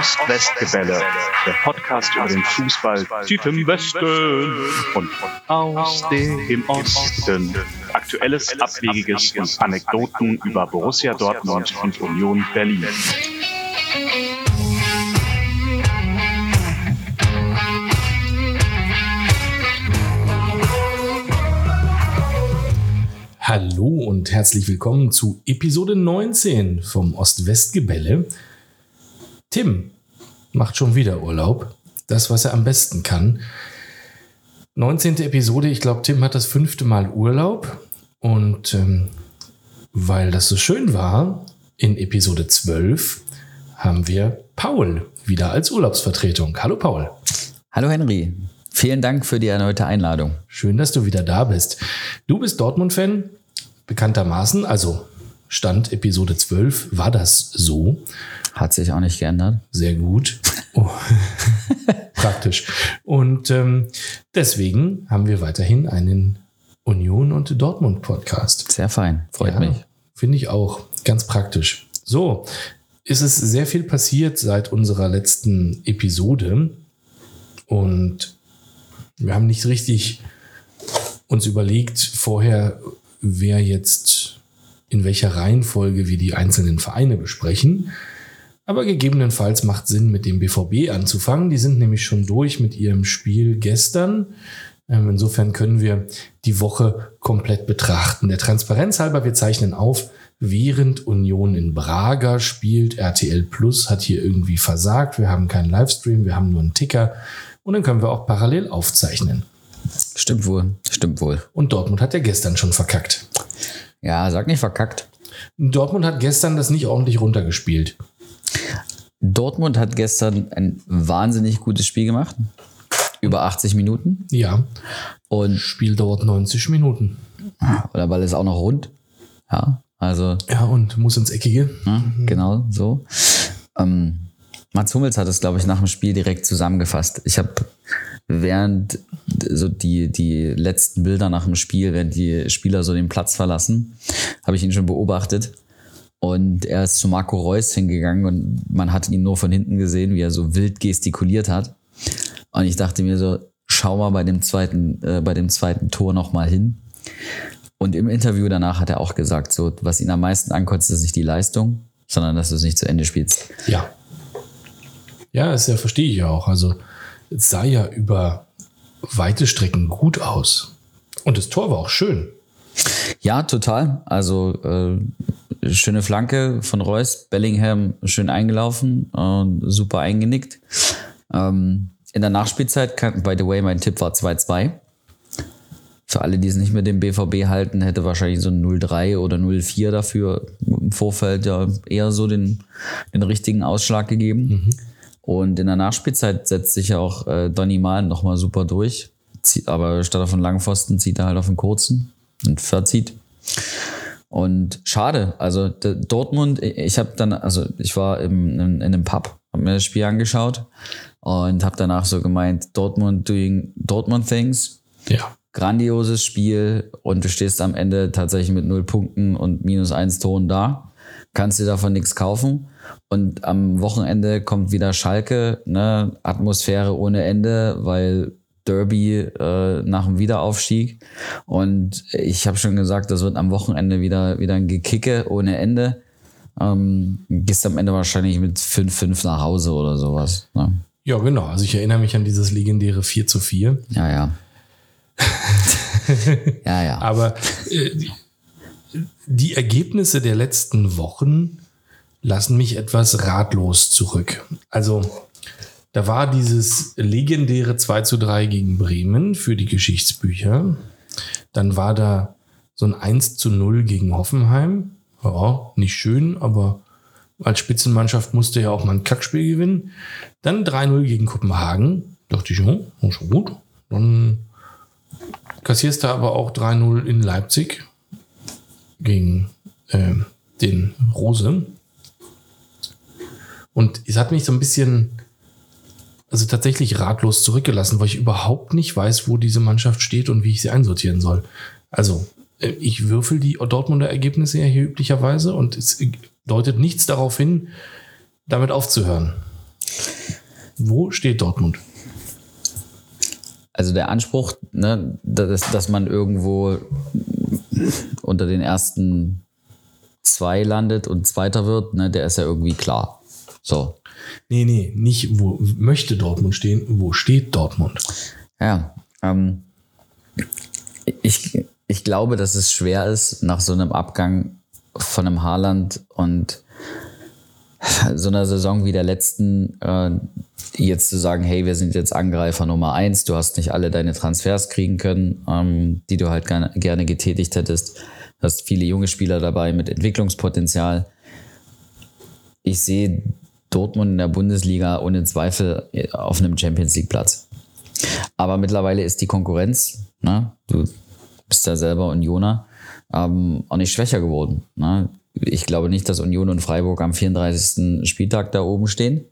Ost-West-Gebälle, der Podcast über den Fußball tief im Westen und aus dem Osten. Aktuelles, Abwegiges und Anekdoten über Borussia Dortmund und Union Berlin. Hallo und herzlich willkommen zu Episode 19 vom Ost-West-Gebälle. Tim macht schon wieder Urlaub. Das, was er am besten kann. 19. Episode, ich glaube, Tim hat das fünfte Mal Urlaub. Und ähm, weil das so schön war, in Episode 12 haben wir Paul wieder als Urlaubsvertretung. Hallo Paul. Hallo Henry. Vielen Dank für die erneute Einladung. Schön, dass du wieder da bist. Du bist Dortmund-Fan, bekanntermaßen, also Stand Episode 12 war das so. Hat sich auch nicht geändert. Sehr gut. Oh. Praktisch. Und ähm, deswegen haben wir weiterhin einen Union und Dortmund Podcast. Sehr fein, freut ja, mich. Finde ich auch ganz praktisch. So, ist es sehr viel passiert seit unserer letzten Episode und wir haben nicht richtig uns überlegt vorher, wer jetzt in welcher Reihenfolge wir die einzelnen Vereine besprechen. Aber gegebenenfalls macht Sinn, mit dem BVB anzufangen. Die sind nämlich schon durch mit ihrem Spiel gestern. Ähm, insofern können wir die Woche komplett betrachten. Der Transparenz halber, wir zeichnen auf, während Union in Braga spielt. RTL Plus hat hier irgendwie versagt. Wir haben keinen Livestream, wir haben nur einen Ticker. Und dann können wir auch parallel aufzeichnen. Stimmt wohl, stimmt wohl. Und Dortmund hat ja gestern schon verkackt. Ja, sag nicht verkackt. Dortmund hat gestern das nicht ordentlich runtergespielt. Dortmund hat gestern ein wahnsinnig gutes Spiel gemacht. Über 80 Minuten. Ja. Und Spiel dauert 90 Minuten. Oder weil es auch noch rund. Ja, also. Ja, und muss ins Eckige. Ja, genau, so. Ähm, Mats Hummels hat es, glaube ich, nach dem Spiel direkt zusammengefasst. Ich habe während so die, die letzten Bilder nach dem Spiel, während die Spieler so den Platz verlassen, habe ich ihn schon beobachtet. Und er ist zu Marco Reus hingegangen und man hat ihn nur von hinten gesehen, wie er so wild gestikuliert hat. Und ich dachte mir so, schau mal bei dem zweiten, äh, bei dem zweiten Tor nochmal hin. Und im Interview danach hat er auch gesagt, so, was ihn am meisten ankotzt, ist nicht die Leistung, sondern dass du es nicht zu Ende spielst. Ja. Ja, das ja, verstehe ich ja auch. Also, es sah ja über weite Strecken gut aus. Und das Tor war auch schön. Ja, total. Also äh, schöne Flanke von Reus, Bellingham schön eingelaufen, äh, super eingenickt. Ähm, in der Nachspielzeit, kann, by the way, mein Tipp war 2-2. Für alle, die es nicht mit dem BVB halten, hätte wahrscheinlich so ein 0-3 oder 0-4 dafür im Vorfeld ja eher so den, den richtigen Ausschlag gegeben. Mhm. Und in der Nachspielzeit setzt sich ja auch äh, Donny Malen nochmal super durch. Zieht, aber statt auf einen langen Pfosten zieht er halt auf einen kurzen und verzieht. Und schade, also Dortmund, ich habe dann, also ich war im, in, in einem Pub, habe mir das Spiel angeschaut und habe danach so gemeint, Dortmund doing Dortmund things. Ja. Grandioses Spiel und du stehst am Ende tatsächlich mit null Punkten und minus eins Toren da. Kannst dir davon nichts kaufen. Und am Wochenende kommt wieder Schalke, ne? Atmosphäre ohne Ende, weil Derby äh, nach dem Wiederaufstieg. Und ich habe schon gesagt, das wird am Wochenende wieder, wieder ein Gekicke ohne Ende. Ähm, gehst am Ende wahrscheinlich mit 5-5 nach Hause oder sowas. Ne? Ja, genau. Also ich erinnere mich an dieses legendäre 4 zu 4. Ja, ja. ja, ja. Aber äh, die, die Ergebnisse der letzten Wochen lassen mich etwas ratlos zurück. Also, da war dieses legendäre 2 zu 3 gegen Bremen für die Geschichtsbücher. Dann war da so ein 1 zu 0 gegen Hoffenheim. Ja, nicht schön, aber als Spitzenmannschaft musste ja auch mal ein Kackspiel gewinnen. Dann 3-0 gegen Kopenhagen. Dachte ich, oh, schon gut. Dann kassierst du aber auch 3-0 in Leipzig gegen äh, den Rose. Und es hat mich so ein bisschen, also tatsächlich ratlos zurückgelassen, weil ich überhaupt nicht weiß, wo diese Mannschaft steht und wie ich sie einsortieren soll. Also, äh, ich würfel die Dortmunder Ergebnisse ja hier üblicherweise und es deutet nichts darauf hin, damit aufzuhören. Wo steht Dortmund? Also der Anspruch, ne, dass, dass man irgendwo unter den ersten zwei landet und Zweiter wird, ne, der ist ja irgendwie klar. So. Nee, nee, nicht wo möchte Dortmund stehen, wo steht Dortmund? Ja, ähm, ich, ich glaube, dass es schwer ist, nach so einem Abgang von einem Haaland und so einer Saison wie der letzten äh, jetzt zu sagen, hey, wir sind jetzt Angreifer Nummer eins, du hast nicht alle deine Transfers kriegen können, ähm, die du halt gerne, gerne getätigt hättest. Du hast viele junge Spieler dabei mit Entwicklungspotenzial. Ich sehe Dortmund in der Bundesliga ohne Zweifel auf einem Champions League Platz. Aber mittlerweile ist die Konkurrenz, ne, du bist ja selber Unioner, ähm, auch nicht schwächer geworden. Ne? Ich glaube nicht, dass Union und Freiburg am 34. Spieltag da oben stehen.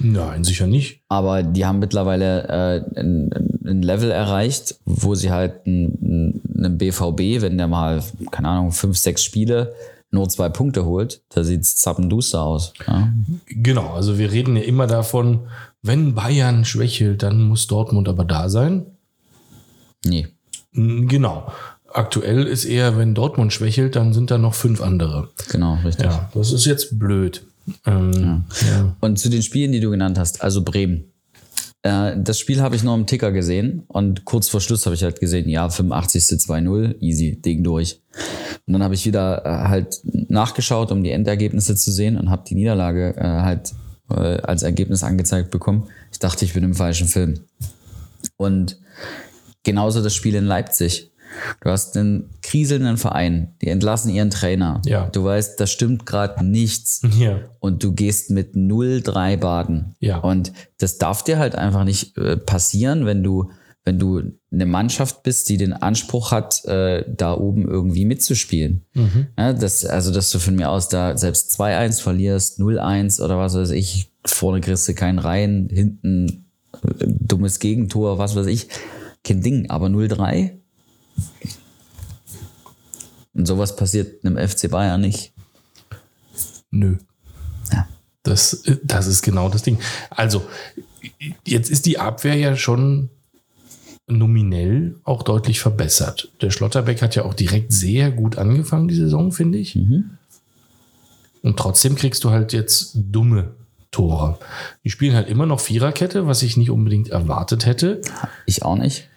Nein, sicher nicht. Aber die haben mittlerweile äh, ein, ein, Level erreicht, wo sie halt einen BVB, wenn der mal, keine Ahnung, fünf, sechs Spiele nur zwei Punkte holt, da sieht es zappenduster aus. Ja. Genau, also wir reden ja immer davon, wenn Bayern schwächelt, dann muss Dortmund aber da sein. Nee. Genau. Aktuell ist eher, wenn Dortmund schwächelt, dann sind da noch fünf andere. Genau, richtig. Ja, das ist jetzt blöd. Ähm, ja. Ja. Und zu den Spielen, die du genannt hast, also Bremen. Äh, das Spiel habe ich noch im Ticker gesehen und kurz vor Schluss habe ich halt gesehen, ja, 85. 2-0, easy, Ding durch. Und dann habe ich wieder äh, halt nachgeschaut, um die Endergebnisse zu sehen und habe die Niederlage äh, halt als Ergebnis angezeigt bekommen. Ich dachte, ich bin im falschen Film. Und genauso das Spiel in Leipzig. Du hast einen kriselnden Verein, die entlassen ihren Trainer. Ja. Du weißt, da stimmt gerade nichts. Ja. Und du gehst mit 0-3 baden. Ja. Und das darf dir halt einfach nicht äh, passieren, wenn du, wenn du eine Mannschaft bist, die den Anspruch hat, äh, da oben irgendwie mitzuspielen. Mhm. Ja, das, also, dass du von mir aus da selbst 2-1 verlierst, 0-1 oder was weiß ich, vorne kriegst du keinen rein, hinten äh, dummes Gegentor, was weiß ich. Kein Ding, aber 0-3 und sowas passiert einem FC Bayern nicht. Nö. Ja. Das, das ist genau das Ding. Also, jetzt ist die Abwehr ja schon nominell auch deutlich verbessert. Der Schlotterbeck hat ja auch direkt sehr gut angefangen, die Saison, finde ich. Mhm. Und trotzdem kriegst du halt jetzt dumme Tore. Die spielen halt immer noch Viererkette, was ich nicht unbedingt erwartet hätte. Ich auch nicht.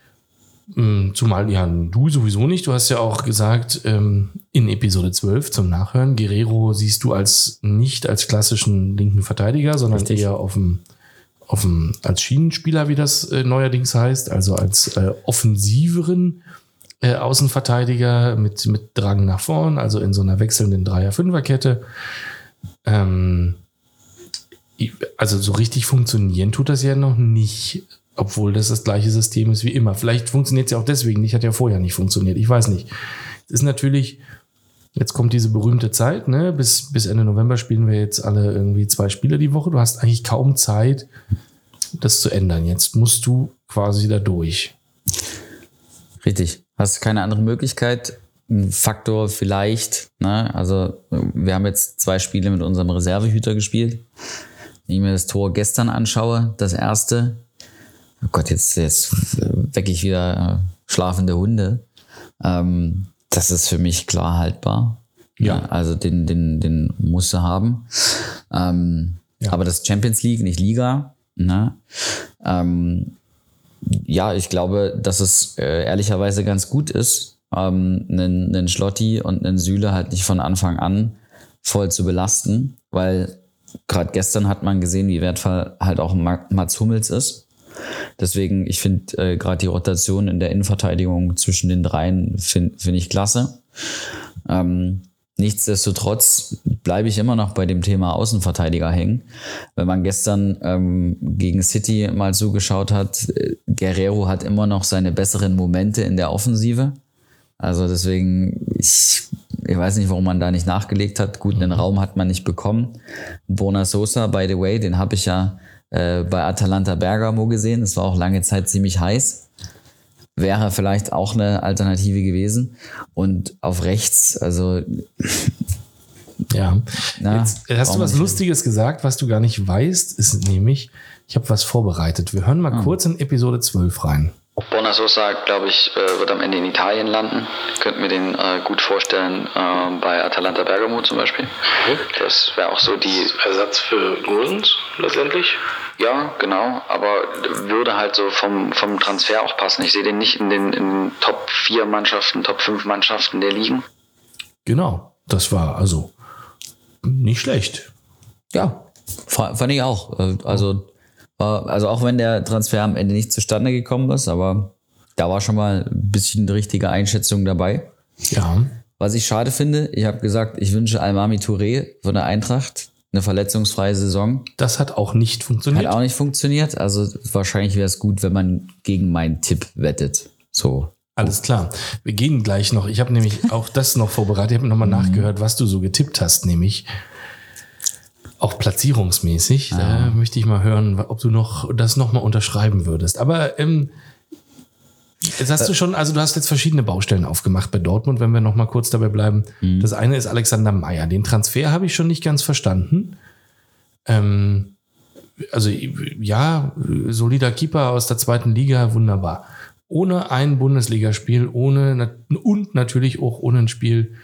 Mm, zumal ja du sowieso nicht. Du hast ja auch gesagt, ähm, in Episode 12 zum Nachhören, Guerrero siehst du als nicht als klassischen linken Verteidiger, sondern Richtig. eher auf dem, auf dem, als Schienenspieler, wie das äh, neuerdings heißt, also als äh, offensiveren äh, Außenverteidiger mit, mit Drang nach vorn, also in so einer wechselnden Dreier-Fünfer-Kette. Ähm, also so richtig funktionieren tut das ja noch nicht obwohl das das gleiche System ist wie immer. Vielleicht funktioniert es ja auch deswegen nicht, hat ja vorher nicht funktioniert. Ich weiß nicht. Es ist natürlich, jetzt kommt diese berühmte Zeit, ne? Bis, bis Ende November spielen wir jetzt alle irgendwie zwei Spiele die Woche. Du hast eigentlich kaum Zeit, das zu ändern. Jetzt musst du quasi da durch. Richtig. Hast keine andere Möglichkeit. Ein Faktor vielleicht, ne? Also, wir haben jetzt zwei Spiele mit unserem Reservehüter gespielt. Wenn ich mir das Tor gestern anschaue, das erste, oh Gott, jetzt, jetzt wecke ich wieder äh, schlafende Hunde. Ähm, das ist für mich klar haltbar. Ja. Also den, den, den musst du haben. Ähm, Ja. Aber das Champions League, nicht Liga. Ne? Ähm, ja, ich glaube, dass es äh, ehrlicherweise ganz gut ist, ähm, einen, einen Schlotti und einen Süle halt nicht von Anfang an voll zu belasten, weil gerade gestern hat man gesehen, wie wertvoll halt auch Ma- Mats Hummels ist. Deswegen, ich finde äh, gerade die Rotation in der Innenverteidigung zwischen den dreien finde find ich klasse. Ähm, nichtsdestotrotz bleibe ich immer noch bei dem Thema Außenverteidiger hängen. Wenn man gestern ähm, gegen City mal zugeschaut hat, äh, Guerrero hat immer noch seine besseren Momente in der Offensive. Also deswegen, ich, ich weiß nicht, warum man da nicht nachgelegt hat. Gut, einen Raum hat man nicht bekommen. Bona Sosa, by the way, den habe ich ja äh, bei Atalanta Bergamo gesehen. Das war auch lange Zeit ziemlich heiß. Wäre vielleicht auch eine Alternative gewesen. Und auf rechts, also Ja. Na, Jetzt hast du was Lustiges gesagt, was du gar nicht weißt, ist nämlich, ich habe was vorbereitet. Wir hören mal Ah. kurz in Episode 12 rein. Bonasosa, glaube ich, äh, wird am Ende in Italien landen. Könnten wir den äh, gut vorstellen äh, bei Atalanta Bergamo zum Beispiel. Das wäre auch so die Ersatz für Gosens letztendlich. Ja, genau, aber würde halt so vom, vom Transfer auch passen. Ich sehe den nicht in den, in Top 4 Mannschaften, Top 5 Mannschaften der Ligen. Genau, das war also nicht schlecht. Ja, fa- fand ich auch. Äh, Also, also auch wenn der Transfer am Ende nicht zustande gekommen ist, aber da war schon mal ein bisschen eine richtige Einschätzung dabei. Ja, Was ich schade finde, ich habe gesagt, ich wünsche Almami Touré von der Eintracht eine verletzungsfreie Saison. das hat auch nicht funktioniert. Hat auch nicht funktioniert. Also wahrscheinlich wäre es gut, wenn man gegen meinen Tipp wettet. So. Alles klar. Wir gehen gleich noch. Ich habe nämlich auch das noch vorbereitet. Ich habe nochmal nachgehört, was du so getippt hast, nämlich auch platzierungsmäßig. Da möchte ich mal hören, ob du noch das nochmal unterschreiben würdest. Aber ähm, jetzt hast du schon, also du hast jetzt verschiedene Baustellen aufgemacht bei Dortmund, wenn wir nochmal kurz dabei bleiben. Das eine ist Alexander Meyer. Den Transfer habe ich schon nicht ganz verstanden. Ähm, also ja, solider Keeper aus der zweiten Liga, wunderbar. Ohne ein Bundesligaspiel, ohne und natürlich auch ohne ein Spiel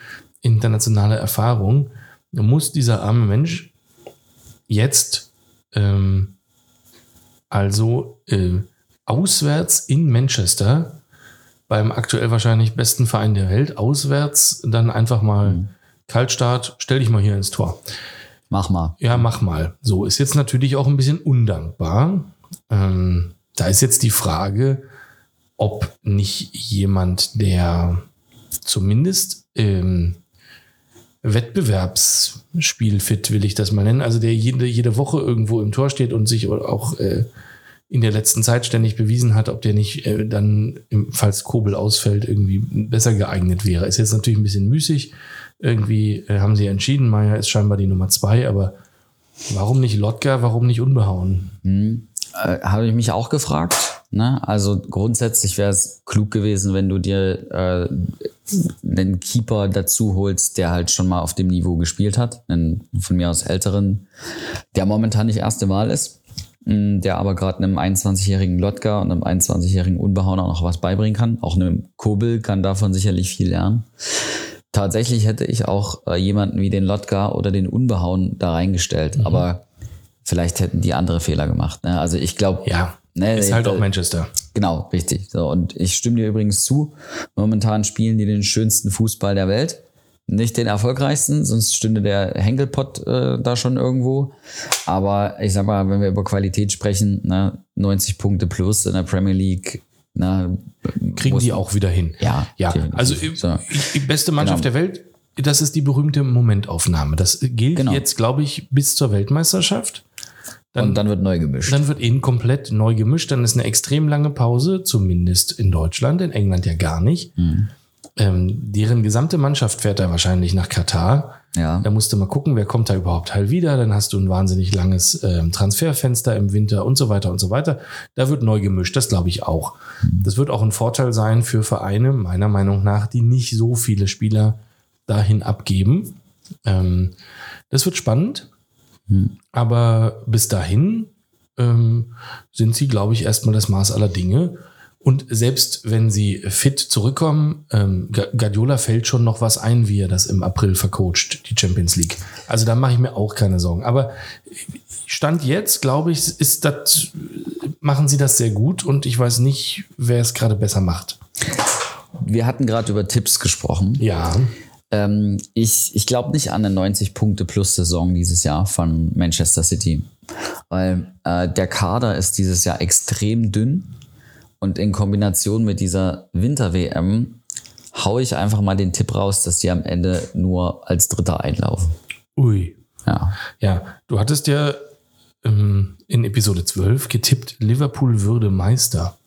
internationale Erfahrung, muss dieser arme Mensch jetzt ähm, also äh, auswärts in Manchester beim aktuell wahrscheinlich besten Verein der Welt, auswärts dann einfach mal Kaltstart, stell dich mal hier ins Tor. Mach mal. Ja, mach mal. So ist jetzt natürlich auch ein bisschen undankbar. Ähm, da ist jetzt die Frage, ob nicht jemand, der zumindest ähm, Wettbewerbsspielfit, will ich das mal nennen, also der jede, jede Woche irgendwo im Tor steht und sich auch äh, in der letzten Zeit ständig bewiesen hat, ob der nicht äh, dann, falls Kobel ausfällt, irgendwie besser geeignet wäre. Ist jetzt natürlich ein bisschen müßig. Irgendwie äh, haben sie entschieden, Meier ist scheinbar die Nummer zwei, aber warum nicht Lotka, warum nicht unbehauen? Äh, Habe ich mich auch gefragt. Ne? Also grundsätzlich wäre es klug gewesen, wenn du dir äh, einen Keeper dazu holst, der halt schon mal auf dem Niveau gespielt hat. Einen von mir aus älteren, der momentan nicht erste Wahl ist, mh, der aber gerade einem 21-jährigen Lotka und einem 21-jährigen Unbehauen auch noch was beibringen kann. Auch einem Kobel kann davon sicherlich viel lernen. Tatsächlich hätte ich auch äh, jemanden wie den Lotka oder den Unbehauen da reingestellt, aber vielleicht hätten die andere Fehler gemacht. Ne? Also ich glaube, Ja, Ne, ist halt auch Manchester. Genau, richtig. So, und ich stimme dir übrigens zu. Momentan spielen die den schönsten Fußball der Welt. Nicht den erfolgreichsten, sonst stünde der Henkelpott äh, da schon irgendwo. Aber ich sag mal, wenn wir über Qualität sprechen, ne, 90 Punkte plus in der Premier League, ne, Kriegen die auch wieder hin. Ja, Ja, definitiv. also So. die beste Mannschaft Genau. der Welt, das ist die berühmte Momentaufnahme. Das gilt Genau. jetzt, glaube ich, bis zur Weltmeisterschaft. Und dann wird neu gemischt. Dann wird eben komplett neu gemischt. Dann ist eine extrem lange Pause, zumindest in Deutschland, in England ja gar nicht. Mhm. Ähm, deren gesamte Mannschaft fährt da wahrscheinlich nach Katar. ja. Da musst du mal gucken, wer kommt da überhaupt heil wieder. Dann hast du ein wahnsinnig langes ähm, Transferfenster im Winter und so weiter und so weiter. Da wird neu gemischt, das glaube ich auch. Das wird auch ein Vorteil sein für Vereine, meiner Meinung nach, die nicht so viele Spieler dahin abgeben. Ähm, das wird spannend. Aber bis dahin ähm, sind sie, glaube ich, erstmal das Maß aller Dinge. Und selbst wenn sie fit zurückkommen, ähm, Gu- Guardiola fällt schon noch was ein, wie er das im April vercoacht, die Champions League. Also da mache ich mir auch keine Sorgen. Aber Stand jetzt, glaube ich, ist das, machen sie das sehr gut und ich weiß nicht, wer es gerade besser macht. Wir hatten gerade über Tipps gesprochen. Ja, Ähm, ich ich glaube nicht an eine 90-Punkte-Plus-Saison dieses Jahr von Manchester City. Weil äh, der Kader ist dieses Jahr extrem dünn. Und in Kombination mit dieser Winter-WM haue ich einfach mal den Tipp raus, dass die am Ende nur als Dritter einlaufen. ui. Ja. Ja, du hattest ja ähm, in Episode 12 getippt, Liverpool würde Meister.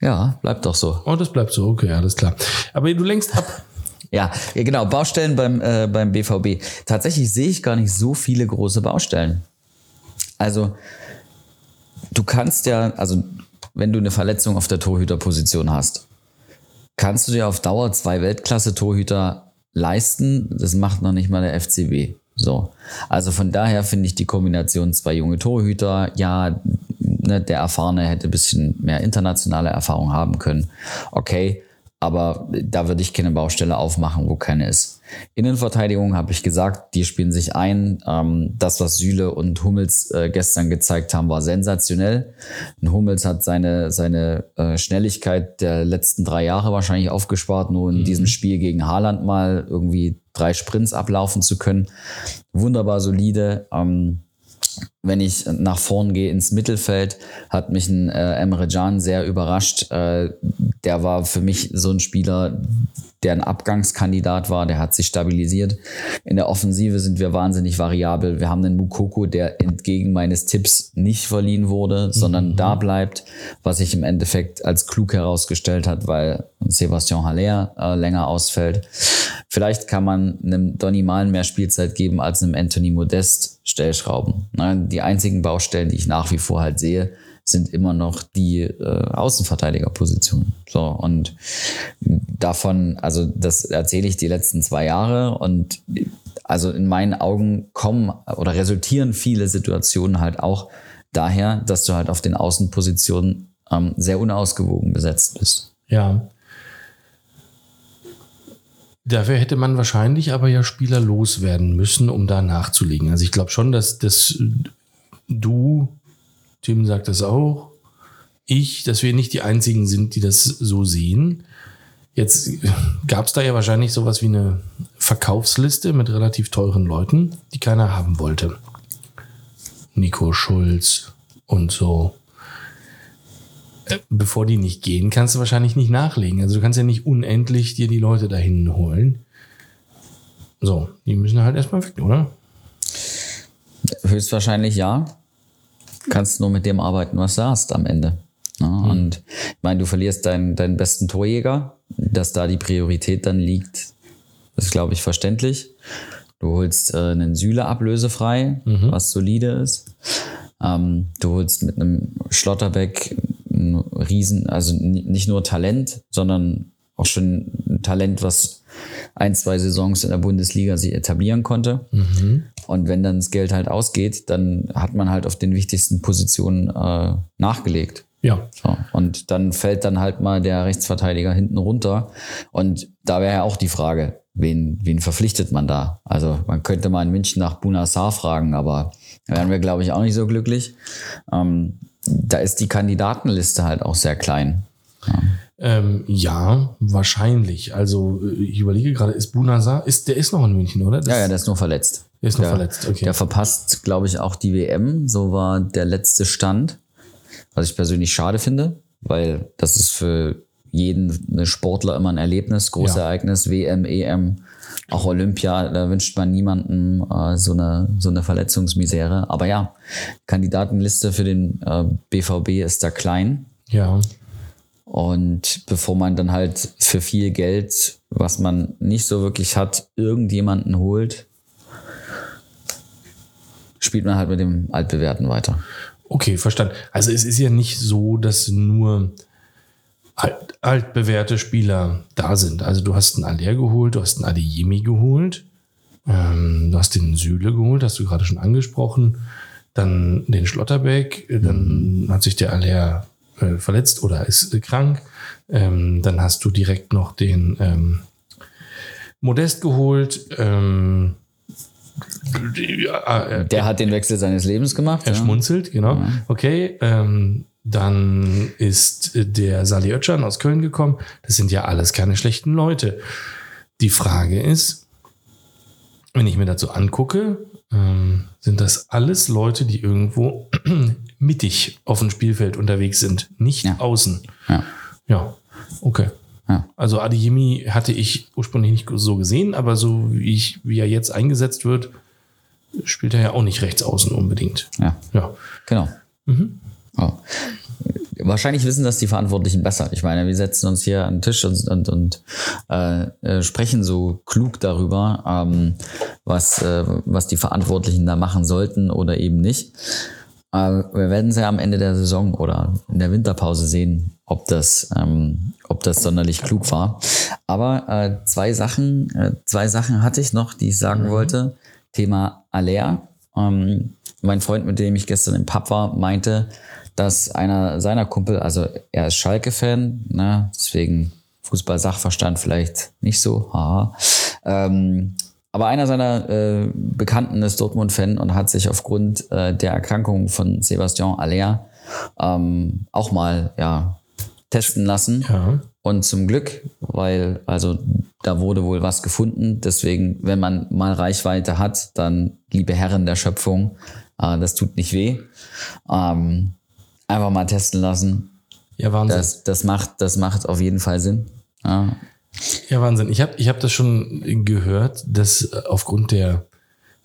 Ja, bleibt doch so. Oh, das bleibt so, okay, alles klar. Aber du lenkst ab. Ja, genau. Baustellen beim, äh, beim BVB. Tatsächlich sehe ich gar nicht so viele große Baustellen. Also, du kannst ja, also, wenn du eine Verletzung auf der Torhüterposition hast, kannst du dir auf Dauer zwei Weltklasse-Torhüter leisten. Das macht noch nicht mal der FCB. So. Also von daher finde ich die Kombination zwei junge Torhüter, ja, ne, der Erfahrene hätte ein bisschen mehr internationale Erfahrung haben können. Okay, aber da würde ich keine Baustelle aufmachen, wo keine ist. Innenverteidigung habe ich gesagt, die spielen sich ein. Ähm, das, was Süle und Hummels äh, gestern gezeigt haben, war sensationell. Und Hummels hat seine, seine äh, Schnelligkeit der letzten drei Jahre wahrscheinlich aufgespart, nur in mhm. diesem Spiel gegen Haaland mal irgendwie drei Sprints ablaufen zu können. Wunderbar solide. Wenn ich nach vorn gehe ins Mittelfeld, hat mich ein äh, Emre Can sehr überrascht. Äh, der war für mich so ein Spieler, der ein Abgangskandidat war, der hat sich stabilisiert. In der Offensive sind wir wahnsinnig variabel. Wir haben einen Mukoko, der entgegen meines Tipps nicht verliehen wurde, sondern mhm. da bleibt, was sich im Endeffekt als klug herausgestellt hat, weil Sebastian Haller äh, länger ausfällt. Vielleicht kann man einem Donny Malen mehr Spielzeit geben als einem Anthony Modest Stellschrauben. Ne? Die einzigen Baustellen, die ich nach wie vor halt sehe, sind immer noch die äh, Außenverteidigerpositionen. So, und davon, also das erzähle ich die letzten zwei Jahre und also in meinen Augen kommen oder resultieren viele Situationen halt auch daher, dass du halt auf den Außenpositionen ähm, sehr unausgewogen besetzt bist. Ja. Dafür hätte man wahrscheinlich aber ja Spieler loswerden müssen, um da nachzulegen. Also ich glaube schon, dass, dass du Tim sagt das auch. Ich, dass wir nicht die einzigen sind, die das so sehen. Jetzt gab es da ja wahrscheinlich sowas wie eine Verkaufsliste mit relativ teuren Leuten, die keiner haben wollte. Nico Schulz und so. Äh, bevor die nicht gehen, kannst du wahrscheinlich nicht nachlegen. Also du kannst ja nicht unendlich dir die Leute dahin holen. So, die müssen halt erstmal weg, oder? Höchstwahrscheinlich ja kannst nur mit dem arbeiten, was du hast am Ende. Ja, mhm. Und ich meine, du verlierst deinen, deinen besten Torjäger, dass da die Priorität dann liegt, ist, glaube ich, verständlich. Du holst äh, einen Süle ablösefrei, mhm. was solide ist. Ähm, du holst mit einem Schlotterbeck ein Riesen, also nicht nur Talent, sondern auch schon ein Talent, was ein, zwei Saisons in der Bundesliga sich etablieren konnte. Mhm. Und wenn dann das Geld halt ausgeht, dann hat man halt auf den wichtigsten Positionen äh, nachgelegt. Ja. So. Und dann fällt dann halt mal der Rechtsverteidiger hinten runter. Und da wäre ja auch die Frage, wen, wen verpflichtet man da? Also man könnte mal in München nach Bunassar fragen, aber da wären wir, glaube ich, auch nicht so glücklich. Ähm, da ist die Kandidatenliste halt auch sehr klein. Ja. Ähm, ja, wahrscheinlich. Also ich überlege gerade, ist Bunazar, ist, der ist noch in München, oder? Das ja, ja, der ist nur verletzt. Der ist der, verletzt, okay. Der verpasst, glaube ich, auch die WM. So war der letzte Stand. Was ich persönlich schade finde, weil das ist für jeden Sportler immer ein Erlebnis, großes ja. Ereignis, WM, EM, auch Olympia, da wünscht man niemandem äh, so, eine, so eine Verletzungsmisere. Aber ja, Kandidatenliste für den äh, BVB ist da klein. Ja. Und bevor man dann halt für viel Geld, was man nicht so wirklich hat, irgendjemanden holt, spielt man halt mit dem Altbewährten weiter. Okay, verstanden. Also es ist ja nicht so, dass nur alt, altbewährte Spieler da sind. Also du hast einen Aller geholt, du hast einen Adeyemi geholt, ähm, du hast den Süle geholt, hast du gerade schon angesprochen, dann den Schlotterbeck, dann mhm. hat sich der Aller äh, verletzt oder ist äh, krank. Ähm, dann hast du direkt noch den ähm, Modest geholt. Ähm, äh, der hat den Wechsel seines Lebens gemacht. Er ja. schmunzelt, genau. Ja. Okay. Ähm, dann ist der Sali Özcan aus Köln gekommen. Das sind ja alles keine schlechten Leute. Die Frage ist, wenn ich mir dazu angucke, ähm, sind das alles Leute, die irgendwo mittig auf dem Spielfeld unterwegs sind, nicht ja. außen. Ja. Ja, okay. Ja. Also Adeyemi hatte ich ursprünglich nicht so gesehen, aber so wie, ich, wie er jetzt eingesetzt wird, spielt er ja auch nicht rechts außen unbedingt. Ja. Ja. Genau. Mhm. Oh. Wahrscheinlich wissen das die Verantwortlichen besser. Ich meine, wir setzen uns hier an den Tisch und, und, und äh, äh, sprechen so klug darüber, ähm, was, äh, was die Verantwortlichen da machen sollten oder eben nicht. Wir werden es ja am Ende der Saison oder in der Winterpause sehen, ob das, ähm, ob das sonderlich klug war. Aber äh, zwei Sachen, äh, zwei Sachen hatte ich noch, die ich sagen mhm. wollte. Thema Aller. Ähm, mein Freund, mit dem ich gestern im Pub war, meinte, dass einer seiner Kumpel, also er ist Schalke-Fan, ne, deswegen Fußball-Sachverstand vielleicht nicht so, haha. Ähm, aber einer seiner äh, Bekannten ist Dortmund-Fan und hat sich aufgrund äh, der Erkrankung von Sebastian Aller ähm, auch mal ja, testen lassen. Ja. Und zum Glück, weil also da wurde wohl was gefunden. Deswegen, wenn man mal Reichweite hat, dann liebe Herren der Schöpfung, äh, das tut nicht weh. Ähm, einfach mal testen lassen. Ja, Wahnsinn. Das, das, macht, das macht auf jeden Fall Sinn. Ja. Ja, Wahnsinn. Ich habe ich hab das schon gehört, dass aufgrund der,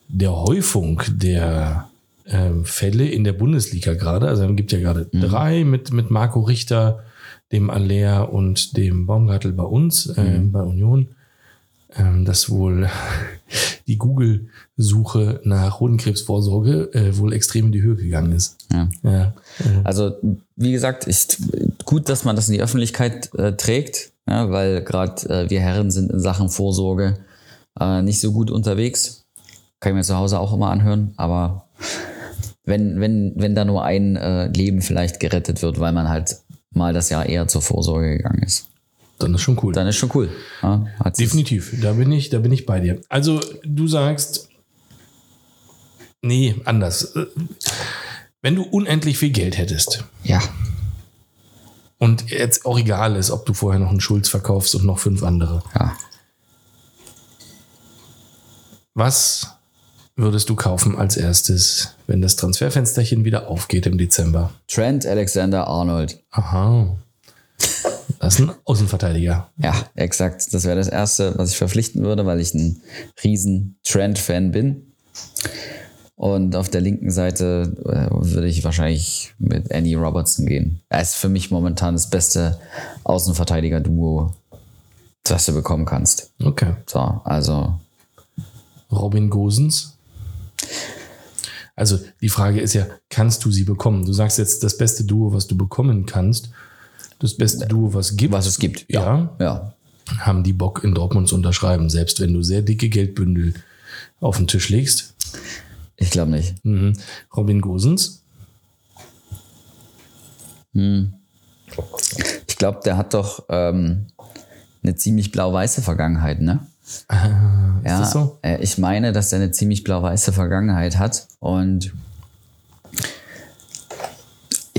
der Häufung der ähm, Fälle in der Bundesliga gerade, also es gibt ja gerade drei mit, mit Marco Richter, dem Aller und dem Baumgartel bei uns, äh, bei Union, ähm, dass wohl die Google-Suche nach Hodenkrebsvorsorge äh, wohl extrem in die Höhe gegangen ist. Ja. Ja. Also, wie gesagt, ist gut, dass man das in die Öffentlichkeit äh, trägt, ja, weil gerade äh, wir Herren sind in Sachen Vorsorge äh, nicht so gut unterwegs. Kann ich mir zu Hause auch immer anhören, aber wenn, wenn, wenn da nur ein äh, Leben vielleicht gerettet wird, weil man halt mal das Jahr eher zur Vorsorge gegangen ist, Dann ist schon cool. dann ist schon cool. Ja, Definitiv, da bin ich, da bin ich bei dir. Also du sagst, nee, anders. Wenn du unendlich viel Geld hättest Ja, und jetzt auch egal ist, ob du vorher noch einen Schulz verkaufst und noch fünf andere, ja. was würdest du kaufen als erstes, wenn das Transferfensterchen wieder aufgeht im Dezember? Trent Alexander Arnold. Aha. Das ist ein Außenverteidiger. Ja, exakt. Das wäre das Erste, was ich verpflichten würde, weil ich ein riesen Trent-Fan bin. Und auf der linken Seite äh, würde ich wahrscheinlich mit Annie Robertson gehen. Er ist für mich momentan das beste Außenverteidiger-Duo, das du bekommen kannst. Okay. So, also Robin Gosens. Also die Frage ist ja, kannst du sie bekommen? Du sagst jetzt das beste Duo, was du bekommen kannst. Das beste Duo, was gibt. was es gibt. Ja. Ja. Haben die Bock in Dortmund zu unterschreiben, selbst wenn du sehr dicke Geldbündel auf den Tisch legst. Ich glaube nicht. Mhm. Robin Gosens. Ich glaube, der hat doch ähm, eine ziemlich blau-weiße Vergangenheit, ne? Ist Ja, das so? äh, ich meine, dass er eine ziemlich blau-weiße Vergangenheit hat und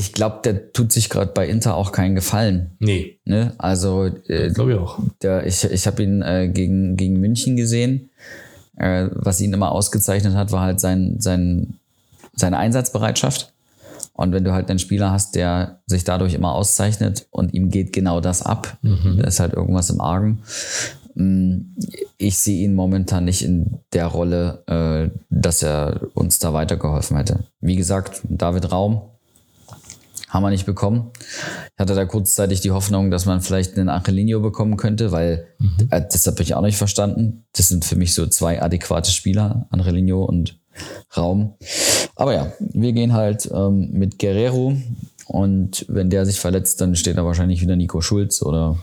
ich glaube, der tut sich gerade bei Inter auch keinen Gefallen. Nee, Ne? Also äh, glaube ich auch. der, ich, ich habe ihn äh, gegen, gegen München gesehen. Äh, was ihn immer ausgezeichnet hat, war halt sein, sein, seine Einsatzbereitschaft. Und wenn du halt einen Spieler hast, der sich dadurch immer auszeichnet und ihm geht genau das ab, da ist halt irgendwas im Argen. Mm, Ich sehe ihn momentan nicht in der Rolle, äh, dass er uns da weitergeholfen hätte. Wie gesagt, David Raum haben wir nicht bekommen. Ich hatte da kurzzeitig die Hoffnung, dass man vielleicht einen Angelino bekommen könnte, weil äh, das habe ich auch nicht verstanden. Das sind für mich so zwei adäquate Spieler, Angelino und Raum. Aber ja, wir gehen halt ähm, mit Guerrero und wenn der sich verletzt, dann steht da wahrscheinlich wieder Nico Schulz oder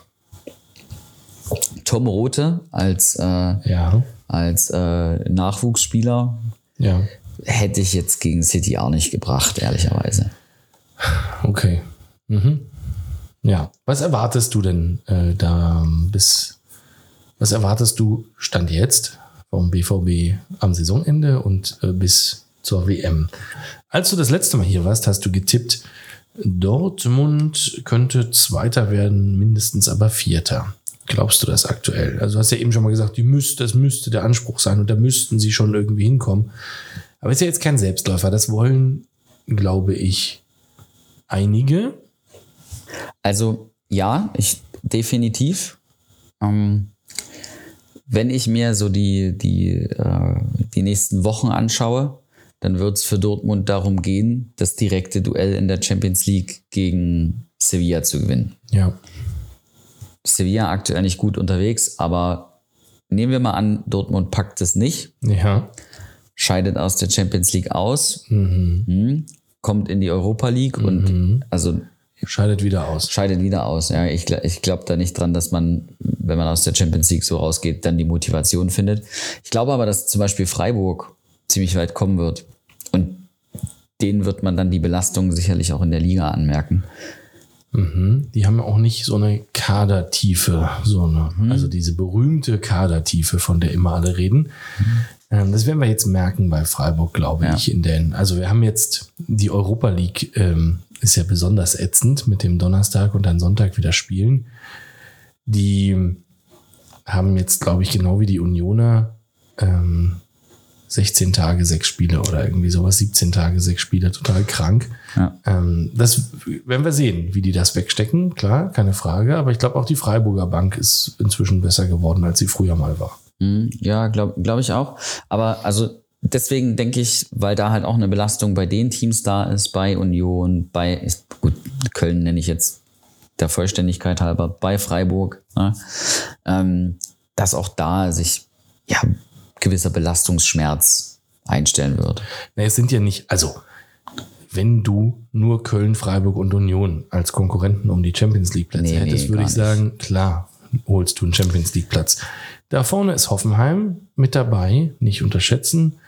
Tom Rote als, äh, Ja. als äh, Nachwuchsspieler. Ja. Hätte ich jetzt gegen City auch nicht gebracht, ehrlicherweise. Okay. Mhm. Ja. Was erwartest du denn äh, da bis, was erwartest du Stand jetzt vom BVB am Saisonende und äh, bis zur WM? Als du das letzte Mal hier warst, hast du getippt, Dortmund könnte Zweiter werden, mindestens aber Vierter. Glaubst du das aktuell? Also du hast ja eben schon mal gesagt, die müsste, das müsste der Anspruch sein und da müssten sie schon irgendwie hinkommen. Aber ist ja jetzt kein Selbstläufer. Das wollen, glaube ich, einige. Also ja, ich definitiv. Ähm, wenn ich mir so die, die, äh, die nächsten Wochen anschaue, dann wird es für Dortmund darum gehen, das direkte Duell in der Champions League gegen Sevilla zu gewinnen. Ja. Sevilla aktuell nicht gut unterwegs, aber nehmen wir mal an, Dortmund packt es nicht, Ja. scheidet aus der Champions League aus, Mhm. Kommt in die Europa League und also Scheidet wieder aus. scheidet wieder aus. Ja, ich, ich glaube da nicht dran, dass man, wenn man aus der Champions League so rausgeht, dann die Motivation findet. Ich glaube aber, dass zum Beispiel Freiburg ziemlich weit kommen wird. Und denen wird man dann die Belastung sicherlich auch in der Liga anmerken. Die haben ja auch nicht so eine Kadertiefe, so eine, Mhm. also diese berühmte Kadertiefe, von der immer alle reden. Ähm, das werden wir jetzt merken bei Freiburg, glaube Ja. ich. In den, also wir haben jetzt die Europa League, ähm, ist ja besonders ätzend mit dem Donnerstag und dann Sonntag wieder spielen. Die haben jetzt, glaube ich, genau wie die Unioner ähm, 16 Tage, sechs Spiele oder irgendwie sowas, 17 Tage, sechs Spiele, total krank. Ja. Ähm, das werden wir sehen, wie die das wegstecken, klar, keine Frage. Aber ich glaube, auch die Freiburger Bank ist inzwischen besser geworden, als sie früher mal war. Mhm, Ja, glaube glaub ich auch. Aber also deswegen denke ich, weil da halt auch eine Belastung bei den Teams da ist, bei Union, bei, ist, gut, Köln nenne ich jetzt der Vollständigkeit halber, bei Freiburg, ne, ähm, dass auch da sich ja gewisser Belastungsschmerz einstellen wird. Na, es sind ja nicht, also, wenn du nur Köln, Freiburg und Union als Konkurrenten um die Champions League Plätze Nee, hättest, nee, würde ich sagen, klar, holst du einen Champions League Platz. Da vorne ist Hoffenheim mit dabei, nicht unterschätzen.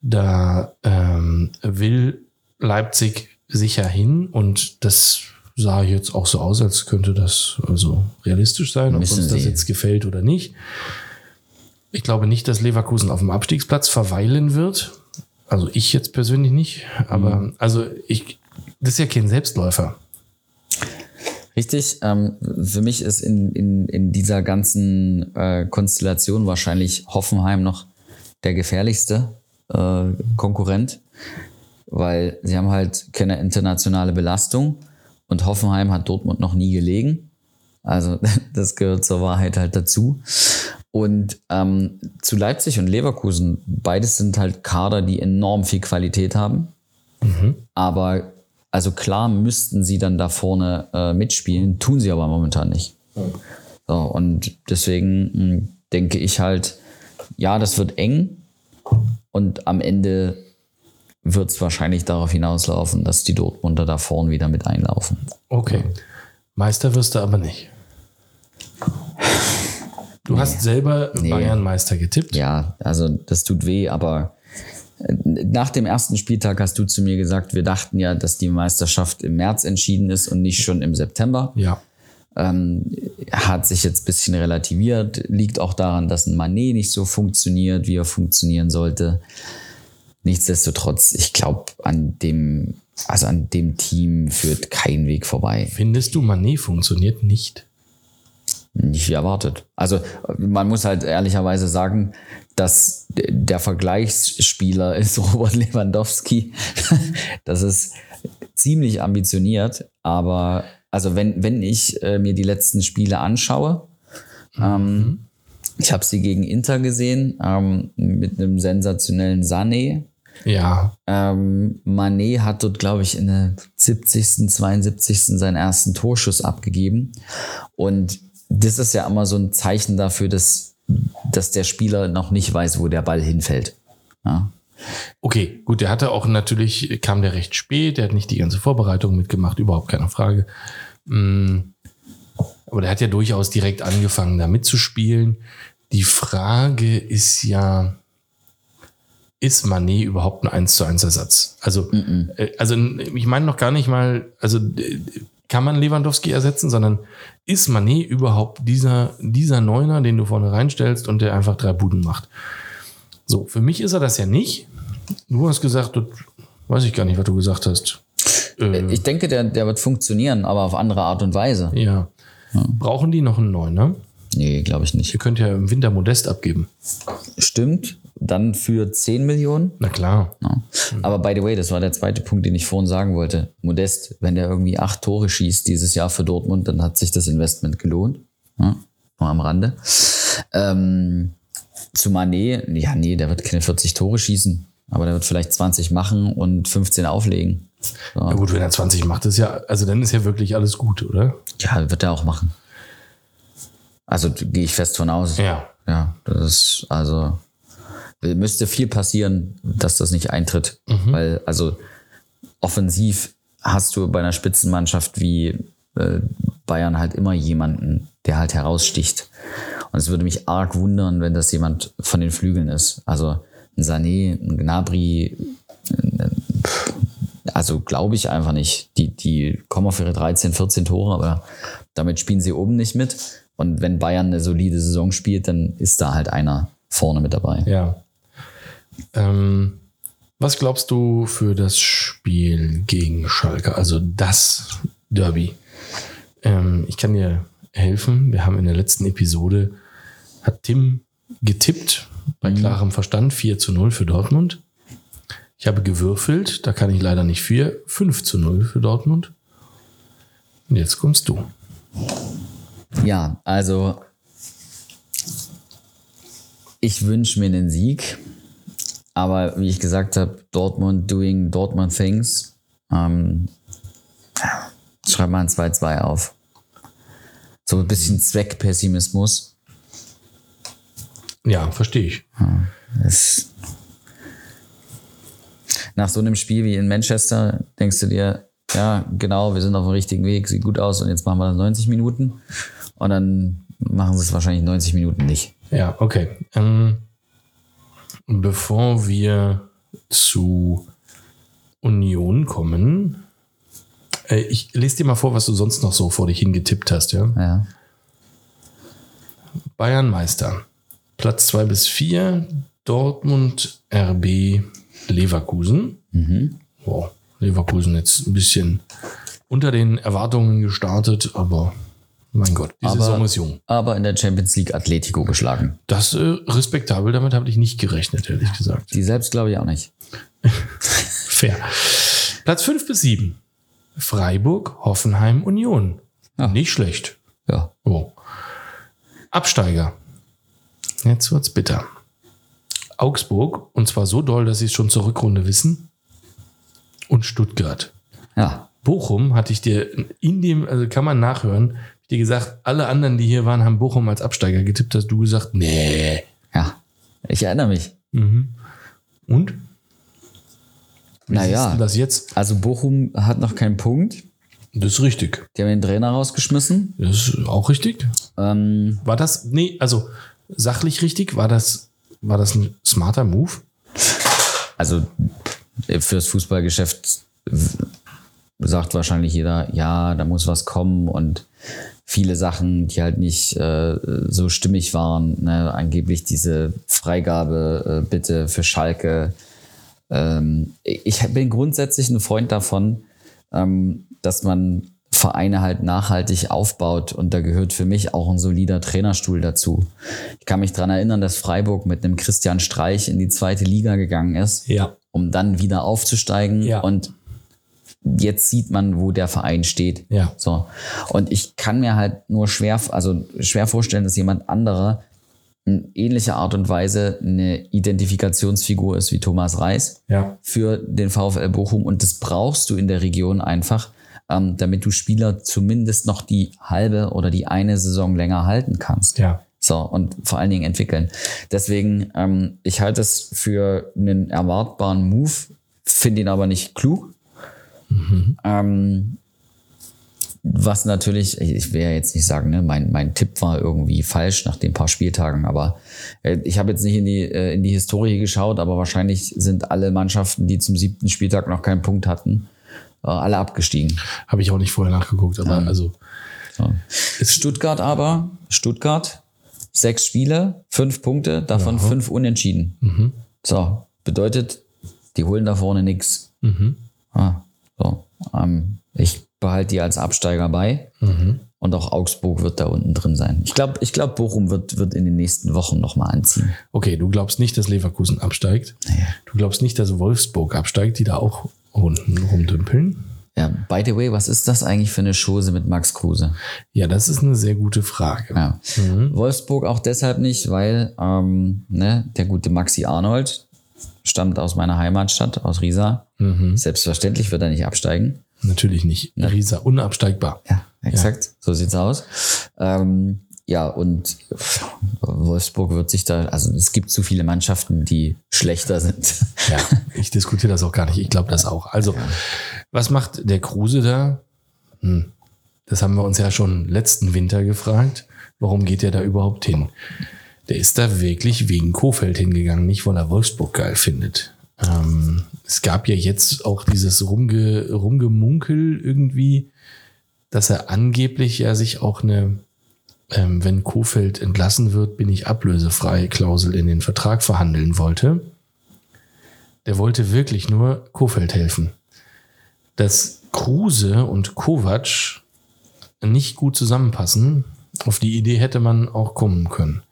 Da ähm, will Leipzig sicher hin und das sah jetzt auch so aus, als könnte das also realistisch sein, ob Müssen uns das sie. jetzt gefällt oder nicht. Ich glaube nicht, dass Leverkusen auf dem Abstiegsplatz verweilen wird. Also ich jetzt persönlich nicht, aber Mhm. also ich, das ist ja kein Selbstläufer. Richtig. Ähm, für mich ist in, in, in dieser ganzen äh, Konstellation wahrscheinlich Hoffenheim noch der gefährlichste äh, Konkurrent, weil sie haben halt keine internationale Belastung und Hoffenheim hat Dortmund noch nie gelegen. Also das gehört zur Wahrheit halt dazu. Und ähm, zu Leipzig und Leverkusen, beides sind halt Kader, die enorm viel Qualität haben. Aber also klar müssten sie dann da vorne äh, mitspielen, tun sie aber momentan nicht. So, und deswegen mh, denke ich halt, ja, das wird eng und am Ende wird es wahrscheinlich darauf hinauslaufen, dass die Dortmunder da vorne wieder mit einlaufen. Okay. Meister wirst du aber nicht. Du hast selber Bayern Meister getippt. Ja, also das tut weh, aber nach dem ersten Spieltag hast du zu mir gesagt, wir dachten ja, dass die Meisterschaft im März entschieden ist und nicht schon im September. Ja. ähm, hat sich jetzt ein bisschen relativiert. Liegt auch daran, dass ein Manet nicht so funktioniert, wie er funktionieren sollte. Nichtsdestotrotz, ich glaube, an dem, also an dem Team führt kein Weg vorbei. Findest du, Manet funktioniert nicht? Nicht erwartet. Also man muss halt ehrlicherweise sagen, dass der Vergleichsspieler ist Robert Lewandowski. Das ist ziemlich ambitioniert, aber also wenn, wenn ich äh, mir die letzten Spiele anschaue, ähm, ich habe sie gegen Inter gesehen, ähm, mit einem sensationellen Sané. Ja. Ähm, Manet hat dort, glaube ich, in der 70., 72. seinen ersten Torschuss abgegeben. Und das ist ja immer so ein Zeichen dafür, dass, dass der Spieler noch nicht weiß, wo der Ball hinfällt. Ja. Okay, gut, der hatte auch natürlich, kam der recht spät, der hat nicht die ganze Vorbereitung mitgemacht, überhaupt keine Frage. Mm, Aber der hat ja durchaus direkt angefangen, da mitzuspielen. Die Frage ist ja, ist Manet überhaupt ein 1 zu 1 Ersatz? Also, äh, also ich meine noch gar nicht mal, also äh, kann man Lewandowski ersetzen, sondern ist Manet überhaupt dieser, dieser Neuner, den du vorne reinstellst und der einfach drei Buden macht? So, für mich ist er das ja nicht. Du hast gesagt, das weiß ich gar nicht, was du gesagt hast. Äh, Ich denke, der, der wird funktionieren, aber auf andere Art und Weise. ja. Brauchen die noch einen Neuner? Nee, glaube ich nicht. Ihr könnt ja im Winter Modest abgeben. Stimmt, dann für 10 Millionen. Na klar. Ja. Aber by the way, das war der zweite Punkt, den ich vorhin sagen wollte. Modest, wenn der irgendwie acht Tore schießt dieses Jahr für Dortmund, dann hat sich das Investment gelohnt. Ja, nur am Rande. Ähm, zu Manet, ja, nee, der wird keine 40 Tore schießen, aber der wird vielleicht 20 machen und 15 auflegen. So. Na gut, wenn er 20 macht, ist ja, also dann ist ja wirklich alles gut, oder? Ja, wird er auch machen. Also gehe ich fest von aus. Ja. Ja, das ist also müsste viel passieren, dass das nicht eintritt, weil also offensiv hast du bei einer Spitzenmannschaft wie äh, Bayern halt immer jemanden, der halt heraussticht. Und es würde mich arg wundern, wenn das jemand von den Flügeln ist. Also ein Sané, ein Gnabry, äh, also glaube ich einfach nicht. Die, die kommen auf ihre 13, 14 Tore, aber damit spielen sie oben nicht mit. Und wenn Bayern eine solide Saison spielt, dann ist da halt einer vorne mit dabei. Ja. Ähm, was glaubst du für das Spiel gegen Schalke? Also das Derby. Ähm, ich kann dir helfen. Wir haben in der letzten Episode, hat Tim getippt, bei klarem Verstand, 4 zu 0 für Dortmund. Ich habe gewürfelt, da kann ich leider nicht für, 5 zu 0 für Dortmund. Und jetzt kommst du. Ja, also ich wünsche mir einen Sieg, aber wie ich gesagt habe, Dortmund doing Dortmund things. Ähm, schreib mal ein 2-2 auf. So ein bisschen Zweckpessimismus. Ja, verstehe ich. Das nach so einem Spiel wie in Manchester denkst du dir, ja, genau, wir sind auf dem richtigen Weg, sieht gut aus und jetzt machen wir das 90 Minuten. Und dann machen sie es wahrscheinlich 90 Minuten nicht. Ja, okay. Ähm, bevor wir zu Union kommen, äh, ich lese dir mal vor, was du sonst noch so vor dich hingetippt hast. Ja? Ja. Bayern Meister. Platz 2 bis 4, Dortmund, RB, Leverkusen. Wow, Leverkusen jetzt ein bisschen unter den Erwartungen gestartet, aber mein Gott, die Aber- Saison ist jung. Aber in der Champions League Atletico geschlagen. Das äh, respektabel, damit habe ich nicht gerechnet, ehrlich gesagt. Die selbst glaube ich auch nicht. Fair. Platz 5 bis 7. Freiburg, Hoffenheim, Union. Ja. Nicht schlecht. Ja. Oh. Absteiger. Jetzt wird's bitter. Augsburg, und zwar so doll, dass sie es schon zur Rückrunde wissen. Und Stuttgart. Ja. Bochum hatte ich dir in dem, also kann man nachhören, dir gesagt, alle anderen, die hier waren, haben Bochum als Absteiger getippt, hast du gesagt, nee. Ja. Ich erinnere mich. Mhm. Und? Wie Naja. das jetzt? Also Bochum hat noch keinen Punkt. Das ist richtig. Die haben den Trainer rausgeschmissen. Das ist auch richtig. Ähm, War das, nee, also sachlich richtig, war das, war das ein smarter Move? also fürs Fußballgeschäft sagt wahrscheinlich jeder, ja, da muss was kommen und viele Sachen, die halt nicht äh, so stimmig waren, ne? angeblich diese Freigabe äh, bitte für Schalke. Ähm, ich bin grundsätzlich ein Freund davon, ähm, dass man Vereine halt nachhaltig aufbaut und da gehört für mich auch ein solider Trainerstuhl dazu. Ich kann mich dran erinnern, dass Freiburg mit einem Christian Streich in die zweite Liga gegangen ist Ja. um dann wieder aufzusteigen. Ja. Und jetzt sieht man, wo der Verein steht. Ja. So. Und ich kann mir halt nur schwer, also schwer vorstellen, dass jemand anderer in ähnlicher Art und Weise eine Identifikationsfigur ist wie Thomas Reis Ja. für den VfL Bochum. Und das brauchst du in der Region einfach, ähm, damit du Spieler zumindest noch die halbe oder die eine Saison länger halten kannst. Ja. So, und vor allen Dingen entwickeln. Deswegen, ähm, ich halte es für einen erwartbaren Move, finde ihn aber nicht klug. Ähm, was natürlich, ich- will ja jetzt nicht sagen, ne, mein, mein Tipp war irgendwie falsch nach den paar Spieltagen, aber äh, ich habe jetzt nicht in die, äh, in die Historie geschaut, aber wahrscheinlich sind alle Mannschaften, die zum siebten Spieltag noch keinen Punkt hatten, äh, alle abgestiegen. Habe ich auch nicht vorher nachgeguckt, aber also So. Stuttgart aber, Stuttgart, sechs Spiele, fünf Punkte, davon fünf Unentschieden. So, bedeutet, die holen da vorne nichts. Ah, so, ähm, ich behalte die als Absteiger bei und auch Augsburg wird da unten drin sein. Ich glaube, ich glaub, Bochum wird, wird in den nächsten Wochen nochmal anziehen. okay, du glaubst nicht, dass Leverkusen absteigt. Du glaubst nicht, dass Wolfsburg absteigt, die da auch unten rumdümpeln. Ja, by the way, was ist das eigentlich für eine Chose mit Max Kruse? Ja, das ist eine sehr gute Frage. Ja. Wolfsburg auch deshalb nicht, weil ähm, ne, der gute Maxi Arnold stammt aus meiner Heimatstadt, aus Riesa. Selbstverständlich wird er nicht absteigen. Natürlich nicht. Riesa, unabsteigbar. Ja, exakt. So sieht's aus. Ähm, ja, und Wolfsburg wird sich da, also es gibt zu viele Mannschaften, die schlechter sind. Ja, ich diskutiere das auch gar nicht. Ich glaube das auch. Also, Was macht der Kruse da? Hm. Das haben wir uns ja schon letzten Winter gefragt. Warum geht er da überhaupt hin? Der ist da wirklich wegen Kofeld hingegangen, nicht weil er Wolfsburg geil findet. Ähm, es gab ja jetzt auch dieses Rumge, Rumgemunkel irgendwie, dass er angeblich ja sich auch eine, ähm, wenn Kofeld entlassen wird, bin ich ablösefrei Klausel in den Vertrag verhandeln wollte. Der wollte wirklich nur Kofeld helfen. Dass Kruse und Kovac nicht gut zusammenpassen, auf die Idee hätte man auch kommen können.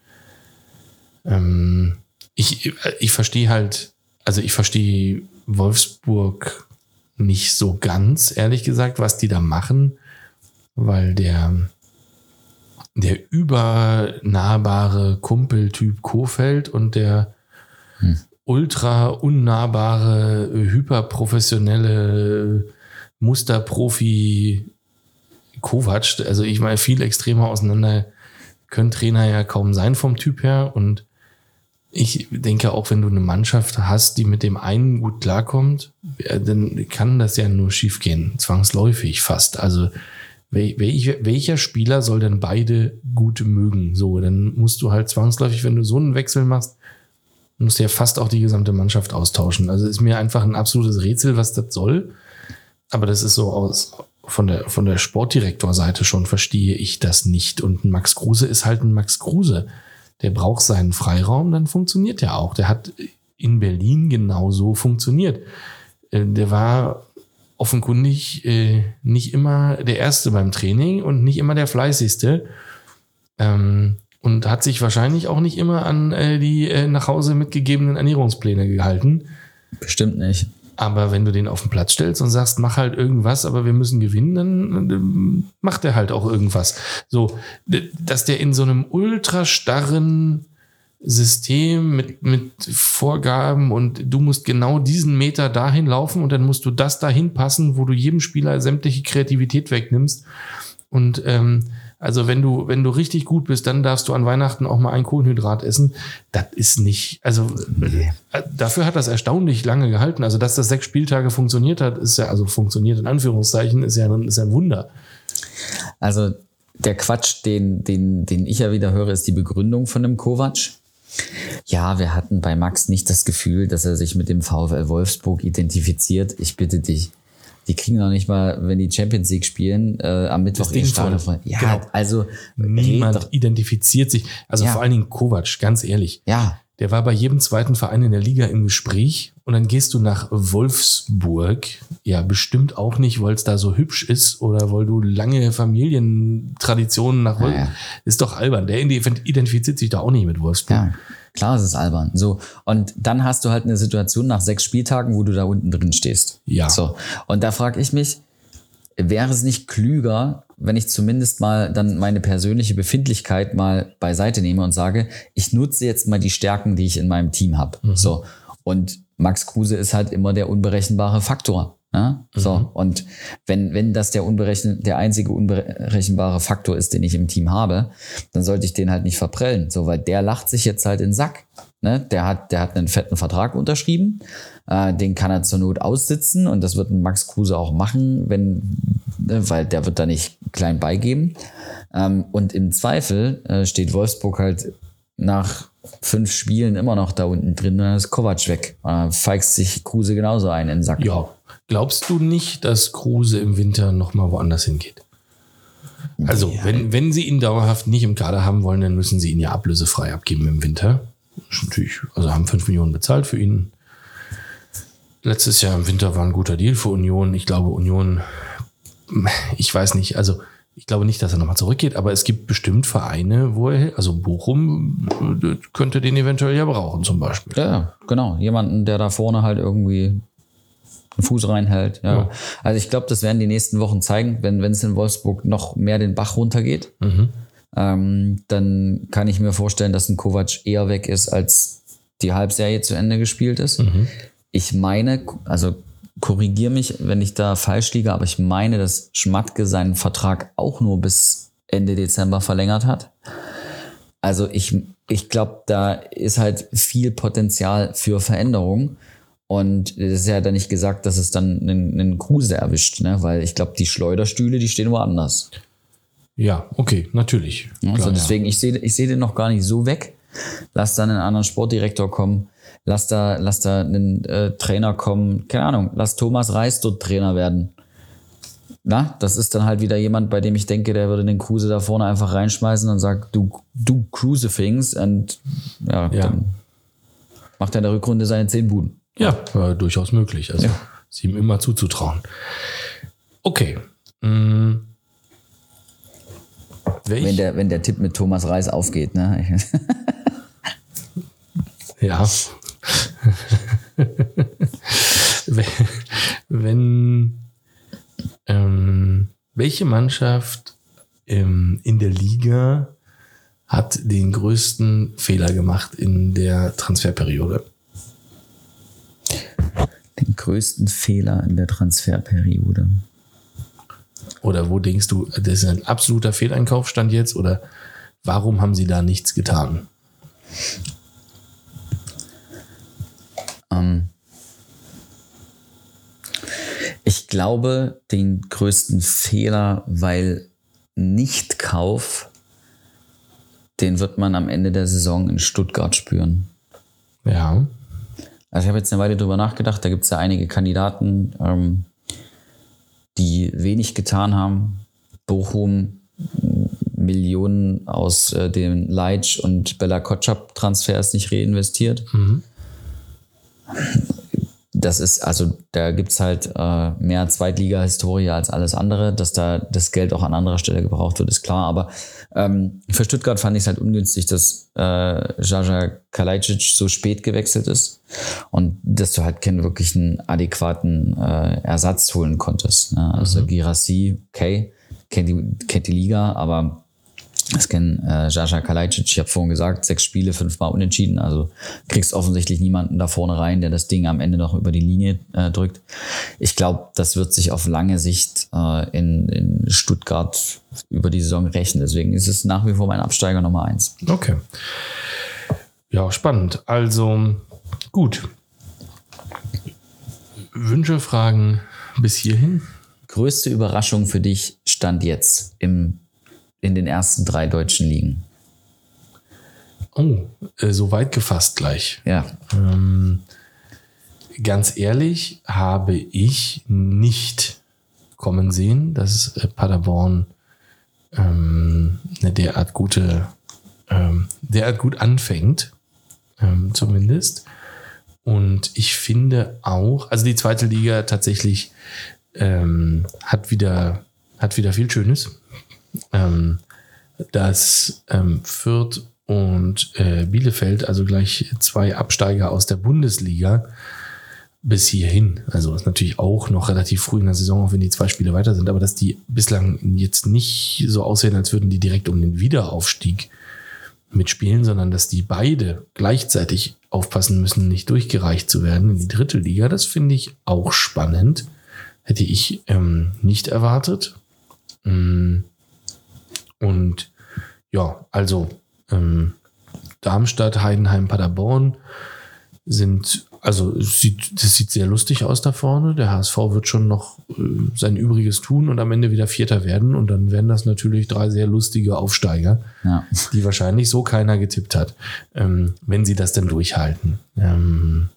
Ähm, ich, ich verstehe halt, also ich verstehe Wolfsburg nicht so ganz, ehrlich gesagt, was die da machen, weil der, der übernahbare Kumpeltyp Kofeld und der hm. ultra unnahbare, hyperprofessionelle Musterprofi Kovac, also ich meine, viel extremer auseinander können Trainer ja kaum sein vom Typ her und ich denke auch, wenn du eine Mannschaft hast, die mit dem einen gut klarkommt, dann kann das ja nur schiefgehen, zwangsläufig fast. Also welcher Spieler soll denn beide gut mögen? So, dann musst du halt zwangsläufig, wenn du so einen Wechsel machst, musst du ja fast auch die gesamte Mannschaft austauschen. Also ist mir einfach ein absolutes Rätsel, was das soll. Aber das ist so aus, von der, von der Sportdirektorseite schon verstehe ich das nicht. Und Max Kruse ist halt ein Max Kruse der braucht seinen Freiraum, dann funktioniert der auch. Der hat in Berlin genauso funktioniert. Äh, der war offenkundig äh, nicht immer der Erste beim Training und nicht immer der Fleißigste. Ähm, und hat sich wahrscheinlich auch nicht immer an äh, die nach Hause mitgegebenen Ernährungspläne gehalten. Bestimmt nicht. Aber wenn du den auf den Platz stellst und sagst, mach halt irgendwas, aber wir müssen gewinnen, dann, dann macht er halt auch irgendwas. So, dass der in so einem ultra starren System mit, mit Vorgaben und du musst genau diesen Meter dahin laufen und dann musst du das dahin passen, wo du jedem Spieler sämtliche Kreativität wegnimmst. Und ähm, also wenn du, wenn du richtig gut bist, dann darfst du an Weihnachten auch mal ein Kohlenhydrat essen. Das ist nicht, also nee. Äh, dafür hat das erstaunlich lange gehalten. Also dass das sechs Spieltage funktioniert hat, ist ja, also funktioniert in Anführungszeichen, ist ja, ist ja ein Wunder. Also der Quatsch, den, den, den ich ja wieder höre, ist die Begründung von dem Kovac. Ja, wir hatten bei Max nicht das Gefühl, dass er sich mit dem VfL Wolfsburg identifiziert. Ich bitte dich die kriegen noch nicht mal, wenn die Champions League spielen, äh, am Mittwoch ihr Stadion. Ja, genau. also niemand identifiziert sich. Also ja. vor allen Dingen Kovac, ganz ehrlich. Ja. Der war bei jedem zweiten Verein in der Liga im Gespräch und dann gehst du nach Wolfsburg. Ja, bestimmt auch nicht, weil es da so hübsch ist oder weil du lange Familientraditionen nach Wolfsburg. Ja, ja. Ist doch albern. Der identifiziert sich da auch nicht mit Wolfsburg. Ja. Klar, es ist albern. So. Und dann hast du halt eine Situation nach sechs Spieltagen, wo du da unten drin stehst. Ja. So. Und da frage ich mich, wäre es nicht klüger, wenn ich zumindest mal dann meine persönliche Befindlichkeit mal beiseite nehme und sage, ich nutze jetzt mal die Stärken, die ich in meinem Team habe. Mhm. So. Und Max Kruse ist halt immer der unberechenbare Faktor. So, mhm. und wenn, wenn das der, unberechen, der einzige unberechenbare Faktor ist, den ich im Team habe, dann sollte ich den halt nicht verprellen. So, weil der lacht sich jetzt halt in den Sack. Ne? Der, hat, der hat einen fetten Vertrag unterschrieben, äh, den kann er zur Not aussitzen und das wird ein Max Kruse auch machen, wenn, ne? weil der wird da nicht klein beigeben. Ähm, und im Zweifel äh, steht Wolfsburg halt nach fünf Spielen immer noch da unten drin, dann ist Kovac weg. Äh, feigst sich Kruse genauso ein in den Sack. Ja, Glaubst du nicht, dass Kruse im Winter nochmal woanders hingeht? Also, ja. wenn, wenn sie ihn dauerhaft nicht im Kader haben wollen, dann müssen sie ihn ja ablösefrei abgeben im Winter. natürlich, also haben 5 Millionen bezahlt für ihn. Letztes Jahr im Winter war ein guter Deal für Union. Ich glaube, Union, ich weiß nicht, also ich glaube nicht, dass er nochmal zurückgeht, aber es gibt bestimmt Vereine, wo er, also Bochum könnte den eventuell ja brauchen zum Beispiel. Ja, genau. Jemanden, der da vorne halt irgendwie einen Fuß reinhält. Ja. ja. Also ich glaube, das werden die nächsten Wochen zeigen, wenn wenn es in Wolfsburg noch mehr den Bach runtergeht. Mhm. Ähm, dann kann ich mir vorstellen, dass ein Kovac eher weg ist, als die Halbserie zu Ende gespielt ist. Mhm. Ich meine, also korrigiere mich, wenn ich da falsch liege, aber ich meine, dass Schmatke seinen Vertrag auch nur bis Ende Dezember verlängert hat. Also ich, ich glaube, da ist halt viel Potenzial für Veränderung. Und es ist ja dann nicht gesagt, dass es dann einen, einen Kruse erwischt, ne? weil ich glaube, die Schleuderstühle, die stehen woanders. Ja, okay, natürlich. Also Klar, ja. deswegen, ich sehe ich sehe den noch gar nicht so weg. Lass dann einen anderen Sportdirektor kommen. Lass da, lass da einen äh, Trainer kommen. Keine Ahnung, lass Thomas Reis dort Trainer werden. Na, das ist dann halt wieder jemand, bei dem ich denke, der würde den Kruse da vorne einfach reinschmeißen und sagt, du, du Kruse-Things und ja, Ja. dann macht er in der Rückrunde seine zehn Buden. Ja, war durchaus möglich. Also Ja. ist ihm immer zuzutrauen. Okay. Welch, Wenn der, wenn der Tipp mit Thomas Reis aufgeht, ne? ja. Wenn, wenn ähm, welche Mannschaft ähm, in der Liga hat den größten Fehler gemacht in der Transferperiode? Den größten Fehler in der Transferperiode. Oder wo denkst du, das ist ein absoluter Fehleinkauf stand jetzt? Oder warum haben sie da nichts getan? Ähm, ich glaube, den größten Fehler, weil Nicht-Kauf, den wird man am Ende der Saison in Stuttgart spüren. Ja. Also ich habe jetzt eine Weile drüber nachgedacht, da gibt es ja einige Kandidaten, ähm, die wenig getan haben. Bochum Millionen aus äh, den Leitsch und Bella Kotschap Transfers nicht reinvestiert. Das ist, also da gibt's halt äh, mehr Zweitliga-Historie als alles andere. Dass da das Geld auch an anderer Stelle gebraucht wird, ist klar. Aber ähm, für Stuttgart fand ich es halt ungünstig, dass äh, Jaja Kalajdzic so spät gewechselt ist und dass du halt keinen wirklichen adäquaten äh, Ersatz holen konntest. Ne? Also Girassi, okay, kennt die, kennt die Liga, aber das kennen äh, Jaja Kalajdzic, ich habe vorhin gesagt, sechs Spiele, fünfmal unentschieden. Also kriegst offensichtlich niemanden da vorne rein, der das Ding am Ende noch über die Linie äh, drückt. Ich glaube, das wird sich auf lange Sicht äh, in, in Stuttgart über die Saison rächen. Deswegen ist es nach wie vor mein Absteiger Nummer eins. Okay. Ja, spannend. Also, gut. Wünsche, Fragen bis hierhin? Größte Überraschung für dich stand jetzt im, in den ersten drei deutschen Ligen. Oh, äh, so weit gefasst gleich. Ja, Ähm, ganz ehrlich habe ich nicht kommen sehen, dass äh, Paderborn ähm, eine derart gute, ähm, derart gut anfängt, ähm, zumindest. Und ich finde auch, also die zweite Liga tatsächlich ähm, hat wieder, hat wieder viel Schönes. Ähm, dass ähm, Fürth und äh, Bielefeld, also gleich zwei Absteiger aus der Bundesliga, bis hierhin, also ist natürlich auch noch relativ früh in der Saison, auch wenn die zwei Spiele weiter sind, aber dass die bislang jetzt nicht so aussehen, als würden die direkt um den Wiederaufstieg mitspielen, sondern dass die beide gleichzeitig aufpassen müssen, nicht durchgereicht zu werden in die dritte Liga, das finde ich auch spannend. Hätte ich ähm, nicht erwartet. Mm. Und ja, also ähm, Darmstadt, Heidenheim, Paderborn sind, also es sieht, das sieht sehr lustig aus da vorne. Der HSV wird schon noch äh, sein Übriges tun und am Ende wieder Vierter werden. Und dann werden das natürlich drei sehr lustige Aufsteiger, ja. die wahrscheinlich so keiner getippt hat, ähm, wenn sie das denn durchhalten. Ähm,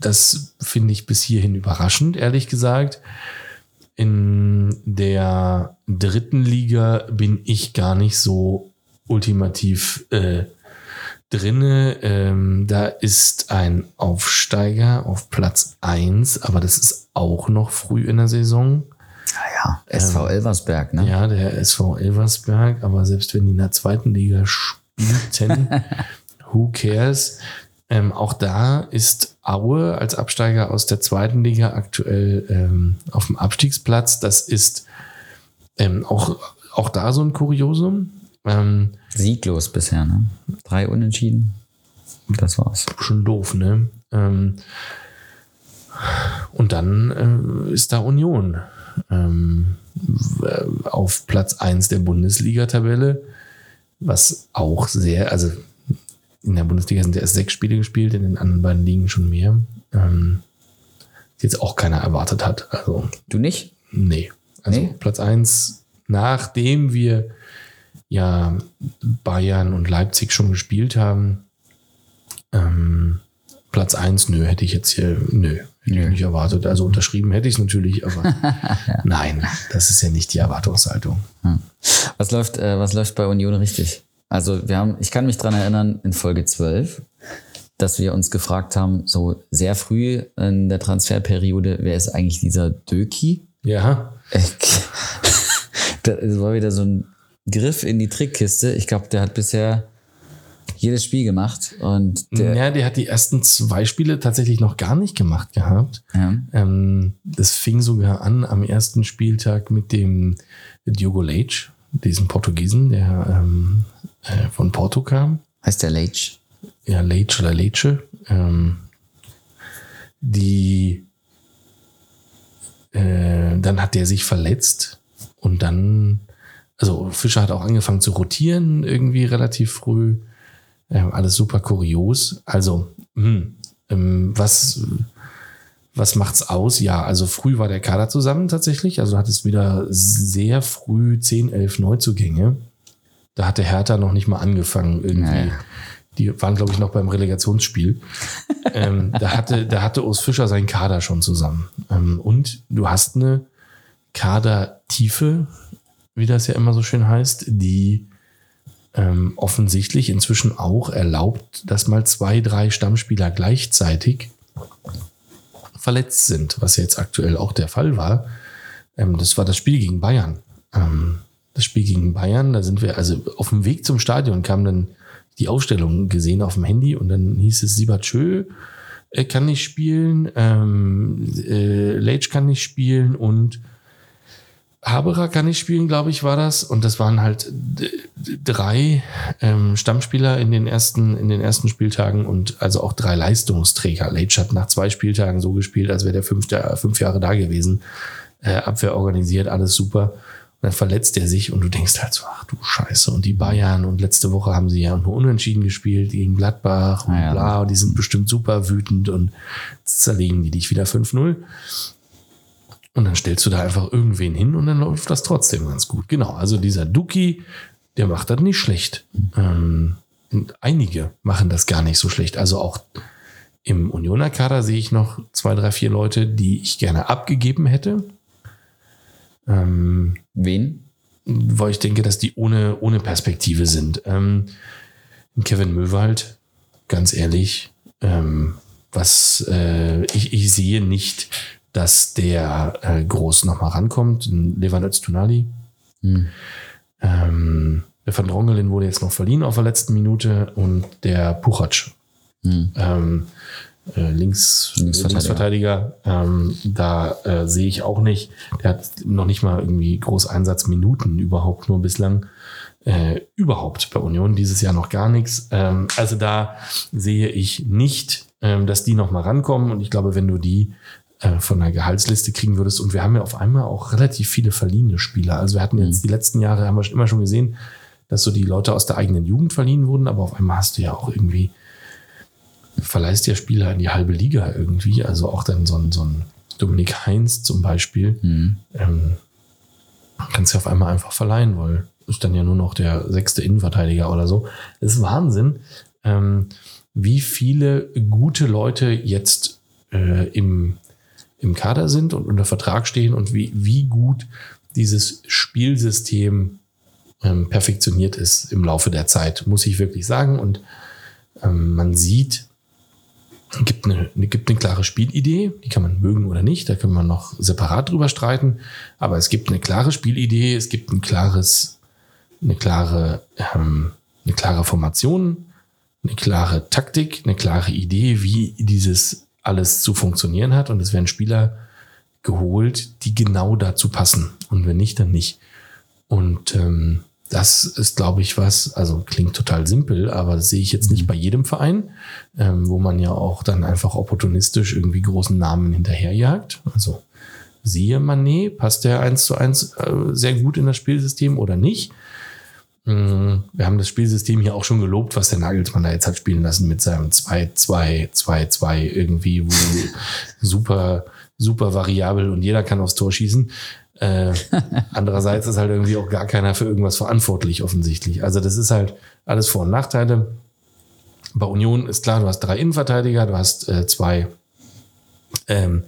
das finde ich bis hierhin überraschend, ehrlich gesagt. In der dritten Liga bin ich gar nicht so ultimativ äh, drinne. Ähm, da ist ein Aufsteiger auf Platz 1, aber das ist auch noch früh in der Saison. ja. SV Elversberg, ne? Ja, der SV Elversberg, aber selbst wenn die in der zweiten Liga spielten, who cares? Ähm, auch da ist Aue als Absteiger aus der zweiten Liga aktuell ähm, auf dem Abstiegsplatz. Das ist ähm, auch, auch da so ein Kuriosum. Ähm, Sieglos bisher, ne? Drei Unentschieden. Das war's. schon doof, ne? Ähm, und dann äh, ist da Union ähm, w- auf Platz 1 der Bundesliga-Tabelle, was auch sehr, also in der Bundesliga sind ja erst sechs Spiele gespielt, in den anderen beiden Ligen schon mehr. Ähm, ähm, jetzt auch keiner erwartet hat. Also, Du nicht? nee. Also Nee? Platz eins, nachdem wir ja Bayern und Leipzig schon gespielt haben, ähm, Platz eins, nö, hätte ich jetzt hier, nö, hätte ich nicht erwartet. Also unterschrieben hätte ich es natürlich, aber nein, das ist ja nicht die Erwartungshaltung. Was läuft, äh, was läuft bei Union richtig? Also wir haben, ich kann mich dran erinnern, in Folge 12, dass wir uns gefragt haben, so sehr früh in der Transferperiode, wer ist eigentlich dieser Döki? Ja, Das war wieder so ein Griff in die Trickkiste. Ich glaube, der hat bisher jedes Spiel gemacht und der, ja, der hat die ersten zwei Spiele tatsächlich noch gar nicht gemacht gehabt. ja, Ähm, das fing sogar an am ersten Spieltag mit dem Diogo Leite, diesem Portugiesen, der ähm, äh, von Porto kam. heißt der Leitch. Ja, Leite oder Leite. Ähm, die äh, dann hat der sich verletzt und dann, also Fischer hat auch angefangen zu rotieren, irgendwie relativ früh. Ähm, alles super kurios. Also, hm, ähm, was, was macht's aus? Ja, also früh war der Kader zusammen tatsächlich. Also hat es wieder sehr früh 10, 11 Neuzugänge. Da hatte Hertha noch nicht mal angefangen irgendwie. Naja. Die waren, glaube ich, noch beim Relegationsspiel. ähm, da, hatte, da hatte Urs Fischer seinen Kader schon zusammen. Ähm, und du hast eine Kadertiefe, wie das ja immer so schön heißt, die ähm, offensichtlich inzwischen auch erlaubt, dass mal zwei, drei Stammspieler gleichzeitig verletzt sind, was jetzt aktuell auch der Fall war. Ähm, das war das Spiel gegen Bayern. Ähm, das Spiel gegen Bayern, da sind wir, also auf dem Weg zum Stadion kam dann die Aufstellung gesehen auf dem Handy und dann hieß es, Sibachö äh, kann nicht spielen, ähm, äh, Leitch kann nicht spielen und Haberer kann nicht spielen, glaube ich, war das. Und das waren halt drei ähm, Stammspieler in den ersten, in den ersten Spieltagen und also auch drei Leistungsträger. Leitch hat nach zwei Spieltagen so gespielt, als wäre der fünf, der fünf Jahre da gewesen. Äh, Abwehr organisiert, alles super. Dann verletzt er sich und du denkst halt so, ach du Scheiße. Und die Bayern und letzte Woche haben sie ja nur unentschieden gespielt gegen Gladbach und Ah ja. bla. Und die sind bestimmt super wütend und zerlegen die dich wieder 5-0. Und dann stellst du da einfach irgendwen hin und dann läuft das trotzdem ganz gut. Genau, also dieser Duki, der macht das nicht schlecht. Ähm, einige machen das gar nicht so schlecht. Also auch im Unioner Kader sehe ich noch zwei, drei, vier Leute, die ich gerne abgegeben hätte. Ähm, Wen? weil ich denke, dass die ohne, ohne Perspektive sind. Ähm, Kevin Möwald, ganz ehrlich, ähm, was äh, ich, ich sehe nicht, dass der äh, groß nochmal rankommt. Levan Öztunali. Hm. Ähm, der Van Drongelin wurde jetzt noch verliehen auf der letzten Minute und der Puchac, Hm. ähm, äh, Links, Linksverteidiger. Linksverteidiger, ähm, da äh, sehe ich auch nicht. Der hat noch nicht mal irgendwie groß Einsatzminuten überhaupt nur bislang. Äh, überhaupt bei Union dieses Jahr noch gar nichts. Ähm, also da sehe ich nicht, ähm, dass die noch mal rankommen. Und ich glaube, wenn du die äh, von der Gehaltsliste kriegen würdest, und wir haben ja auf einmal auch relativ viele verliehene Spieler. Also wir hatten jetzt die letzten Jahre, haben wir immer schon gesehen, dass so die Leute aus der eigenen Jugend verliehen wurden, aber auf einmal hast du ja auch irgendwie verleihst ja Spieler in die halbe Liga irgendwie, also auch dann so ein, so ein Dominik Heinz zum Beispiel, Hm. ähm, kannst du auf einmal einfach verleihen, weil ist dann ja nur noch der sechste Innenverteidiger oder so. Das ist Wahnsinn, ähm, wie viele gute Leute jetzt äh, im, im Kader sind und unter Vertrag stehen und wie, wie gut dieses Spielsystem ähm, perfektioniert ist im Laufe der Zeit, muss ich wirklich sagen. Und ähm, man sieht, gibt eine, gibt eine klare Spielidee, die kann man mögen oder nicht, da können wir noch separat drüber streiten, aber es gibt eine klare Spielidee, es gibt ein klares, eine klare, ähm, eine klare Formation, eine klare Taktik, eine klare Idee, wie dieses alles zu funktionieren hat und es werden Spieler geholt, die genau dazu passen und wenn nicht, dann nicht. Und ähm, das ist, glaube ich, was, also klingt total simpel, aber das sehe ich jetzt nicht bei jedem Verein, ähm, wo man ja auch dann einfach opportunistisch irgendwie großen Namen hinterherjagt. Also siehe Mané, passt der eins zu eins äh, sehr gut in das Spielsystem oder nicht? mh, wir haben das Spielsystem hier auch schon gelobt, was der Nagelsmann da jetzt hat spielen lassen mit seinem 2-2-2-2 irgendwie, wo super, super variabel und jeder kann aufs Tor schießen. Äh, andererseits ist halt irgendwie auch gar keiner für irgendwas verantwortlich, offensichtlich. Also das ist halt alles Vor- und Nachteile. Bei Union ist klar, du hast drei Innenverteidiger, du hast äh, zwei ähm,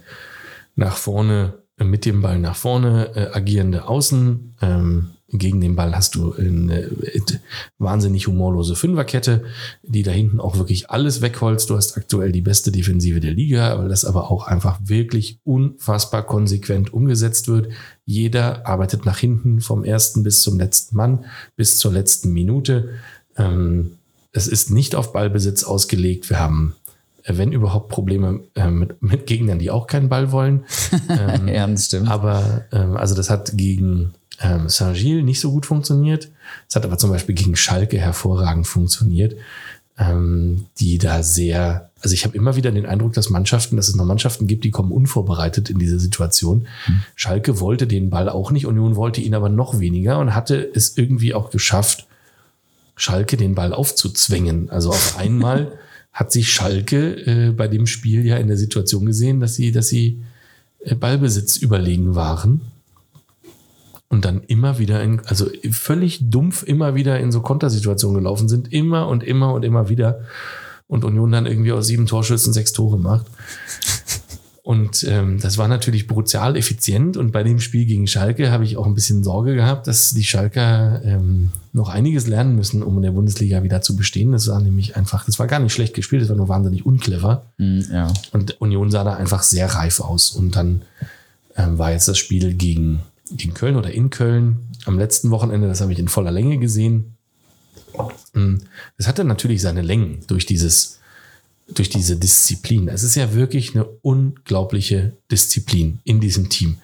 nach vorne, mit dem Ball nach vorne äh, agierende Außen. Ähm, gegen den Ball hast du eine äh, wahnsinnig humorlose Fünferkette, die da hinten auch wirklich alles wegholzt. Du hast aktuell die beste Defensive der Liga, weil das aber auch einfach wirklich unfassbar konsequent umgesetzt wird. Jeder arbeitet nach hinten vom ersten bis zum letzten Mann, bis zur letzten Minute. Ähm, es ist nicht auf Ballbesitz ausgelegt. Wir haben, äh, wenn überhaupt, Probleme äh, mit, mit Gegnern, die auch keinen Ball wollen. Ähm, Ja, das stimmt. aber ähm, also das hat gegen ähm, Saint-Gilles nicht so gut funktioniert. Es hat aber zum Beispiel gegen Schalke hervorragend funktioniert, ähm, die da sehr, also ich habe immer wieder den Eindruck, dass Mannschaften, dass es noch Mannschaften gibt, die kommen unvorbereitet in diese Situation. Schalke wollte den Ball auch nicht, Union wollte ihn aber noch weniger und hatte es irgendwie auch geschafft, Schalke den Ball aufzuzwängen. Also auf einmal hat sich Schalke äh, bei dem Spiel ja in der Situation gesehen, dass sie, dass sie äh, Ballbesitz überlegen waren und dann immer wieder in, also völlig dumpf immer wieder in so Kontersituationen gelaufen sind, immer und immer und immer wieder und Union dann irgendwie aus sieben Torschüssen sechs Tore macht. Und ähm, das war natürlich brutal effizient. Und bei dem Spiel gegen Schalke habe ich auch ein bisschen Sorge gehabt, dass die Schalker ähm, noch einiges lernen müssen, um in der Bundesliga wieder zu bestehen. Das war nämlich einfach, das war gar nicht schlecht gespielt, das war nur wahnsinnig unclever. Mhm, ja. Und Union sah da einfach sehr reif aus. Und dann ähm, war jetzt das Spiel gegen, gegen Köln oder in Köln am letzten Wochenende, das habe ich in voller Länge gesehen. Mm, Es hatte natürlich seine Längen durch dieses, durch diese Disziplin. Es ist ja wirklich eine unglaubliche Disziplin in diesem Team.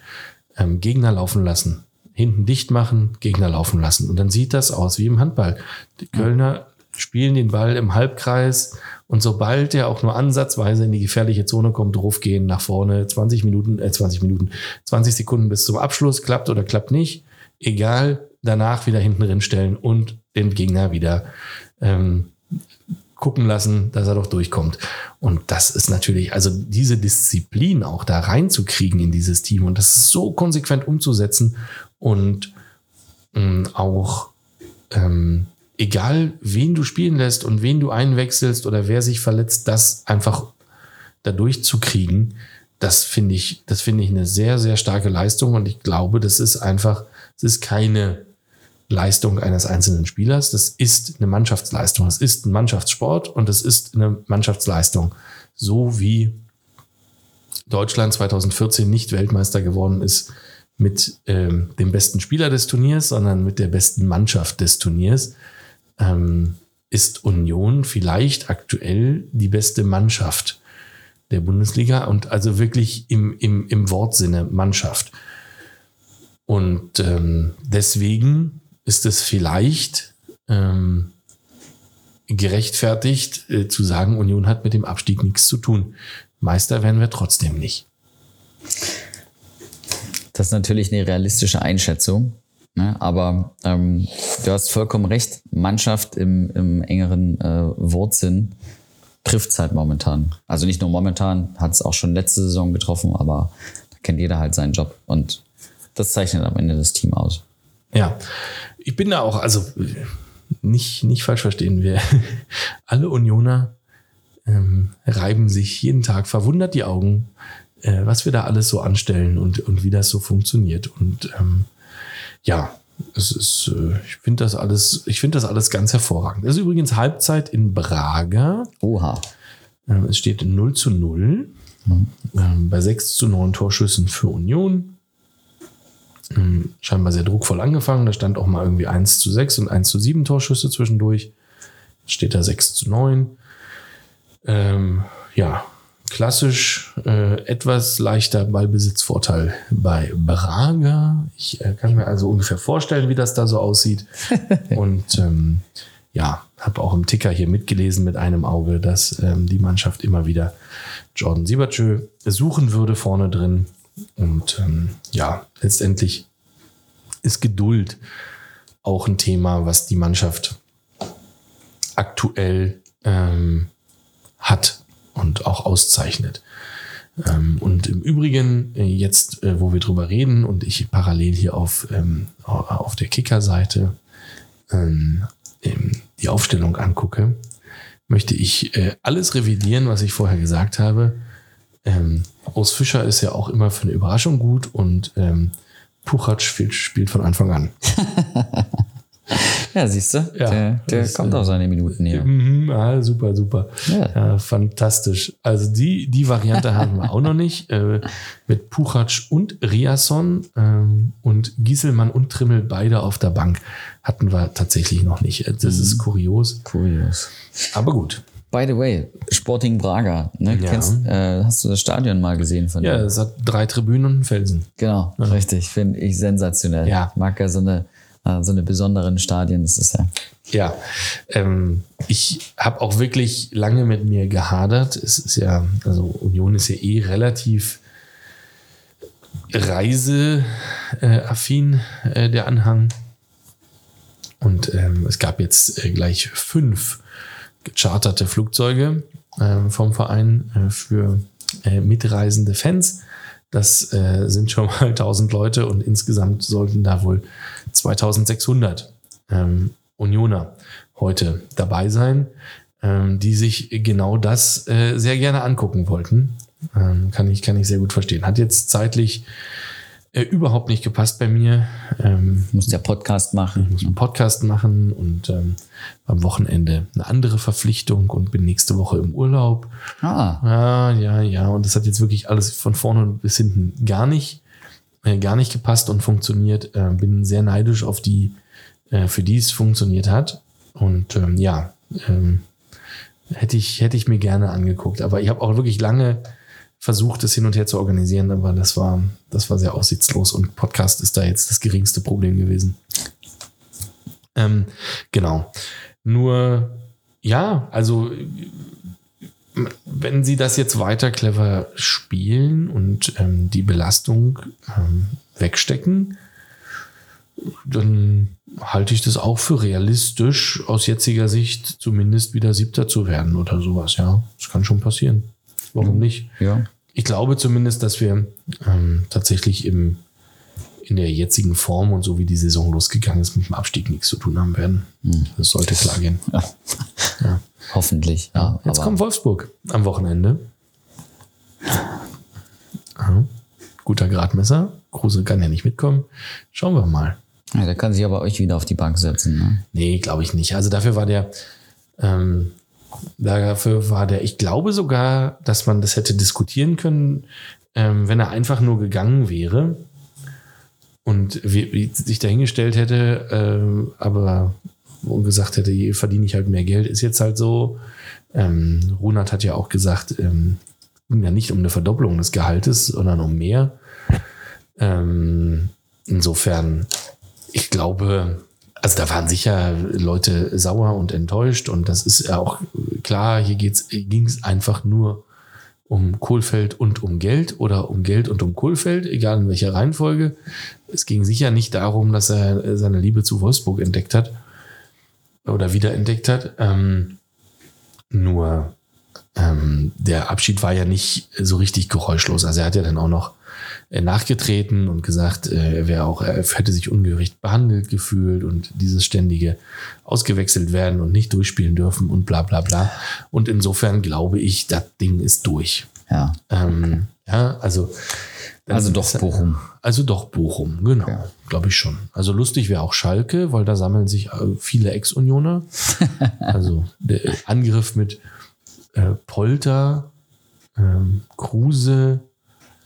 Ähm, Gegner laufen lassen, hinten dicht machen, Gegner laufen lassen. Und dann sieht das aus wie im Handball. Die Kölner spielen den Ball im Halbkreis und sobald der auch nur ansatzweise in die gefährliche Zone kommt, draufgehen nach vorne, 20 Minuten, äh 20 Minuten, 20 Sekunden bis zum Abschluss, klappt oder klappt nicht, egal, danach wieder hinten drin stellen und den Gegner wieder ähm, gucken lassen, dass er doch durchkommt. Und das ist natürlich, also diese Disziplin auch da reinzukriegen in dieses Team und das so konsequent umzusetzen und ähm, auch ähm, egal wen du spielen lässt und wen du einwechselst oder wer sich verletzt, das einfach dadurch zu kriegen, das finde ich, das finde ich eine sehr, sehr starke Leistung und ich glaube, das ist einfach, es ist keine Leistung eines einzelnen Spielers, das ist eine Mannschaftsleistung, es ist ein Mannschaftssport und es ist eine Mannschaftsleistung, so wie Deutschland 2014 nicht Weltmeister geworden ist mit ähm, dem besten Spieler des Turniers, sondern mit der besten Mannschaft des Turniers, ähm, ist Union vielleicht aktuell die beste Mannschaft der Bundesliga und also wirklich im, im, im Wortsinne Mannschaft. Und ähm, deswegen ist es vielleicht ähm, gerechtfertigt äh, zu sagen, Union hat mit dem Abstieg nichts zu tun. Meister werden wir trotzdem nicht. Das ist natürlich eine realistische Einschätzung. Ne? Aber ähm, du hast vollkommen recht. Mannschaft im, im engeren äh, Wortsinn trifft es halt momentan. Also nicht nur momentan, hat es auch schon letzte Saison getroffen, aber da kennt jeder halt seinen Job. Und das zeichnet am Ende das Team aus. Ja, ich bin da auch, also nicht, nicht falsch verstehen wir. Alle Unioner ähm, reiben sich jeden Tag verwundert die Augen, äh, was wir da alles so anstellen und, und wie das so funktioniert. Und ähm, ja, es ist, äh, ich finde das alles, ich finde das alles ganz hervorragend. Es ist übrigens Halbzeit in Braga. Oha. Ähm, es steht 0 zu 0 ähm, bei 6 zu 9 Torschüssen für Union. Ähm, scheinbar sehr druckvoll angefangen. Da stand auch mal irgendwie 1 zu 6 und 1 zu 7 Torschüsse zwischendurch. Jetzt steht da 6 zu 9. Ähm, ja, klassisch äh, etwas leichter Ballbesitzvorteil bei Braga. Ich äh, kann mir also ungefähr vorstellen, wie das da so aussieht. Und ähm, ja, habe auch im Ticker hier mitgelesen mit einem Auge, dass ähm, die Mannschaft immer wieder Jordan Siebertschö suchen würde vorne drin. Und ähm, ja, letztendlich ist Geduld auch ein Thema, was die Mannschaft aktuell ähm, hat und auch auszeichnet. Ähm, und im Übrigen, äh, jetzt, äh, wo wir drüber reden und ich parallel hier auf, ähm, auf der Kicker-Seite ähm, die Aufstellung angucke, möchte ich äh, alles revidieren, was ich vorher gesagt habe. Ähm, Urs Fischer ist ja auch immer für eine Überraschung gut und ähm, Puchac spielt, spielt von Anfang an. Ja, siehst du, Ja, der, der das, kommt äh, auf seine Minuten hier. Mhm, ah, super, super. Ja. Ja. fantastisch. Also die, die Variante haben wir auch noch nicht. Äh, mit Puchac und Riasson ähm, und Gieselmann und Trimmel beide auf der Bank hatten wir tatsächlich noch nicht. Das ist kurios. Kurios. Aber gut. By the way, Sporting Braga, ne? Ja. Kennst, äh, hast du das Stadion mal gesehen von Ja, es hat drei Tribünen und einen Felsen. Genau, richtig, finde ich sensationell. Ja. Ich mag ja so eine, äh, so eine besonderen Stadien. Ist ja. Ja, ähm, ich habe auch wirklich lange mit mir gehadert. Es ist ja, also Union ist ja eh relativ reiseaffin, äh, der Anhang. Und ähm, es gab jetzt äh, gleich fünf gecharterte Flugzeuge äh, vom Verein äh, für äh, mitreisende Fans. Das sind schon mal 1000 Leute und insgesamt sollten da wohl 2600 ähm, Unioner heute dabei sein, ähm, die sich genau das äh, sehr gerne angucken wollten. Ähm, kann, ich, kann ich sehr gut verstehen. Hat jetzt zeitlich äh, überhaupt nicht gepasst bei mir. Ähm, Muss der Podcast machen. ich muss einen Podcast machen und ähm, am Wochenende eine andere Verpflichtung und bin nächste Woche im Urlaub. Ah, Ja, ja, ja. Und das hat jetzt wirklich alles von vorne bis hinten gar nicht, äh, gar nicht gepasst und funktioniert. Äh, bin sehr neidisch auf die, äh, für die es funktioniert hat. Und ähm, ja, ähm, hätte ich, hätte ich mir gerne angeguckt. Aber ich habe auch wirklich lange versucht, das hin und her zu organisieren, aber das war, das war sehr aussichtslos und Podcast ist da jetzt das geringste Problem gewesen. Ähm, genau. Nur, ja, also wenn sie das jetzt weiter clever spielen und ähm, die Belastung ähm, wegstecken, dann halte ich das auch für realistisch, aus jetziger Sicht zumindest wieder Siebter zu werden oder sowas. Ja, das kann schon passieren. Warum nicht? ja. Ich glaube zumindest, dass wir ähm, tatsächlich im, in der jetzigen Form und so wie die Saison losgegangen ist, mit dem Abstieg nichts zu tun haben werden. Das sollte klar gehen. Ja. Hoffentlich. Ja, Jetzt kommt Wolfsburg am Wochenende. Aha. Guter Gradmesser. Kruse kann ja nicht mitkommen. Schauen wir mal. ja, der kann sich aber euch wieder auf die Bank setzen. Ne? Nee, glaube ich nicht. Also dafür war der, ähm, dafür war der, ich glaube sogar, dass man das hätte diskutieren können, ähm, wenn er einfach nur gegangen wäre und wie, wie sich dahingestellt hätte, ähm, aber und gesagt hätte, hier verdiene ich halt mehr Geld, ist jetzt halt so. Ähm, Runert hat ja auch gesagt, ähm, ging ja nicht um eine Verdopplung des Gehaltes, sondern um mehr. Ähm, insofern, ich glaube, also da waren sicher Leute sauer und enttäuscht und das ist ja auch klar, hier ging es einfach nur um Kohlfeld und um Geld oder um Geld und um Kohlfeld, egal in welcher Reihenfolge. Es ging sicher nicht darum, dass er seine Liebe zu Wolfsburg entdeckt hat oder wiederentdeckt hat. Ähm, nur ähm, der Abschied war ja nicht so richtig geräuschlos. Also er hat ja dann auch noch äh, nachgetreten und gesagt, äh, er wäre auch, er hätte sich ungerecht behandelt gefühlt und dieses ständige ausgewechselt werden und nicht durchspielen dürfen und bla bla bla. Und insofern glaube ich, das Ding ist durch. Ja. Ähm, ja, also. Dann Also doch Bochum. Also doch Bochum, genau. Ja. Glaube ich schon. Also lustig wäre auch Schalke, weil da sammeln sich äh, viele Ex-Unioner. also der Angriff mit äh, Polter, ähm, Kruse,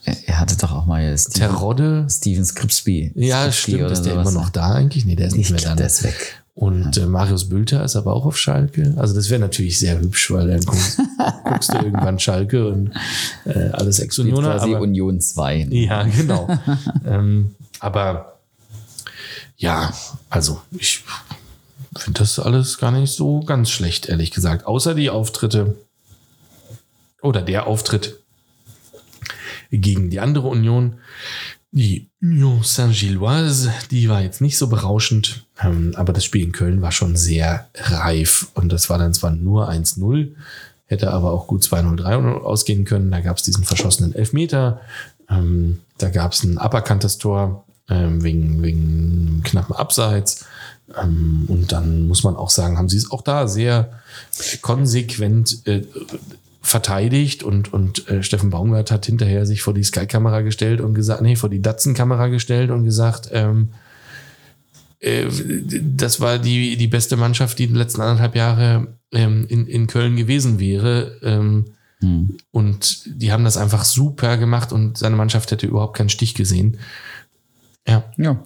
Er, hatte doch auch mal Steven, Terodde. Steven Skripsby. Ja, Skripsky stimmt. Ist der sowas. immer noch da eigentlich? Nee, der ist nicht Ich mehr da. glaube, ne? der ist weg. Und äh, Marius Bülter ist aber auch auf Schalke. Also das wäre natürlich sehr hübsch, weil dann guckst, guckst du irgendwann Schalke und äh, alles Ex-Unioner. quasi aber- Union 2. Ja, genau. ähm, aber ja, also ich finde das alles gar nicht so ganz schlecht, ehrlich gesagt. Außer die Auftritte oder der Auftritt gegen die andere Union. Die Union Saint-Gilloise, die war jetzt nicht so berauschend, ähm, aber das Spiel in Köln war schon sehr reif und das war dann zwar nur 1-0, hätte aber auch gut 2-0, 3-0 ausgehen können. Da gab es diesen verschossenen Elfmeter, ähm, da gab es ein aberkanntes Tor ähm, wegen, wegen knappen Abseits. Ähm, und dann muss man auch sagen, haben sie es auch da sehr konsequent äh, verteidigt und, und äh, Steffen Baumgart hat hinterher sich vor die Sky-Kamera gestellt und gesagt, nee, vor die Datsen-Kamera gestellt und gesagt, ähm, äh, das war die, die beste Mannschaft, die in den letzten anderthalb Jahre ähm, in, in Köln gewesen wäre. Ähm, hm. Und die haben das einfach super gemacht und seine Mannschaft hätte überhaupt keinen Stich gesehen. Ja. Ja.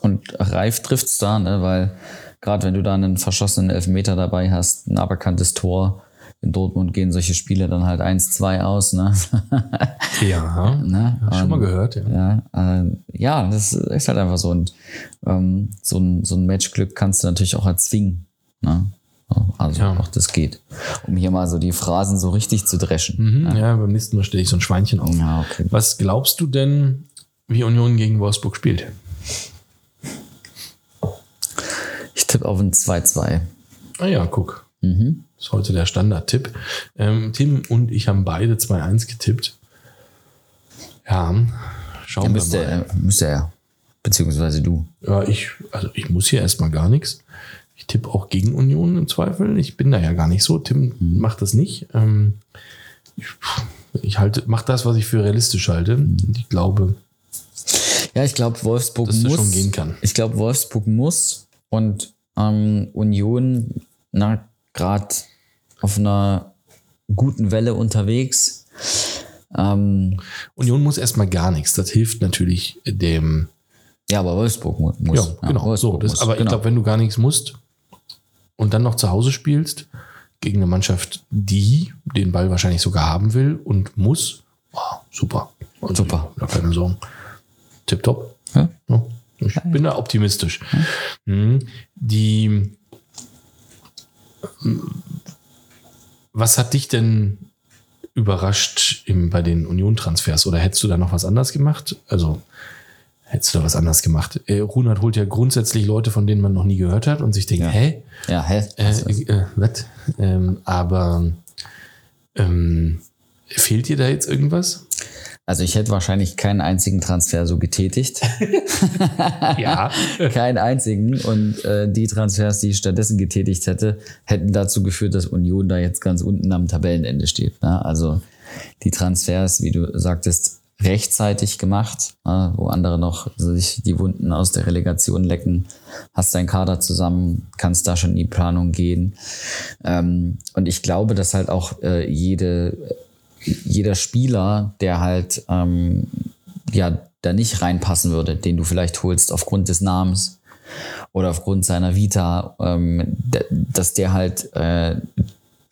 Und Reif trifft es da, ne? weil gerade wenn du da einen verschossenen Elfmeter dabei hast, ein aberkanntes Tor, in Dortmund gehen solche Spiele dann halt 1-2 aus. Ne? Ja, ne? ja schon mal gehört. Ja, ja, äh, ja, das ist halt einfach so. Und ähm, so, ein, so ein Matchglück kannst du natürlich auch erzwingen. Ne? Also ja. auch das geht. Um hier mal so die Phrasen so richtig zu dreschen. Mhm, ja. ja. beim nächsten Mal stelle ich so ein Schweinchen auf. Ja, okay. Was glaubst du denn, wie Union gegen Wolfsburg spielt? Ich tippe auf ein 2-2. Ah ja, guck. Mhm. Das ist heute der Standardtipp. Ähm, Tim und ich haben beide 2-1 getippt. Ja, schauen ja, müsste, wir mal. Müsste er. Beziehungsweise du. Ja, ich, also ich muss hier erstmal gar nichts. Ich tippe auch gegen Union im Zweifel. Ich bin da ja gar nicht so. Tim mhm. macht das nicht. Ähm, ich, ich halte, mach das, was ich für realistisch halte. Mhm. Und ich glaube. Ja, ich glaube, Wolfsburg dass muss. schon gehen kann. Ich glaube, Wolfsburg muss und ähm, Union, na, gerade auf einer guten Welle unterwegs. Ähm, Union muss erstmal gar nichts. Das hilft natürlich dem. Ja, aber Wolfsburg muss. Ja, genau. Wolfsburg so, das, muss, aber genau. ich glaube, wenn du gar nichts musst und dann noch zu Hause spielst, gegen eine Mannschaft, die den Ball wahrscheinlich sogar haben will und muss, oh, super. Und super. Ja, keine Sorgen. Tipptopp. Ja? Ja, ich bin da optimistisch. Mhm. Die was hat dich denn überrascht im, bei den Union-Transfers? Oder hättest du da noch was anders gemacht? Also, hättest du da was anders gemacht? Äh, Runert holt ja grundsätzlich Leute, von denen man noch nie gehört hat und sich denkt, ja. hä? Ja, hä? Äh, äh, was? Ähm, aber ähm, fehlt dir da jetzt irgendwas? Also ich hätte wahrscheinlich keinen einzigen Transfer so getätigt. ja. Keinen einzigen. Und äh, die Transfers, die ich stattdessen getätigt hätte, hätten dazu geführt, dass Union da jetzt ganz unten am Tabellenende steht. Ne? Also die Transfers, wie du sagtest, rechtzeitig gemacht, ne? wo andere noch sich die Wunden aus der Relegation lecken, hast deinen Kader zusammen, kannst da schon in die Planung gehen. Ähm, und ich glaube, dass halt auch äh, jede jeder Spieler, der halt ähm, ja da nicht reinpassen würde, den du vielleicht holst aufgrund des Namens oder aufgrund seiner Vita, ähm, dass der halt äh,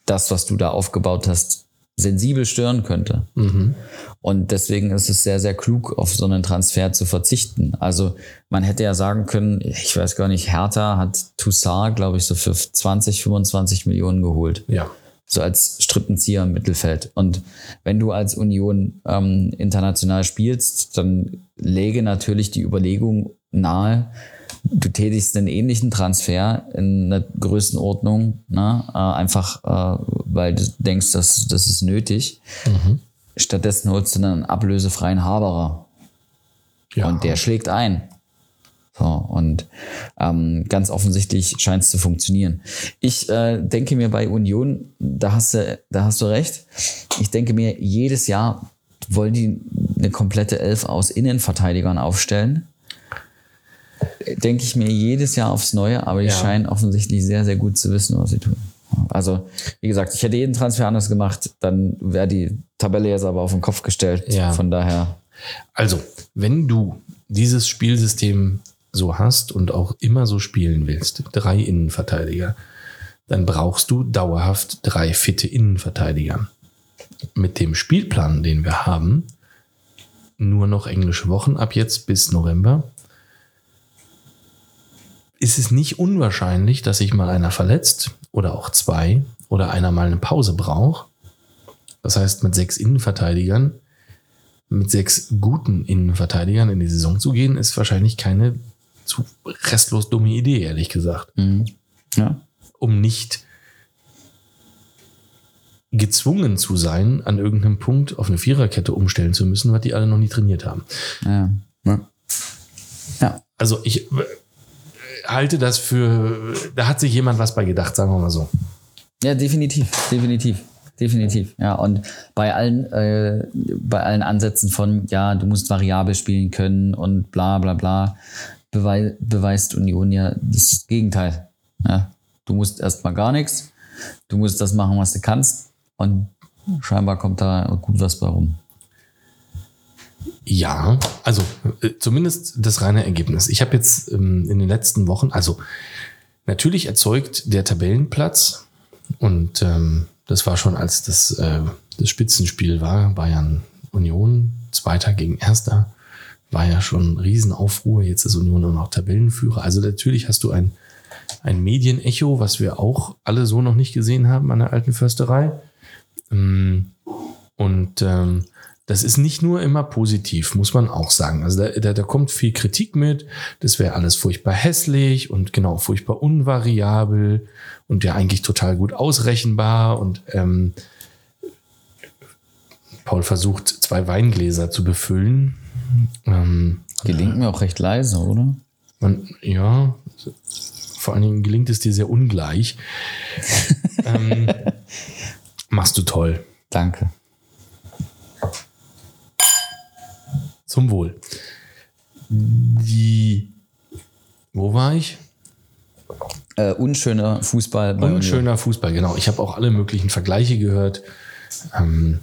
das, was du da aufgebaut hast, sensibel stören könnte. Mhm. Und deswegen ist es sehr, sehr klug, auf so einen Transfer zu verzichten. Also man hätte ja sagen können, ich weiß gar nicht, Hertha hat Toussaint, glaube ich, so für 20, 25 Millionen geholt. Ja so als Strippenzieher im Mittelfeld. Und wenn du als Union ähm, international spielst, dann lege natürlich die Überlegung nahe, du tätigst einen ähnlichen Transfer in einer Größenordnung, ne? Äh, einfach äh, weil du denkst, dass das ist nötig. Mhm. Stattdessen holst du einen ablösefreien Haberer. Ja. Und der schlägt ein. So, und ähm, ganz offensichtlich scheint es zu funktionieren. Ich äh, denke mir bei Union, da hast, du, da hast du recht. Ich denke mir, jedes Jahr wollen die eine komplette Elf aus Innenverteidigern aufstellen. Denke ich mir jedes Jahr aufs Neue, aber die ja. scheinen offensichtlich sehr, sehr gut zu wissen, was sie tun. Also, wie gesagt, ich hätte jeden Transfer anders gemacht, dann wäre die Tabelle jetzt aber auf den Kopf gestellt. Ja. Von daher. Also, wenn du dieses Spielsystem so hast und auch immer so spielen willst, drei Innenverteidiger, dann brauchst du dauerhaft drei fitte Innenverteidiger. Mit dem Spielplan, den wir haben, nur noch englische Wochen ab jetzt bis November, ist es nicht unwahrscheinlich, dass sich mal einer verletzt oder auch zwei oder einer mal eine Pause braucht. Das heißt, mit sechs Innenverteidigern mit sechs guten Innenverteidigern in die Saison zu gehen, ist wahrscheinlich keine zu restlos dumme Idee, ehrlich gesagt. Mhm. Ja. Um nicht gezwungen zu sein, an irgendeinem Punkt auf eine Viererkette umstellen zu müssen, was die alle noch nie trainiert haben. Ja. ja. ja. Also ich äh, halte das für, da hat sich jemand was bei gedacht, sagen wir mal so. Ja, definitiv, definitiv, definitiv. Ja, und bei allen, äh, bei allen Ansätzen von, ja, du musst variabel spielen können und bla bla bla, bewei beweist Union ja das Gegenteil. Ja, du musst erstmal gar nichts, du musst das machen, was du kannst und scheinbar kommt da gut was bei rum. Ja, also äh, zumindest das reine Ergebnis. Ich habe jetzt ähm, in den letzten Wochen, also natürlich erzeugt der Tabellenplatz und ähm, das war schon, als das, äh, das Spitzenspiel war, Bayern Union, Zweiter gegen Erster, war ja schon ein Riesenaufruhr. Jetzt ist Union nur noch Tabellenführer. Also natürlich hast du ein, ein Medienecho, was wir auch alle so noch nicht gesehen haben an der alten Försterei. Ähm, und ähm, das ist nicht nur immer positiv, muss man auch sagen. Also da, da, da kommt viel Kritik mit. Das wäre alles furchtbar hässlich und genau furchtbar unvariabel und ja eigentlich total gut ausrechenbar. Und ähm, Paul versucht, zwei Weingläser zu befüllen. Ähm, Gelingt mir auch recht leise, oder? Man, ja, vor allen Dingen gelingt es dir sehr ungleich. ähm, machst du toll. Danke. Zum Wohl. Die, wo war ich? Äh, unschöner Fußball. bei Unschöner Fußball, genau. Ich habe auch alle möglichen Vergleiche gehört. Ähm,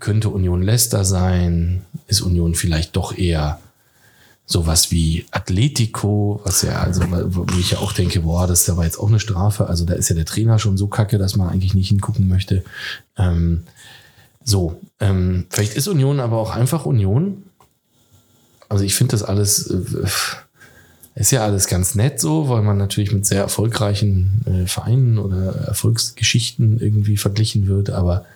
könnte Union Leicester sein? Ist Union vielleicht doch eher sowas wie Atletico, was ja, also wo ich ja auch denke, boah, das ist aber jetzt auch eine Strafe. Also da ist ja der Trainer schon so kacke, dass man eigentlich nicht hingucken möchte. Ähm, so, ähm, vielleicht ist Union aber auch einfach Union. Also ich finde das alles, äh, ist ja alles ganz nett so, weil man natürlich mit sehr erfolgreichen äh, Vereinen oder Erfolgsgeschichten irgendwie verglichen wird, aber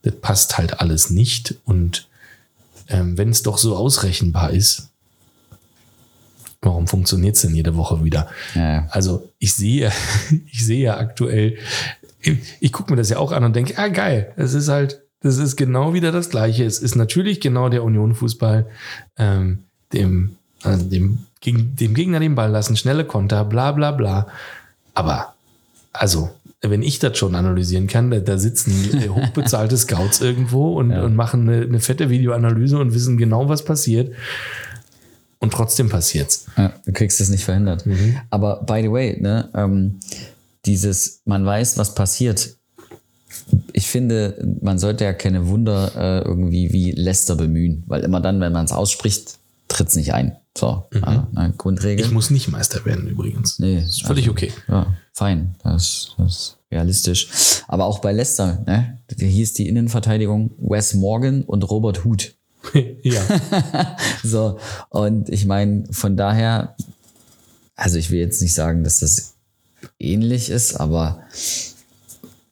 das passt halt alles nicht. Und ähm, wenn es doch so ausrechenbar ist, warum funktioniert es denn jede Woche wieder? Ja. Also ich sehe, ich sehe ja aktuell, ich, ich gucke mir das ja auch an und denke, ah geil, es ist halt, das ist genau wieder das Gleiche. Es ist natürlich genau der Union-Fußball, ähm, dem, also dem, dem Gegner den Ball lassen, schnelle Konter, bla bla bla. Aber, also, wenn ich das schon analysieren kann, da, da sitzen hochbezahlte Scouts irgendwo und, Ja. und machen eine, eine fette Videoanalyse und wissen genau, was passiert. Und trotzdem passiert's. Ja, du kriegst es nicht verhindert. Aber by the way, ne, ähm, dieses, man weiß, was passiert. Ich finde, man sollte ja keine Wunder äh, irgendwie wie Leicester bemühen, weil immer dann, wenn man es ausspricht, tritt es nicht ein. So, ja, eine Grundregel. Ich muss nicht Meister werden übrigens. nee, Ist völlig okay. Ja, fein. Das, das ist realistisch. Aber auch bei Leicester, ne? Hier hieß die Innenverteidigung Wes Morgan und Robert Huth. ja. So, und ich meine, von daher, also ich will jetzt nicht sagen, dass das ähnlich ist, aber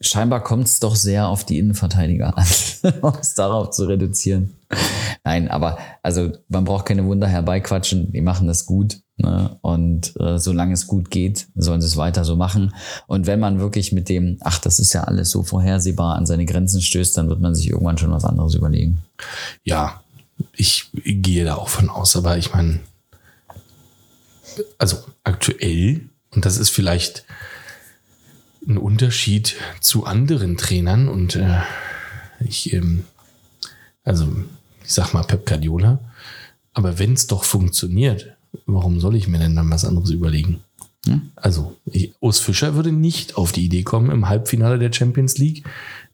scheinbar kommt es doch sehr auf die Innenverteidiger an, um es darauf zu reduzieren. Nein, aber also man braucht keine Wunder herbeiquatschen, die machen das gut. Ne? Und äh, solange es gut geht, sollen sie es weiter so machen. Und wenn man wirklich mit dem, ach, das ist ja alles so vorhersehbar, an seine Grenzen stößt, dann wird man sich irgendwann schon was anderes überlegen. Ja, ich gehe da auch von aus, aber ich meine, also aktuell, und das ist vielleicht ein Unterschied zu anderen Trainern und äh, ich, ähm, also ich sag mal Pep Guardiola, aber wenn es doch funktioniert, warum soll ich mir denn dann was anderes überlegen? Hm? Also, ich, Urs Fischer würde nicht auf die Idee kommen, im Halbfinale der Champions League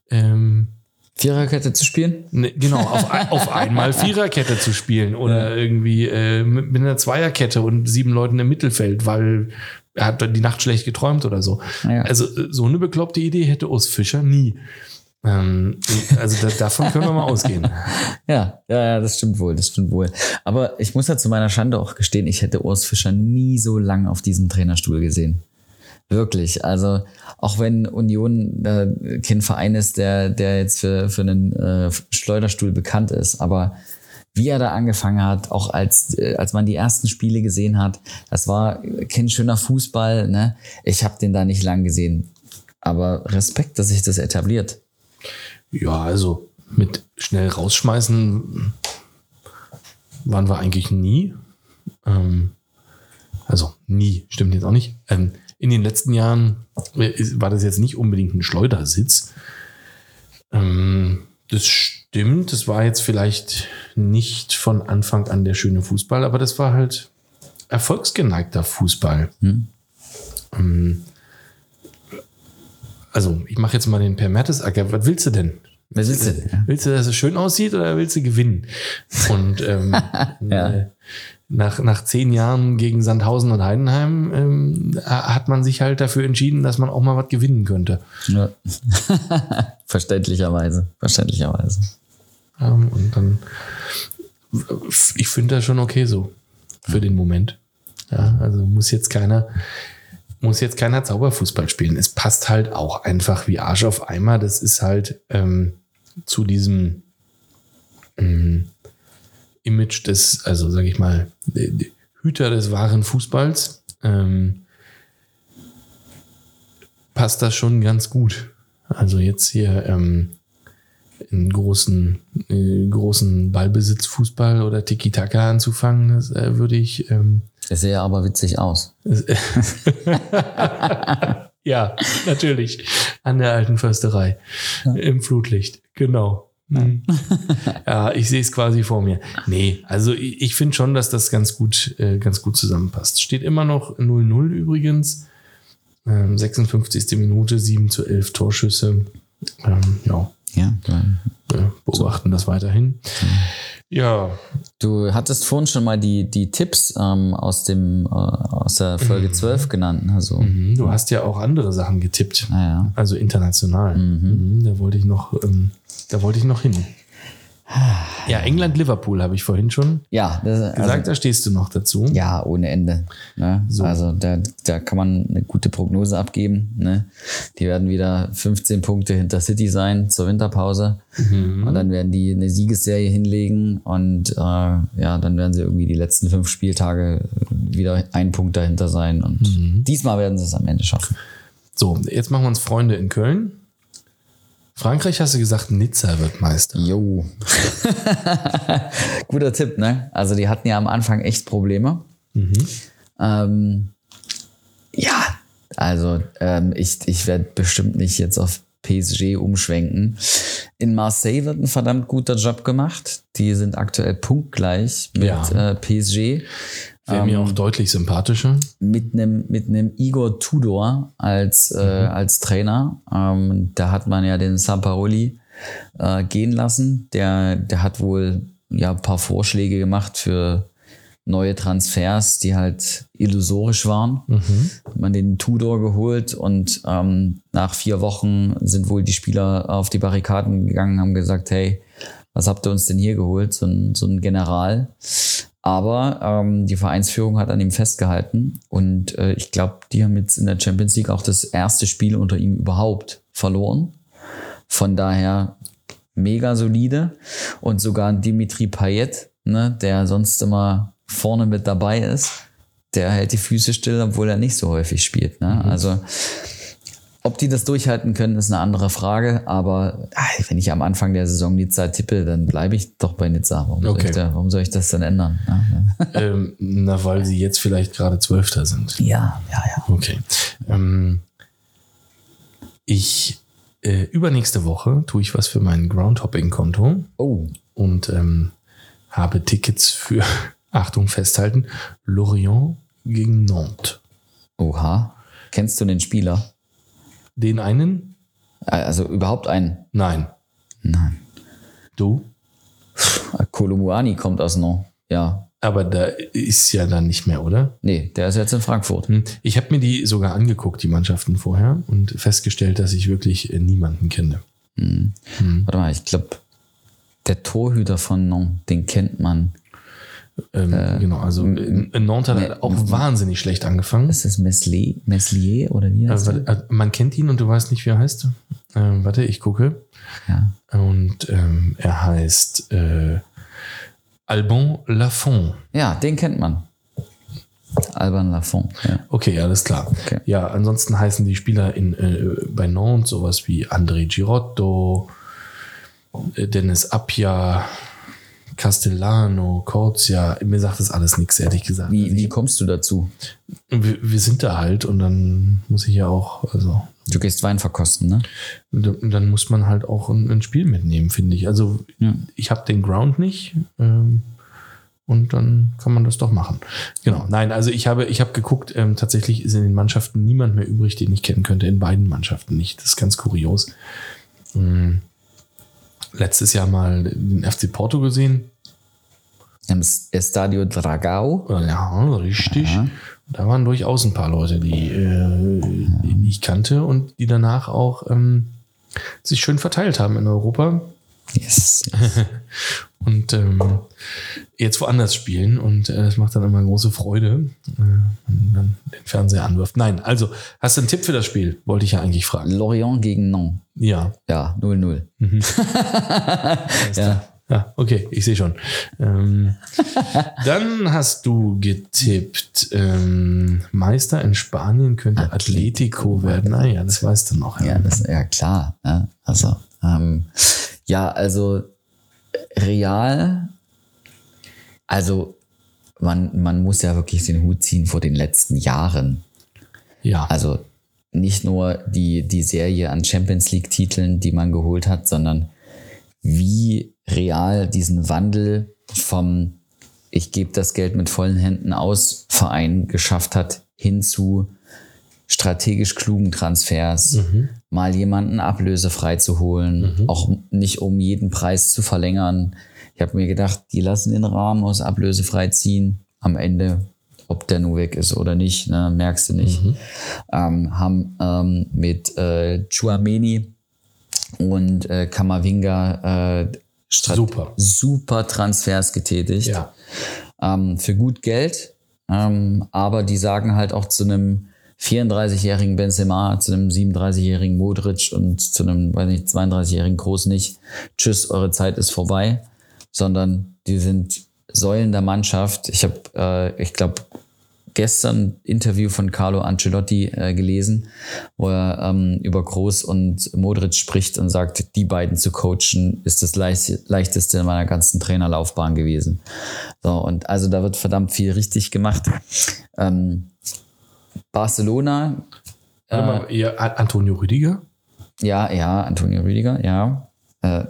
ähm, Viererkette zu spielen? Ne, genau, auf, auf einmal Viererkette zu spielen oder irgendwie äh, mit, mit einer Zweierkette und sieben Leuten im Mittelfeld, weil er hat die Nacht schlecht geträumt oder so. Ja. Also so eine bekloppte Idee hätte Urs Fischer nie. Ähm, also da, davon können wir mal ausgehen. Ja, ja, ja, das stimmt wohl, das stimmt wohl. Aber ich muss ja zu meiner Schande auch gestehen, ich hätte Urs Fischer nie so lang auf diesem Trainerstuhl gesehen. Wirklich. Also auch wenn Union äh, kein Verein ist, der, der jetzt für, für einen äh, Schleuderstuhl bekannt ist, aber wie er da angefangen hat, auch als, äh, als man die ersten Spiele gesehen hat, das war kein schöner Fußball. Ne? Ich habe den da nicht lang gesehen. Aber Respekt, dass sich das etabliert. Ja, also mit schnell rausschmeißen waren wir eigentlich nie. Ähm, also nie, stimmt jetzt auch nicht. Ähm, in den letzten Jahren war das jetzt nicht unbedingt ein Schleudersitz. Ähm, das stimmt, das war jetzt vielleicht nicht von Anfang an der schöne Fußball, aber das war halt erfolgsgeneigter Fußball. Hm. Also, ich mache jetzt mal den Per Mertesacker. Was willst du denn? Was willst du denn? Ja. Willst du, dass es schön aussieht oder willst du gewinnen? Und ähm, Ja. äh, nach, nach zehn Jahren gegen Sandhausen und Heidenheim ähm, hat man sich halt dafür entschieden, dass man auch mal was gewinnen könnte. Ja. Verständlicherweise. Verständlicherweise. Ähm, und dann, ich finde das schon okay so für den Moment. Ja, also muss jetzt keiner, muss jetzt keiner Zauberfußball spielen. Es passt halt auch einfach wie Arsch auf Eimer. Das ist halt ähm, zu diesem ähm, Image des, also sage ich mal, Hüter des wahren Fußballs. Ähm, passt das schon ganz gut. Also jetzt hier ähm, in großen, äh, großen Ballbesitzfußball oder Tiki-Taka anzufangen, das äh, würde ich ähm, Das sähe aber witzig aus. Ja, natürlich. An der alten Försterei. Im Flutlicht. Genau. Ja, ich sehe es quasi vor mir. Nee, also ich, ich finde schon, dass das ganz gut, äh, ganz gut zusammenpasst. Steht immer noch 0-0 übrigens. Ähm, 56. Minute, 7 zu 11 Torschüsse. Ähm, ja, Ja. wir beobachten das weiterhin. Ja, Du hattest vorhin schon mal die, die Tipps ähm, aus, dem, äh, aus der Folge 12 genannt. Also, mhm, du hast ja auch andere Sachen getippt. naja. Also international. Mhm. Mhm, da wollte ich noch, ähm, da wollte ich noch hin. Ja, England, Liverpool habe ich vorhin schon Ja, das, gesagt, also, da stehst du noch dazu. ja, ohne Ende. Ne? So. Also da, da kann man eine gute Prognose abgeben. Ne? Die werden wieder 15 Punkte hinter City sein zur Winterpause. Mhm. Und dann werden die eine Siegesserie hinlegen und äh, ja, dann werden sie irgendwie die letzten fünf Spieltage wieder ein Punkt dahinter sein. Und Mhm. diesmal werden sie es am Ende schaffen. So, jetzt machen wir uns Freunde in Köln. Frankreich hast du gesagt, Nizza wird Meister. Jo. Guter Tipp, ne? Also die hatten ja am Anfang echt Probleme. Ähm, ja, also ähm, ich, ich werde bestimmt nicht jetzt auf PSG umschwenken. In Marseille wird ein verdammt guter Job gemacht. Die sind aktuell punktgleich mit Ja. äh, PSG. Wäre mir Ähm, auch deutlich sympathischer. mit einem mit Igor Tudor als äh, als Trainer. Ähm, da hat man ja den Samparoli äh, gehen lassen. Der der hat wohl ja ein paar Vorschläge gemacht für neue Transfers, die halt illusorisch waren. Hat man den Tudor geholt und ähm, nach vier Wochen sind wohl die Spieler auf die Barrikaden gegangen, haben gesagt, hey, was habt ihr uns denn hier geholt? So ein, so ein General. Aber ähm, die Vereinsführung hat an ihm festgehalten und äh, ich glaube, die haben jetzt in der Champions League auch das erste Spiel unter ihm überhaupt verloren. Von daher mega solide und sogar Dimitri Payet, ne, der sonst immer vorne mit dabei ist, der hält die Füße still, obwohl er nicht so häufig spielt. Ne? Also ob die das durchhalten können, ist eine andere Frage. Aber ah, wenn ich am Anfang der Saison Nizza tippe, dann bleibe ich doch bei Nizza. Warum, soll, Okay. ich da, warum soll ich das dann ändern? ähm, na, weil sie jetzt vielleicht gerade Zwölfter sind. Ja, ja, ja. Okay. Ähm, ich äh, übernächste Woche tue ich was für mein Groundhopping-Konto Oh, und ähm, habe Tickets für, Achtung, festhalten, Lorient gegen Nantes. oha. Kennst du den Spieler? Den einen? Also überhaupt einen? Nein. Nein. Du? Kolumuani kommt aus Nantes. Ja. Aber da ist ja dann nicht mehr, oder? Nee, der ist jetzt in Frankfurt. Hm, Ich habe mir die sogar angeguckt, die Mannschaften vorher, und festgestellt, dass ich wirklich äh, niemanden kenne. Warte mal, ich glaube, der Torhüter von Nantes, den kennt man. Ähm, genau, also in, in Nantes hat er auch wahnsinnig schlecht angefangen. Ist das Meslier, Meslier oder wie heißt Äh, warte, äh, man kennt ihn und du weißt nicht, wie er heißt. Ähm, warte, ich gucke. Ja. Und ähm, er heißt äh, Alban Lafont. Ja, den kennt man. Alban Lafont. Ja. Okay, alles klar. Okay. Ja, ansonsten heißen die Spieler in, äh, bei Nantes sowas wie André Girotto, äh, Dennis Appia, Castellano, Corzia. Mir sagt das alles nichts, ehrlich gesagt. Wie, wie kommst du dazu? wir, wir sind da halt und dann muss ich ja auch, also Du gehst Wein verkosten, ne? dann dann muss man halt auch ein, ein Spiel mitnehmen, finde ich. Also Ja. ich habe den Ground nicht ähm, und dann kann man das doch machen. Genau. Nein, also ich habe, ich habe geguckt, ähm, tatsächlich ist in den Mannschaften niemand mehr übrig, den ich kennen könnte. In beiden Mannschaften nicht. Das ist ganz kurios. Ähm, letztes Jahr mal den FC Porto gesehen. Im Estadio Dragao. Ja, richtig. Ja. Da waren durchaus ein paar Leute, die, äh, die ich kannte und die danach auch ähm, sich schön verteilt haben in Europa Yes. und ähm, jetzt woanders spielen und äh, das macht dann immer große Freude, äh, wenn man den Fernseher anwirft. Nein, also hast du einen Tipp für das Spiel? Wollte ich ja eigentlich fragen. Lorient gegen Nantes. Ja, Ja, 0-0. ja. ja, okay, ich sehe schon. Ähm, dann hast du getippt, ähm, Meister in Spanien könnte Atletico werden. Naja, das weißt du noch. Ja, das, ja klar. Ja, also, ähm, ja, also real, also man, man muss ja wirklich den Hut ziehen vor den letzten Jahren. ja. Also nicht nur die, die Serie an Champions League-Titeln, die man geholt hat, sondern wie real diesen Wandel vom Ich gebe das Geld mit vollen Händen aus Verein geschafft hat, hin zu strategisch klugen Transfers, mal jemanden ablösefrei zu holen, auch nicht um jeden Preis zu verlängern. Ich habe mir gedacht, die lassen den Rahmen aus ablösefrei ziehen. Am Ende, ob der nur weg ist oder nicht, ne, merkst du nicht. Ähm, haben ähm, mit äh, Chuameni und äh, Kamavinga äh, Super. super Transfers getätigt Ja. ähm, für gut Geld. Ähm, aber die sagen halt auch zu einem 34-jährigen Benzema, zu einem 37-jährigen Modric und zu einem, weiß nicht, 32-jährigen Groß nicht, tschüss, eure Zeit ist vorbei, sondern die sind Säulen der Mannschaft. Ich habe, äh, ich glaube, gestern Interview von Carlo Ancelotti äh, gelesen, wo er ähm, über Groß und Modric spricht und sagt, die beiden zu coachen ist das leicht, leichteste in meiner ganzen Trainerlaufbahn gewesen. So, und also da wird verdammt viel richtig gemacht. Ähm, Barcelona, Warte mal, ihr, Antonio Rüdiger? ja, ja, Antonio Rüdiger, ja. Äh,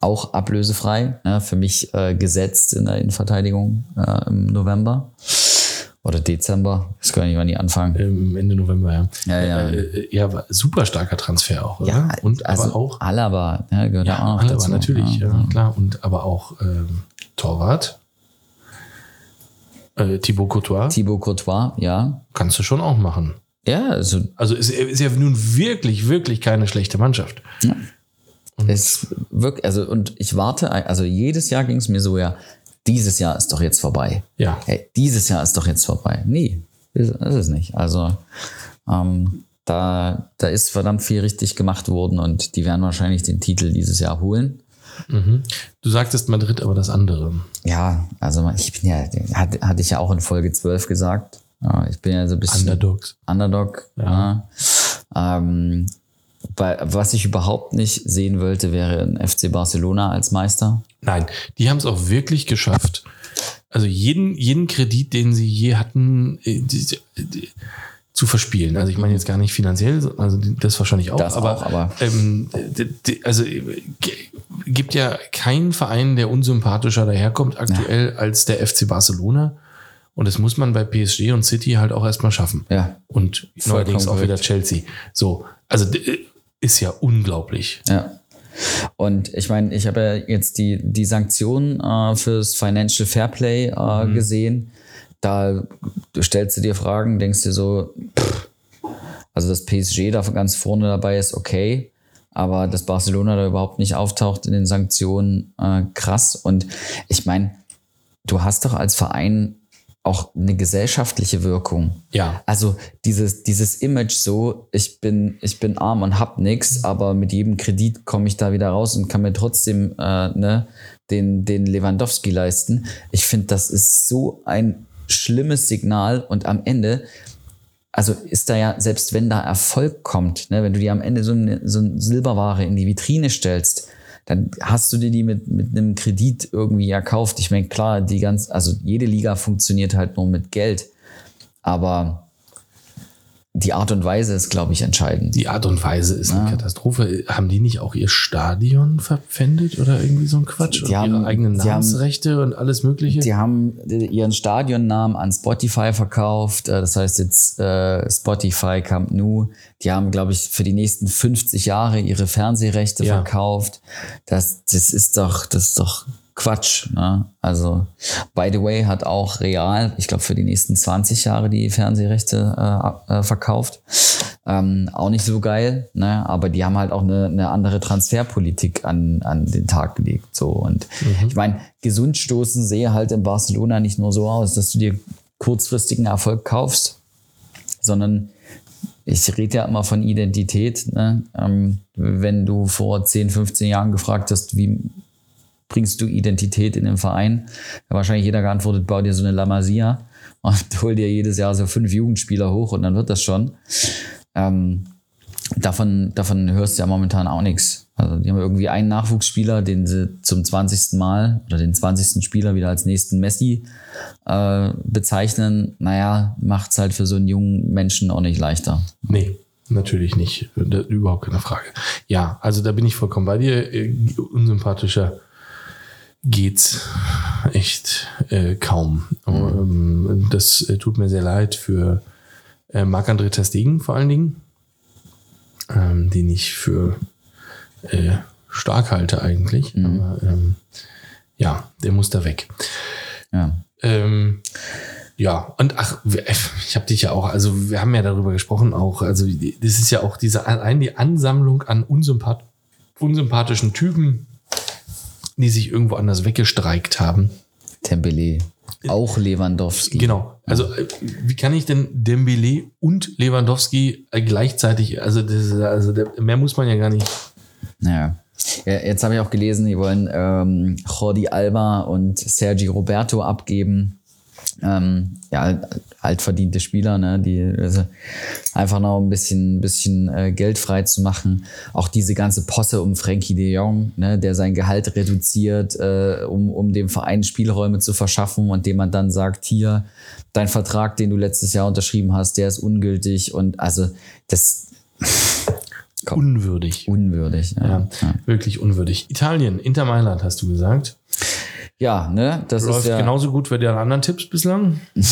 auch ablösefrei, ja, für mich äh, gesetzt in der Innenverteidigung äh, im November oder Dezember. Ich weiß gar nicht, wann die anfangen. Ähm, Ende November, ja. Ja, ja. Äh, ja, war super starker Transfer auch, oder? Ja, und also aber auch. Alaba, ja, gehört Ja, ja auch noch Alaba dazu. natürlich, ja, ja. klar. Und aber auch ähm, Torwart. Äh, Thibaut Courtois. Thibaut Courtois, ja. Kannst du schon auch machen. Ja, also Also ist, ist ja nun wirklich, wirklich keine schlechte Mannschaft. es wirkt, also und ich warte, also jedes Jahr ging es mir so, ja, dieses Jahr ist doch jetzt vorbei. Ja. Hey, dieses Jahr ist doch jetzt vorbei. Nee, ist, ist es nicht. Also ähm, da, da ist verdammt viel richtig gemacht worden und die werden wahrscheinlich den Titel dieses Jahr holen. Du sagtest Madrid, aber das andere. Ja, also ich bin ja, hatte, hatte ich ja auch in Folge 12 gesagt. Ja, ich bin ja so ein bisschen Underdogs. Underdog. Ja. Ähm, bei, was ich überhaupt nicht sehen wollte, wäre ein FC Barcelona als Meister. Nein, die haben es auch wirklich geschafft. Also jeden, jeden Kredit, den sie je hatten, äh, die, die, zu verspielen. Also ich meine jetzt gar nicht finanziell, also das wahrscheinlich auch, Das aber, auch, aber- ähm, also äh, gibt ja keinen Verein, der unsympathischer daherkommt aktuell als der FC Barcelona. Und das muss man bei PSG und City halt auch erstmal schaffen. Ja. Und Vollkommen neuerdings auch wieder. Chelsea. So, also d- ist ja unglaublich. Ja. Und ich meine, ich habe ja jetzt die, die Sanktionen äh, fürs Financial Fairplay äh, gesehen. Da stellst du dir Fragen, denkst dir so, pff, also dass PSG da ganz vorne dabei ist, okay. Aber dass Barcelona da überhaupt nicht auftaucht in den Sanktionen, äh, krass. Und ich meine, du hast doch als Verein auch eine gesellschaftliche Wirkung. Ja. Also dieses, dieses Image so, ich bin, ich bin arm und hab nix, aber mit jedem Kredit komme ich da wieder raus und kann mir trotzdem äh, ne, den, den Lewandowski leisten. Ich finde, das ist so ein schlimmes Signal und am Ende, also ist da ja, selbst wenn da Erfolg kommt, ne, wenn du dir am Ende so eine, so eine Silberware in die Vitrine stellst, dann hast du dir die mit, mit einem Kredit irgendwie erkauft. Ich meine, klar, die ganz, also jede Liga funktioniert halt nur mit Geld. Aber die Art und Weise ist, glaube ich, entscheidend. Die Art und Weise ist eine Katastrophe. Haben die nicht auch ihr Stadion verpfändet oder irgendwie so ein Quatsch? Die und haben- ihre eigenen die haben- Namensrechte und alles Mögliche? Die haben ihren Stadionnamen an Spotify verkauft. Äh, Das heißt jetzt äh, Spotify Camp Nou. Die haben, glaube ich, für die nächsten 50 Jahre ihre Fernsehrechte Ja. verkauft. Das, das ist doch, das ist doch Quatsch. Ne? Also, by the way, hat auch Real, ich glaube, für die nächsten 20 Jahre die Fernsehrechte äh, äh, verkauft. Ähm, auch nicht so geil, ne? aber die haben halt auch eine, eine andere Transferpolitik an, an den Tag gelegt. So. Und ich meine, gesund stoßen sehe halt in Barcelona nicht nur so aus, dass du dir kurzfristigen Erfolg kaufst, sondern ich rede ja immer von Identität. Ne? Ähm, wenn du vor 10, 15 Jahren gefragt hast, wie bringst du Identität in den Verein, hat wahrscheinlich jeder geantwortet, bau dir so eine La Masia und hol dir jedes Jahr so fünf Jugendspieler hoch und dann wird das schon. Ähm, davon, davon hörst du ja momentan auch nichts. Also die haben irgendwie einen Nachwuchsspieler, den sie zum 20. Mal oder den 20. Spieler wieder als nächsten Messi äh, bezeichnen. Naja, macht's halt für so einen jungen Menschen auch nicht leichter. Nee, natürlich nicht. Da, überhaupt keine Frage. Ja, also da bin ich vollkommen bei dir. Äh, Unsympathischer geht's echt äh, kaum. Ähm, das äh, tut mir sehr leid für äh, Marc-André Ter Stegen vor allen Dingen, ähm, den ich für äh, stark halte eigentlich. Aber ähm, ja, der muss da weg. Ja. Ähm, ja, und ach, wir- ich habe dich ja auch, also wir haben ja darüber gesprochen auch, also das ist ja auch diese allein die Ansammlung an unsympath unsympathischen Typen, die sich irgendwo anders weggestreikt haben. Tempele. Auch Lewandowski. Genau. Also äh, wie kann ich denn Dembele und Lewandowski äh, gleichzeitig, also, das, also mehr muss man ja gar nicht. Ja. ja jetzt habe ich auch gelesen, die wollen ähm, Jordi Alba und Sergi Roberto abgeben. Ähm, ja, alt- altverdiente Spieler, ne, die also einfach noch ein bisschen, bisschen äh, Geld frei zu machen. Auch diese ganze Posse um Frankie de Jong, ne, der sein Gehalt reduziert, äh, um, um dem Verein Spielräume zu verschaffen und dem man dann sagt, hier, dein Vertrag, den du letztes Jahr unterschrieben hast, der ist ungültig und also das Komm. Unwürdig. unwürdig. Ja, Ja, ja. wirklich unwürdig. Italien, Inter Mailand, hast du gesagt. Ja ne, das Läuft ist ja. genauso gut wie deine anderen Tipps bislang.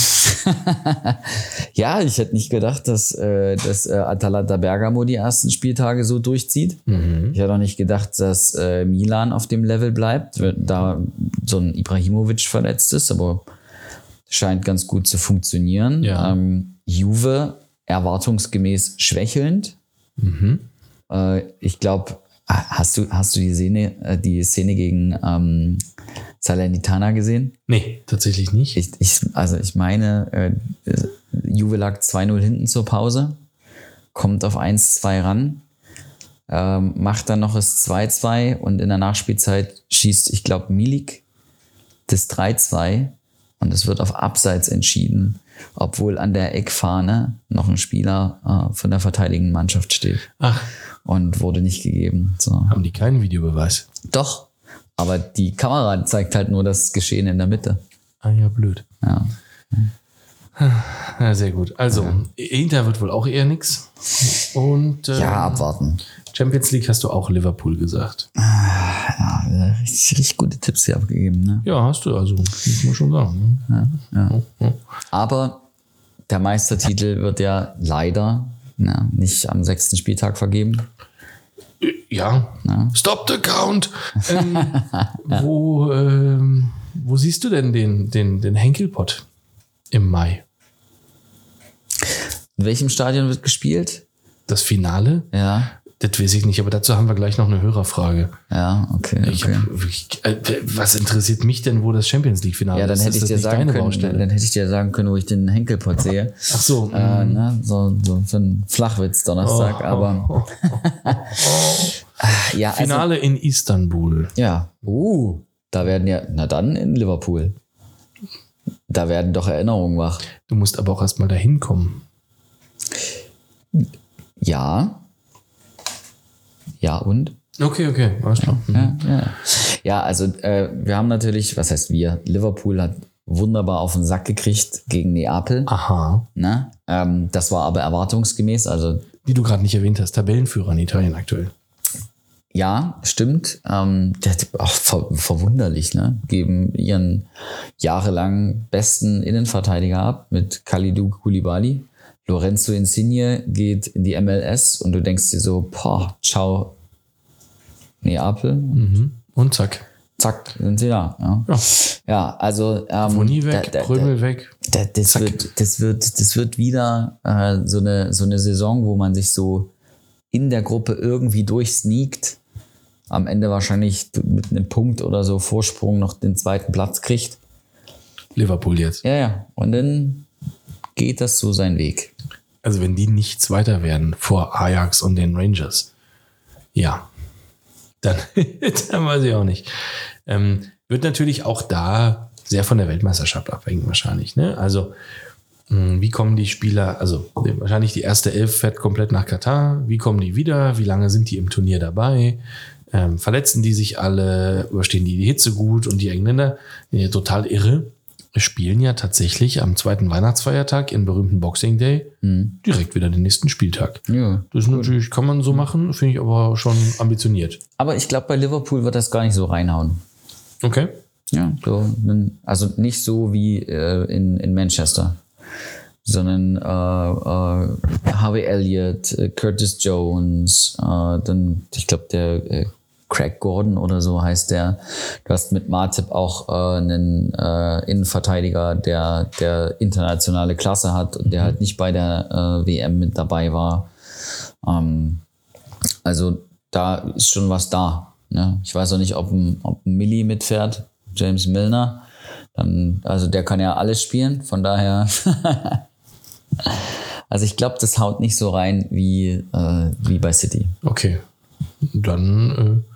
Ja, ich hätte nicht gedacht, dass, äh, dass äh, Atalanta Bergamo die ersten Spieltage so durchzieht. Ich hätte auch nicht gedacht, dass äh, Milan auf dem Level bleibt, da so ein Ibrahimovic verletzt ist, aber scheint ganz gut zu funktionieren. Ja. Ähm, Juve erwartungsgemäß schwächelnd. Äh, ich glaube, hast du, hast du die Szene, äh, die Szene gegen ähm, Salernitana gesehen? Nee, tatsächlich nicht. Ich, ich, also ich meine, äh, Juve lag 2-0 hinten zur Pause, kommt auf 1-2 ran, ähm, macht dann noch das 2-2 und in der Nachspielzeit schießt, ich glaube, Milik das 3-2 und es wird auf Abseits entschieden, obwohl an der Eckfahne noch ein Spieler äh, von der verteidigenden Mannschaft steht Ach, und wurde nicht gegeben. So. haben die keinen Videobeweis? Doch, aber die Kamera zeigt halt nur das Geschehen in der Mitte. Ah ja, blöd. Ja. Ja, sehr gut. Also, Inter wird wohl auch eher nix. Und äh, Ja, abwarten. Champions League hast du auch Liverpool gesagt. Ja, richtig, richtig gute Tipps hier abgegeben. Ne? Ja, hast du, also, muss man schon sagen. Ne? Ja. Ja. Aber der Meistertitel wird ja leider ne, nicht am sechsten Spieltag vergeben. Ja. Stop the count! ähm, wo, ähm, wo siehst du denn den, den, den Henkelpott im Mai? In welchem Stadion wird gespielt? Das Finale? Ja. Das weiß ich nicht, aber dazu haben wir gleich noch eine Hörerfrage. Ja, okay. Ich okay. wirklich, äh, was interessiert mich denn, wo das Champions League-Finale Ja, dann ist? hätte Ist ich dir sagen können, Baustelle? dann hätte ich dir sagen können, wo ich den Henkelpot sehe. Ach so. Äh, mm. ne? so, so für einen Flachwitz Donnerstag, Oh, aber oh, oh. ja, also, Finale in Istanbul. ja. Uh, da werden ja, na dann in Liverpool. Da werden doch Erinnerungen wach. Du musst aber auch erstmal dahin kommen. Ja. Ja, und? Okay, okay, alles klar. Mhm. Ja, ja. ja also äh, wir haben natürlich, was heißt wir? Liverpool hat wunderbar auf den Sack gekriegt gegen Neapel. Aha. Ne? Ähm, das war aber erwartungsgemäß. Also Die du gerade nicht erwähnt hast, Tabellenführer in Italien aktuell. ja, stimmt. Ähm, der, auch ver verwunderlich, ne? Geben ihren jahrelang besten Innenverteidiger ab mit Kalidou Koulibaly. Lorenzo Insigne geht in die MLS und du denkst dir so, boah, ciao, Neapel. Mhm. Und zack. Zack, sind sie da. Ja, Ja. ja also ähm, Boni weg, da- da- Prömel weg. da- das, Zack. wird, das, wird, das wird wieder äh, so, eine, so eine Saison, wo man sich so in der Gruppe irgendwie durchsneakt. Am Ende wahrscheinlich mit einem Punkt oder so Vorsprung noch den zweiten Platz kriegt. Liverpool jetzt. Ja, ja. Und dann geht das so seinen Weg. Also wenn die nicht Zweiter werden vor Ajax und den Rangers, ja, dann, dann weiß ich auch nicht. Ähm, wird natürlich auch da sehr von der Weltmeisterschaft abhängen wahrscheinlich. Ne? Also mh, wie kommen die Spieler, also wahrscheinlich die erste Elf fährt komplett nach Katar. Wie kommen die wieder? Wie lange sind die im Turnier dabei? Ähm, verletzen die sich alle? Überstehen die die Hitze gut? Und die Engländer, die ja total irre, spielen ja tatsächlich am zweiten Weihnachtsfeiertag, im berühmten Boxing Day, direkt wieder den nächsten Spieltag. Ja. Das ist natürlich, kann man so machen, finde ich aber schon ambitioniert. Aber ich glaube, bei Liverpool wird das gar nicht so reinhauen. Okay. Ja, so, also nicht so wie äh, in, in Manchester, sondern äh, äh, Harvey Elliott, äh, Curtis Jones, äh, dann, ich glaube, der äh, Craig Gordon oder so heißt der. Du hast mit Martip auch äh, einen äh, Innenverteidiger, der, der internationale Klasse hat und der halt nicht bei der äh, WM mit dabei war. Ähm, also da ist schon was da. Ne? Ich weiß auch nicht, ob ein, ob ein Millie mitfährt, James Milner. Dann, also der kann ja alles spielen, von daher. also ich glaube, das haut nicht so rein wie, äh, wie bei City. Okay. Dann äh,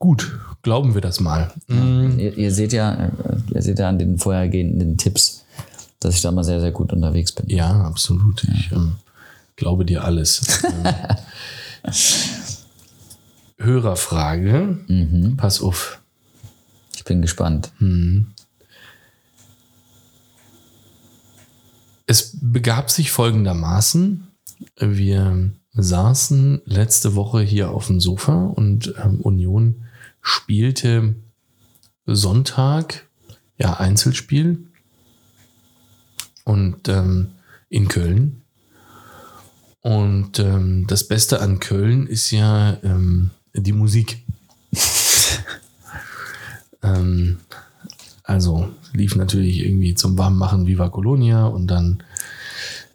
gut, glauben wir das mal. Mm, Ihr, ihr seht ja, äh, ihr seht ja an den vorhergehenden Tipps, dass ich da mal sehr, sehr gut unterwegs bin. Ja, absolut. Ich ähm, glaube dir alles. Hörerfrage. Pass auf. Ich bin gespannt. Es begab sich folgendermaßen. Wir saßen letzte Woche hier auf dem Sofa und ähm, Union spielte Sonntag, ja, Einzelspiel und ähm, in Köln. Und ähm, das Beste an Köln ist ja ähm, die Musik. ähm, also lief natürlich irgendwie zum Warmmachen Viva Colonia und dann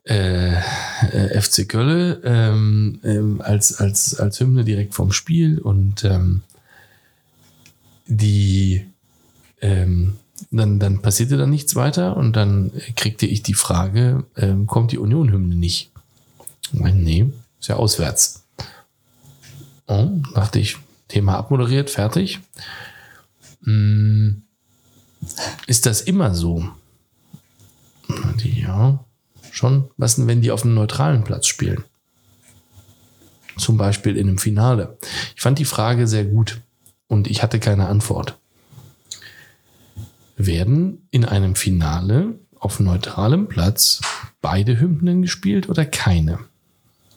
äh, äh, FC Kölle ähm, ähm, als, als, als Hymne direkt vom Spiel und ähm, die ähm, dann, dann passierte dann nichts weiter und dann kriegte ich die Frage, ähm, kommt die Union-Hymne nicht? Ich meine, nee, ist ja auswärts. Oh, dachte ich, Thema abmoderiert, fertig. Hm, ist das immer so? Die, ja, schon. Was denn, wenn die auf einem neutralen Platz spielen? Zum Beispiel in einem Finale. Ich fand die Frage sehr gut und ich hatte keine Antwort. Werden in einem Finale auf neutralem Platz beide Hymnen gespielt oder keine?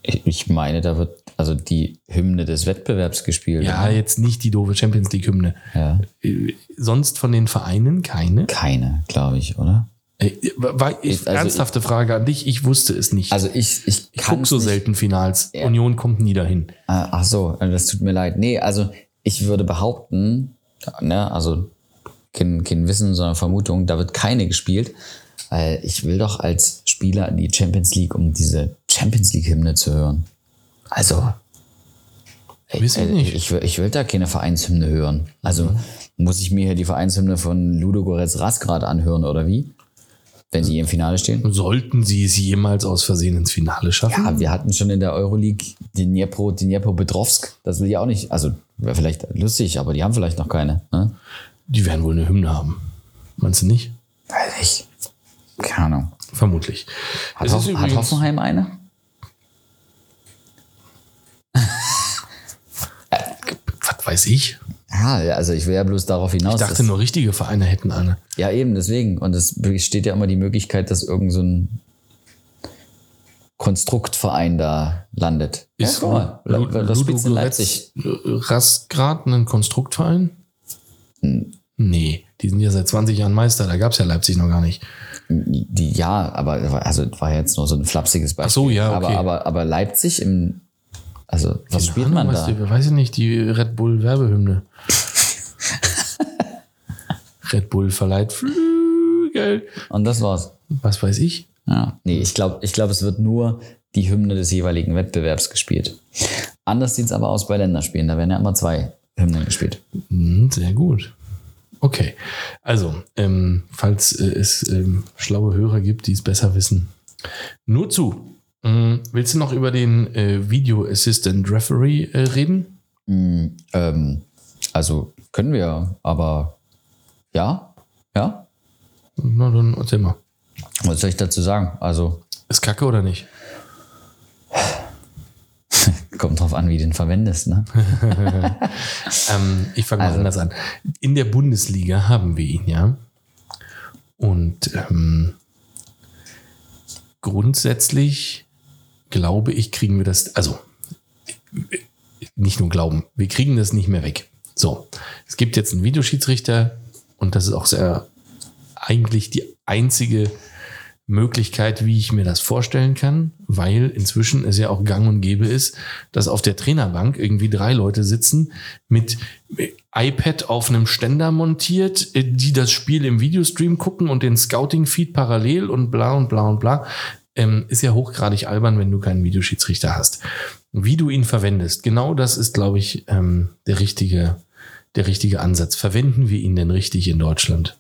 Ich, ich meine, da wird also die Hymne des Wettbewerbs gespielt. Ja, oder? jetzt nicht die doofe Champions League Hymne. ja. Äh, Sonst von den Vereinen keine? Keine, glaube ich, oder? Äh, War ich, Also ernsthafte Frage an dich. Ich wusste es nicht. Also ich, ich ich gucke so nicht, selten Finals. Union kommt nie dahin. Ah, Ach so, das tut mir leid. Nee, also ich würde behaupten, ne, also kein, kein Wissen, sondern Vermutung, da wird keine gespielt, weil ich will doch als Spieler in die Champions League, um diese Champions League-Hymne zu hören. Also, ich nicht. Ich, will- ich will da keine Vereinshymne hören. Also muss ich mir hier die Vereinshymne von Ludo Goretz Rasgrad anhören oder wie? Wenn die im Finale stehen? Sollten sie es jemals aus Versehen ins Finale schaffen? Ja, wir hatten schon in der Euroleague den Dnipro, Dnipro Petrovsk. Das will ich auch nicht. Also wäre vielleicht lustig, aber die haben vielleicht noch keine. Ne? Die werden wohl eine Hymne haben. Meinst du nicht? Weiß ich. Keine Ahnung. Vermutlich. Hat, Hoff hat Hoffenheim eine? Was weiß ich? Ja, also ich will ja bloß darauf hinaus. Ich dachte nur, richtige Vereine hätten eine. Ja, eben, deswegen. Und es besteht ja immer die Möglichkeit, dass irgend so ein Konstruktverein da landet. Ist ja, guck mal, das Ludo in Leipzig. Rastgrad ein Konstruktverein? Hm. Nee, die sind ja seit 20 Jahren Meister, da gab es ja Leipzig noch gar nicht. Die, ja, aber also war jetzt nur so ein flapsiges Beispiel. Ach so, ja, okay. aber, aber, aber Leipzig im, also was spielt man Ahnung, da? was Die, weiß ich nicht, die Red Bull Werbehymne. Red Bull verleiht Flügel. Und das war's. Was weiß ich? Ja, nee, ich glaube, ich glaub, es wird nur die Hymne des jeweiligen Wettbewerbs gespielt. Anders sieht's aber aus bei Länderspielen. Da werden ja immer zwei Hymnen gespielt. Hm, sehr gut. Okay, also, ähm, falls äh, es ähm, schlaue Hörer gibt, die es besser wissen, nur zu. Ähm, willst du noch über den äh, Video Assistant Referee äh, reden? Mm, also können wir, aber ja, ja. Na, dann erzähl mal. Was soll ich dazu sagen? Also Ist kacke oder nicht? kommt drauf an, wie du den verwendest. Ne? Ähm, ich fange mal Also- anders an. In der Bundesliga haben wir ihn ja. Und ähm, grundsätzlich glaube ich, kriegen wir das, also nicht nur glauben, wir kriegen das nicht mehr weg. So, es gibt jetzt einen Videoschiedsrichter und das ist auch sehr eigentlich die einzige Möglichkeit, wie ich mir das vorstellen kann, weil inzwischen es ja auch gang und gäbe ist, dass auf der Trainerbank irgendwie drei Leute sitzen mit iPad auf einem Ständer montiert, die das Spiel im Videostream gucken und den Scouting-Feed parallel und bla und bla und bla. Ähm, ist ja hochgradig albern, wenn du keinen Videoschiedsrichter hast. Wie du ihn verwendest, genau das ist, glaube ich, ähm, der richtige, der richtige Ansatz. Verwenden wir ihn denn richtig in Deutschland?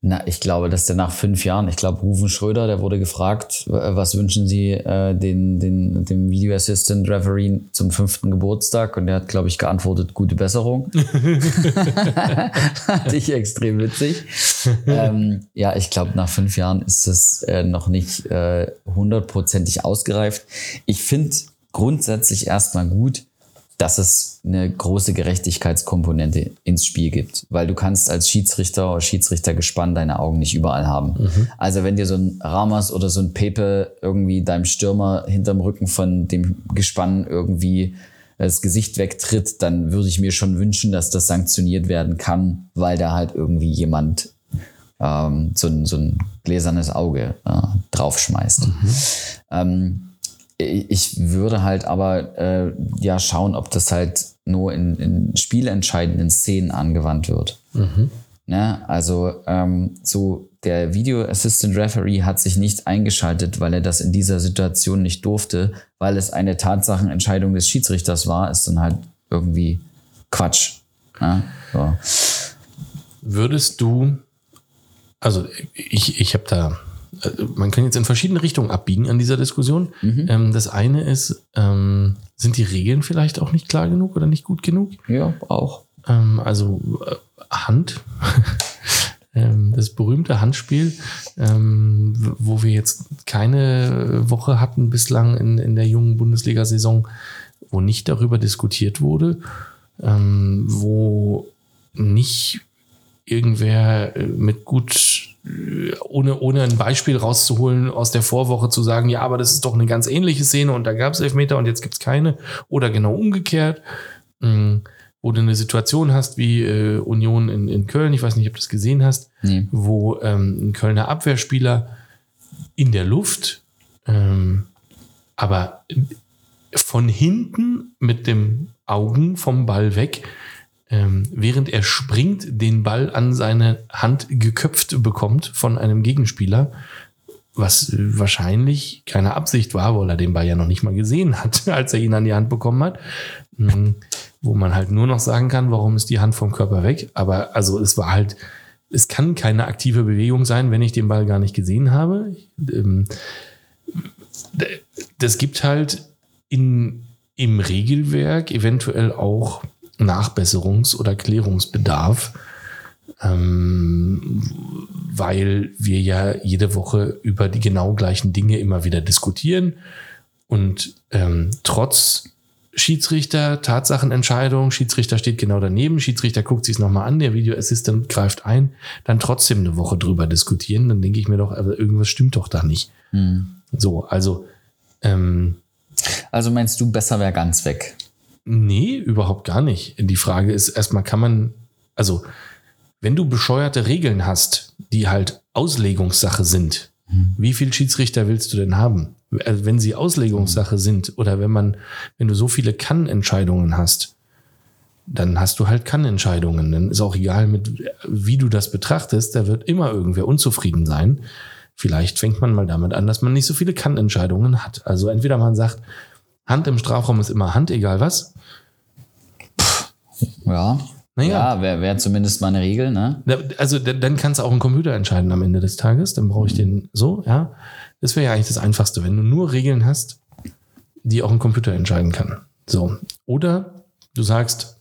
Na, ich glaube, dass der nach fünf Jahren, ich glaube, Rufen Schröder, der wurde gefragt, äh, was wünschen Sie äh, den, den, dem Video Assistant Referee zum fünften Geburtstag? Und der hat, glaube ich, geantwortet, gute Besserung. Fand ich extrem witzig. ähm, ja, ich glaube, nach fünf Jahren ist das äh, noch nicht äh, hundertprozentig ausgereift. Ich finde grundsätzlich erstmal gut, dass es eine große Gerechtigkeitskomponente ins Spiel gibt, weil du kannst als Schiedsrichter oder Schiedsrichtergespann deine Augen nicht überall haben. Also wenn dir so ein Ramas oder so ein Pepe irgendwie deinem Stürmer hinterm Rücken von dem Gespann irgendwie das Gesicht wegtritt, dann würde ich mir schon wünschen, dass das sanktioniert werden kann, weil da halt irgendwie jemand ähm, so, ein, so ein gläsernes Auge äh, draufschmeißt. Ähm, ich würde halt aber äh, ja schauen, ob das halt nur in, in spielentscheidenden Szenen angewandt wird. Ne? Also ähm, so der Video Assistant Referee hat sich nicht eingeschaltet, weil er das in dieser Situation nicht durfte, weil es eine Tatsachenentscheidung des Schiedsrichters war, ist dann halt irgendwie Quatsch. Ne? So. Würdest du, also ich, ich habe da, man kann jetzt in verschiedene Richtungen abbiegen an dieser Diskussion. Ähm, das eine ist, ähm, sind die Regeln vielleicht auch nicht klar genug oder nicht gut genug? Ja, auch. Ähm, also äh, Hand, das berühmte Handspiel, wo wir jetzt keine Woche hatten bislang in, in der jungen Bundesliga-Saison, wo nicht darüber diskutiert wurde, wo nicht irgendwer äh, mit gut, äh, ohne, ohne ein Beispiel rauszuholen aus der Vorwoche zu sagen, ja, aber das ist doch eine ganz ähnliche Szene und da gab es Elfmeter und jetzt gibt es keine. Oder genau umgekehrt. Mm, wo du eine Situation hast wie äh, Union in, in Köln, ich weiß nicht, ob du das gesehen hast, Nee. wo ähm, ein Kölner Abwehrspieler in der Luft, ähm, aber von hinten mit dem Augen vom Ball weg, ähm, während er springt, den Ball an seine Hand geköpft bekommt von einem Gegenspieler, was wahrscheinlich keine Absicht war, weil er den Ball ja noch nicht mal gesehen hat, als er ihn an die Hand bekommen hat. Mhm. Wo man halt nur noch sagen kann, warum ist die Hand vom Körper weg. Aber also es war halt, es kann keine aktive Bewegung sein, wenn ich den Ball gar nicht gesehen habe. Ähm, das gibt halt in, im Regelwerk eventuell auch Nachbesserungs- oder Klärungsbedarf, ähm, weil wir ja jede Woche über die genau gleichen Dinge immer wieder diskutieren und ähm, trotz Schiedsrichter, Tatsachenentscheidung, Schiedsrichter steht genau daneben, Schiedsrichter guckt sich es nochmal an, der Videoassistent greift ein, dann trotzdem eine Woche drüber diskutieren, dann denke ich mir doch, aber irgendwas stimmt doch da nicht. Hm. So, also ähm, Also meinst du, besser wäre ganz weg? Nee, überhaupt gar nicht. Die Frage ist erstmal, kann man, also, wenn du bescheuerte Regeln hast, die halt Auslegungssache sind, wie viel Schiedsrichter willst du denn haben? Also, wenn sie Auslegungssache sind oder wenn man, wenn du so viele Kann-Entscheidungen hast, dann hast du halt Kann-Entscheidungen. Dann ist auch egal, mit wie du das betrachtest, da wird immer irgendwer unzufrieden sein. Vielleicht fängt man mal damit an, dass man nicht so viele Kann-Entscheidungen hat. Also entweder man sagt, Hand im Strafraum ist immer Hand, egal was. Ja. Naja. Ja, wäre wär zumindest mal eine Regel, ne? Also dann dann kann es auch ein Computer entscheiden am Ende des Tages. Dann brauche ich den so, ja. Das wäre ja eigentlich das Einfachste, wenn du nur Regeln hast, die auch ein Computer entscheiden kann. So. Oder du sagst,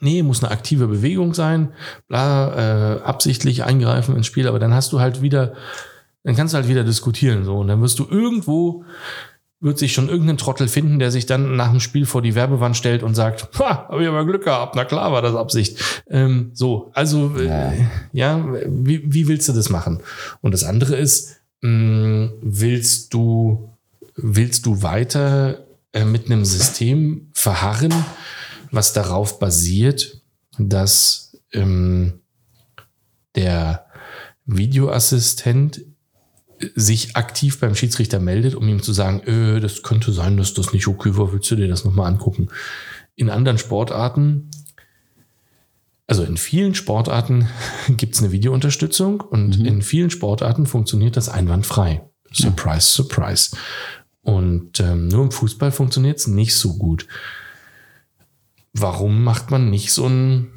nee, muss eine aktive Bewegung sein, bla, äh, absichtlich eingreifen ins Spiel, aber dann hast du halt wieder, dann kannst du halt wieder diskutieren. So. Und dann wirst du irgendwo wird sich schon irgendein Trottel finden, der sich dann nach dem Spiel vor die Werbewand stellt und sagt, ha, habe ich aber Glück gehabt, na klar war das Absicht. Ähm, so, also äh, ja, wie, wie willst du das machen? Und das andere ist, mh, willst du, willst du weiter äh, mit einem System verharren, was darauf basiert, dass ähm, der Videoassistent sich aktiv beim Schiedsrichter meldet, um ihm zu sagen, äh, das könnte sein, dass das nicht okay war, willst du dir das nochmal angucken? In anderen Sportarten, also in vielen Sportarten gibt es eine Videounterstützung und in vielen Sportarten funktioniert das einwandfrei. Surprise, surprise. Und ähm, nur im Fußball funktioniert es nicht so gut. Warum macht man nicht so ein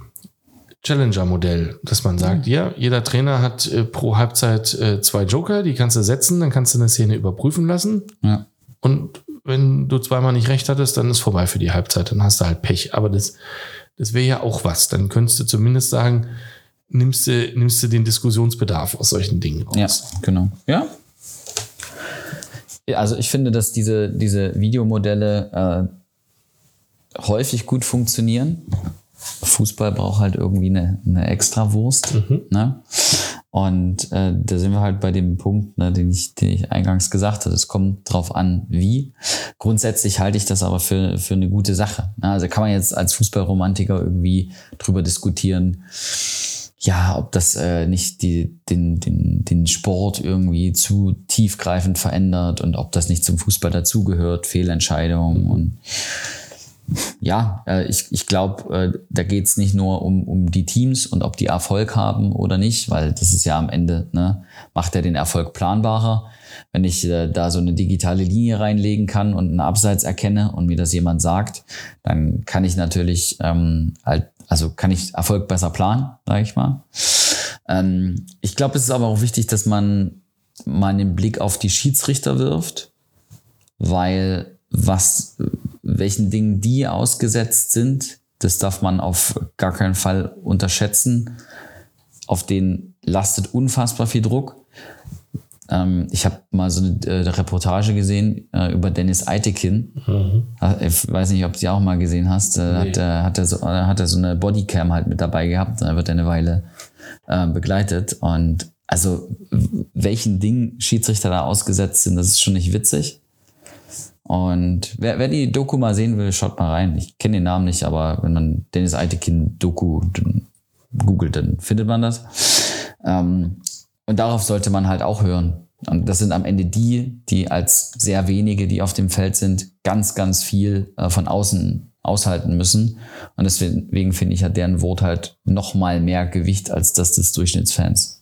Challenger-Modell, dass man sagt, ja, jeder Trainer hat äh, pro Halbzeit äh, zwei Joker, die kannst du setzen, dann kannst du eine Szene überprüfen lassen. Ja. Und wenn du zweimal nicht recht hattest, dann ist vorbei für die Halbzeit, dann hast du halt Pech. Aber das, das wäre ja auch was. Dann könntest du zumindest sagen, nimmst du, nimmst du den Diskussionsbedarf aus solchen Dingen raus. Ja, genau. Ja. Ja, Also ich finde, dass diese, diese Videomodelle äh, häufig gut funktionieren. Fußball braucht halt irgendwie eine, eine Extrawurst. Ne? Und äh, da sind wir halt bei dem Punkt, ne, den, ich, den ich eingangs gesagt habe. Es kommt drauf an, wie. Grundsätzlich halte ich das aber für, für eine gute Sache. Ne? Also kann man jetzt als Fußballromantiker irgendwie drüber diskutieren, ja, ob das äh, nicht die, den, den, den Sport irgendwie zu tiefgreifend verändert und ob das nicht zum Fußball dazugehört, Fehlentscheidungen und ja, äh, ich, ich glaube, äh, da geht's nicht nur um, um die Teams und ob die Erfolg haben oder nicht, weil das ist ja am Ende, ne, macht er den Erfolg planbarer. Wenn ich äh, da so eine digitale Linie reinlegen kann und einen Abseits erkenne und mir das jemand sagt, dann kann ich natürlich ähm, halt, also kann ich Erfolg besser planen, sage ich mal. Ähm, ich glaube, es ist aber auch wichtig, dass man mal einen Blick auf die Schiedsrichter wirft, weil was, welchen Dingen die ausgesetzt sind, das darf man auf gar keinen Fall unterschätzen. Auf den lastet unfassbar viel Druck. Ähm, ich habe mal so eine äh, Reportage gesehen äh, über Dennis Eitekin. Äh, Ich weiß nicht, ob du die auch mal gesehen hast. Äh, hat, er- hat, er so, äh, hat er so eine Bodycam halt mit dabei gehabt. Da wird er eine Weile äh, begleitet. Und also welchen Dingen Schiedsrichter da ausgesetzt sind, das ist schon nicht witzig. Und wer, wer die Doku mal sehen will, schaut mal rein. Ich kenne den Namen nicht, aber wenn man Dennis Eitekin Doku googelt, dann findet man das. Ähm, und darauf sollte man halt auch hören. Und das sind am Ende die, die als sehr wenige, die auf dem Feld sind, ganz, ganz viel äh, von außen aushalten müssen. Und deswegen finde ich, hat deren Wort halt noch mal mehr Gewicht als das des Durchschnittsfans.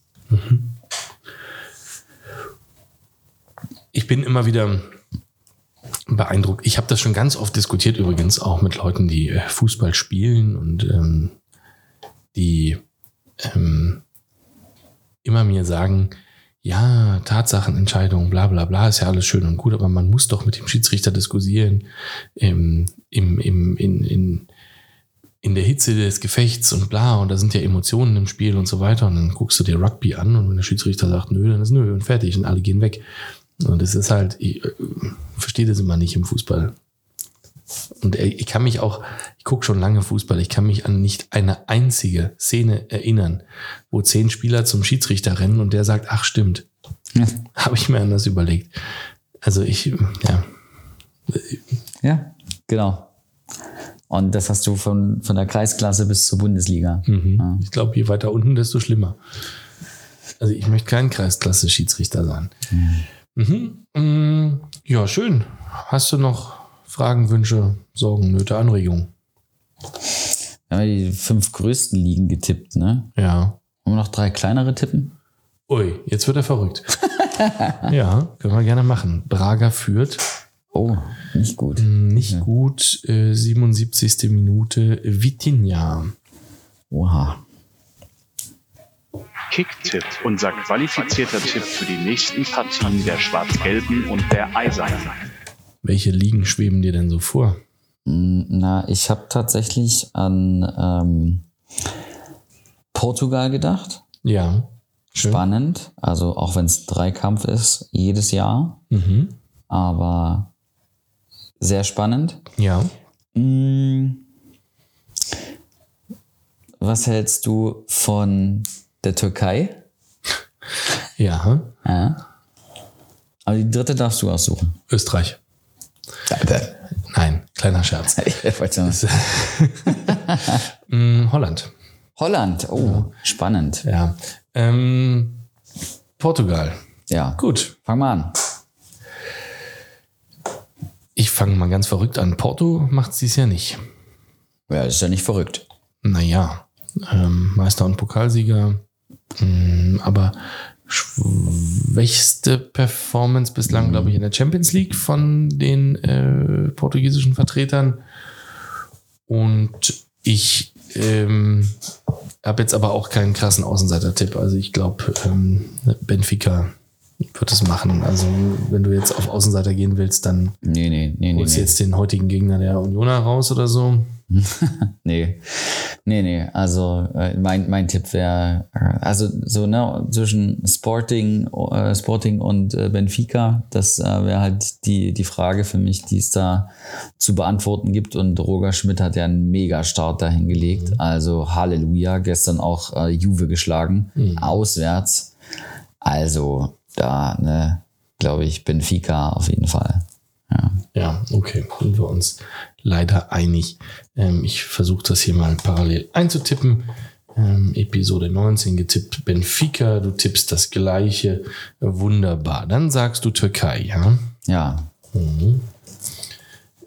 ich bin immer wieder beeindruckt. Ich habe das schon ganz oft diskutiert übrigens, auch mit Leuten, die äh, Fußball spielen und ähm, die ähm, immer mir sagen, ja, Tatsachenentscheidung, bla bla bla, ist ja alles schön und gut, aber man muss doch mit dem Schiedsrichter diskutieren im, im, im, in, in, in der Hitze des Gefechts und bla, und da sind ja Emotionen im Spiel und so weiter. Und dann guckst du dir Rugby an und wenn der Schiedsrichter sagt, nö, dann ist nö und fertig und alle gehen weg. Und es ist halt, ich äh, verstehe das immer nicht im Fußball. Und ich kann mich auch, ich gucke schon lange Fußball, ich kann mich an nicht eine einzige Szene erinnern, wo zehn Spieler zum Schiedsrichter rennen und der sagt, ach stimmt. Ja. Habe ich mir anders überlegt. Also ich, ja, Ja, genau. Und das hast du von, von der Kreisklasse bis zur Bundesliga. mhm. ich glaube, je weiter unten, desto schlimmer. Also ich möchte kein Kreisklasse-Schiedsrichter sein. Mhm. Mm, Ja, schön. Hast du noch Fragen, Wünsche, Sorgen, Nöte, Anregungen? Wir haben ja die fünf größten Ligen getippt, ne? Ja. Wollen wir noch drei kleinere tippen? Ui, jetzt wird er verrückt. ja, können wir gerne machen. Braga führt. Oh, nicht gut. Nicht gut. Äh, 77. Minute. Vitinha. Oha. Kicktipp, unser qualifizierter Tipp für die nächsten Partien der Schwarz-Gelben und der Eisernen. Welche Ligen schweben dir denn so vor? Mm, Na, ich habe tatsächlich an ähm, Portugal gedacht. Ja. Schön. Spannend. Also auch wenn es Dreikampf ist, jedes Jahr. Mhm. Aber sehr spannend. Ja. Mm. Was hältst du von der Türkei? Ja. Ja. Aber die dritte darfst du aussuchen. Österreich. Nein, kleiner Scherz. Mm, Holland. Holland. Oh, spannend. Ja. Ähm, Portugal. Ja. Gut. Fang mal an. Ich fange mal ganz verrückt an. Porto macht es dies Jahr nicht. Ja, ist ja nicht verrückt. Naja, ähm, Meister und Pokalsieger. Mm, aber schwächste Performance bislang, glaube ich, in der Champions League von den äh, portugiesischen Vertretern. Und ich ähm, habe jetzt aber auch keinen krassen Außenseiter-Tipp. Also ich glaube, ähm, Benfica wird es machen. Also wenn du jetzt auf Außenseiter gehen willst, dann Nee, nee, nee, nee. holst du Nee, jetzt den heutigen Gegner der Unioner raus oder so. nee. nee, nee. Also äh, mein, mein Tipp wäre, äh, also so ne, zwischen Sporting, äh, Sporting und äh, Benfica, das äh, wäre halt die, die Frage für mich, die es da zu beantworten gibt. Und Roger Schmidt hat ja einen Mega-Start dahingelegt. Also Halleluja, gestern auch Juve geschlagen, auswärts. Also da, ne, glaube ich, Benfica auf jeden Fall. Ja. Okay, sind wir uns leider einig. Ähm, ich versuche das hier mal parallel einzutippen. Ähm, Episode 19 getippt Benfica, du tippst das gleiche. Wunderbar. Dann sagst du Türkei, ja? Ja,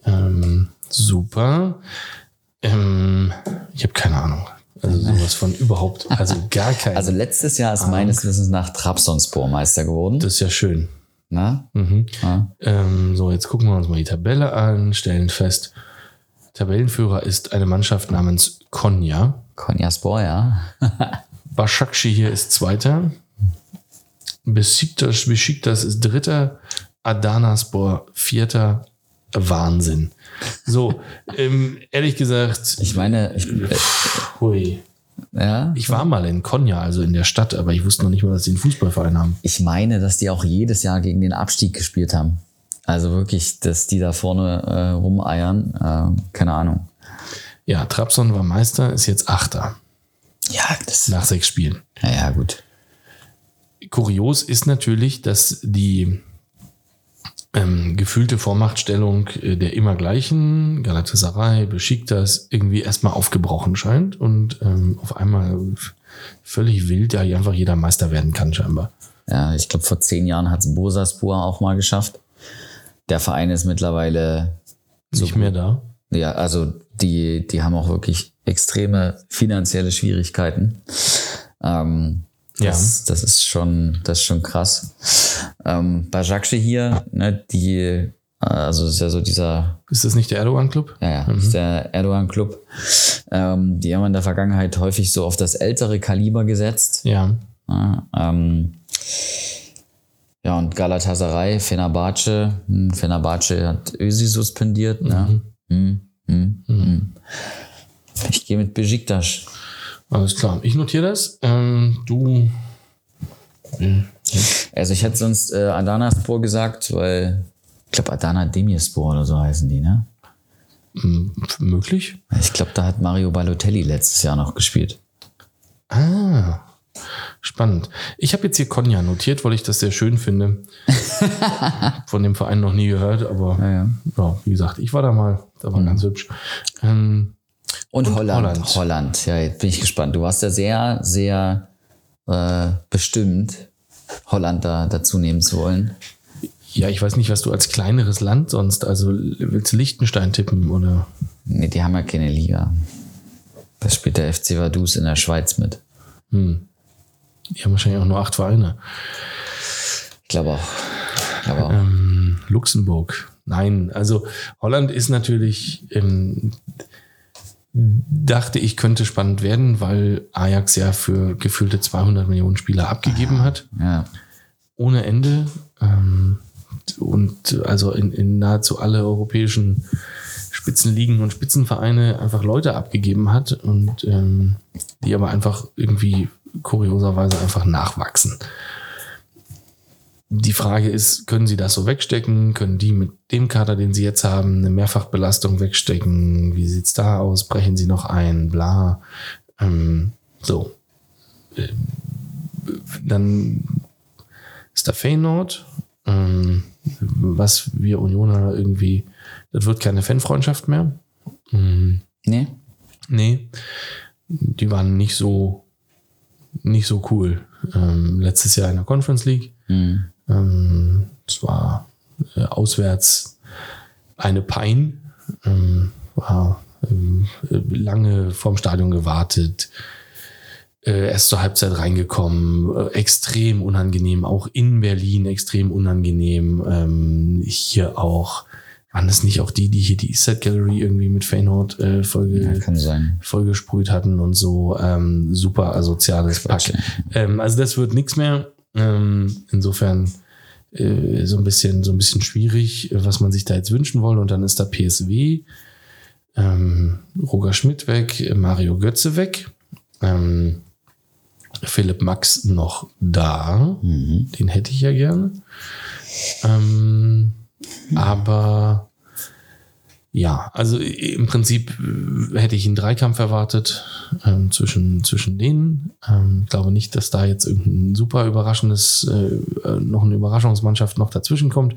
Ähm, super. Ähm, ich habe keine Ahnung. Also sowas von überhaupt, also gar kein. Also letztes Jahr ist meines Wissens nach Trabzonspor Meister geworden. das ist ja schön. Na? Mhm. Ja. Ähm, so, jetzt gucken wir uns mal die Tabelle an, stellen fest, Tabellenführer ist eine Mannschaft namens Konya. Konyaspor, ja. Başakşehir hier ist Zweiter. Besiktas, Besiktas ist Dritter. Adanaspor Vierter. Wahnsinn. So, ähm, ehrlich gesagt, Ich meine, ich, äh, hui. Ja, ich war mal in Konya, also in der Stadt, aber ich wusste noch nicht mal, dass sie einen Fußballverein haben. ich meine, dass die auch jedes Jahr gegen den Abstieg gespielt haben. Also wirklich, dass die da vorne äh, rumeiern. Äh, keine Ahnung. Ja, Trabzon war Meister, ist jetzt Achter Ja, das. nach sechs Spielen. Naja, gut. Kurios ist natürlich, dass die ähm, gefühlte Vormachtstellung äh, der immer gleichen, Galatasaray, Besiktas, irgendwie erstmal aufgebrochen scheint und ähm, auf einmal völlig wild, ja, einfach jeder Meister werden kann scheinbar. Ja, ich glaube, vor zehn Jahren hat es Bursaspor auch mal geschafft. Der Verein ist mittlerweile Nicht mehr da. Ja, also die, die haben auch wirklich extreme finanzielle Schwierigkeiten. Ähm, Ja. das, das ist schon, das ist schon krass. Ähm, Bajakce hier, ne, die, äh, also ist ja so dieser Ist das nicht der Erdogan-Club? ja, ja, das ist der Erdogan-Club. Ähm, die haben in der Vergangenheit häufig so auf das ältere Kaliber gesetzt. Ja. Ja, ähm, ja und Galatasaray, Fenerbahce. Hm, Fenerbahce hat Ösi suspendiert. Ne? Hm, hm, hm. Ich gehe mit Besiktas. Alles klar. Ich notiere das. Ähm, du. Also ich hätte sonst äh, Adanaspor gesagt, weil ich glaube Adana Demirspor oder so heißen die, ne? m, möglich? Ich glaube, da hat Mario Balotelli letztes Jahr noch gespielt. Ah. Spannend. Ich habe jetzt hier Konya notiert, weil ich das sehr schön finde. Von dem Verein noch nie gehört, aber Ja, ja. ja, wie gesagt, ich war da mal. Da war ganz hübsch. Ähm, Und, Und Holland, Holland. Holland. Ja, jetzt bin ich gespannt. Du warst ja sehr, sehr äh, bestimmt, Holland da dazu nehmen zu wollen. ja, ich weiß nicht, was du als kleineres Land sonst, also willst du Liechtenstein tippen oder? Nee, die haben ja keine Liga. Da spielt der FC Vaduz in der Schweiz mit. Hm. Die haben wahrscheinlich auch nur acht Vereine. Ich glaube auch. Ich glaube auch. Ähm, Luxemburg. Nein, also Holland ist natürlich, ähm, dachte ich, könnte spannend werden, weil Ajax ja für gefühlte 200 Millionen Spieler abgegeben hat. Ja. Ohne Ende. Ähm, und also in, in nahezu alle europäischen Spitzenligen und Spitzenvereine einfach Leute abgegeben hat und ähm, die aber einfach irgendwie kurioserweise einfach nachwachsen. Die Frage ist, können sie das so wegstecken? Können die mit dem Kader, den sie jetzt haben, eine Mehrfachbelastung wegstecken? Wie sieht's da aus? Brechen sie noch ein? Bla. Ähm, so. Ähm, Dann ist da Feyenoord, ähm, was wir Unioner irgendwie, das wird keine Fanfreundschaft mehr. Ähm, Nee? nee, die waren nicht so, nicht so cool. Ähm, letztes Jahr in der Conference League. Hm. Ähm, es war äh, auswärts eine Pein. Ähm, war ähm, äh, lange vorm Stadion gewartet. Äh, erst zur Halbzeit reingekommen. Äh, extrem unangenehm. Auch in Berlin extrem unangenehm. Ähm, hier auch. Waren das nicht auch die, die hier die Eastside Gallery irgendwie mit Feyenoord äh, voll, Ja, vollgesprüht hatten und so. Ähm, super asoziales Pack. Quatsch, Ähm, also das wird nichts mehr. Ähm, insofern äh, so ein bisschen so ein bisschen schwierig, was man sich da jetzt wünschen wollte. Und dann ist da PSW, ähm, Roger Schmidt weg, Mario Götze weg, ähm, Philipp Max noch da. Mhm. Den hätte ich ja gerne. Ähm, aber ja, also im Prinzip äh, hätte ich einen Dreikampf erwartet ähm, zwischen, zwischen denen. Ähm, ich glaube nicht, dass da jetzt irgendein super überraschendes, äh, äh, noch eine Überraschungsmannschaft noch dazwischen kommt.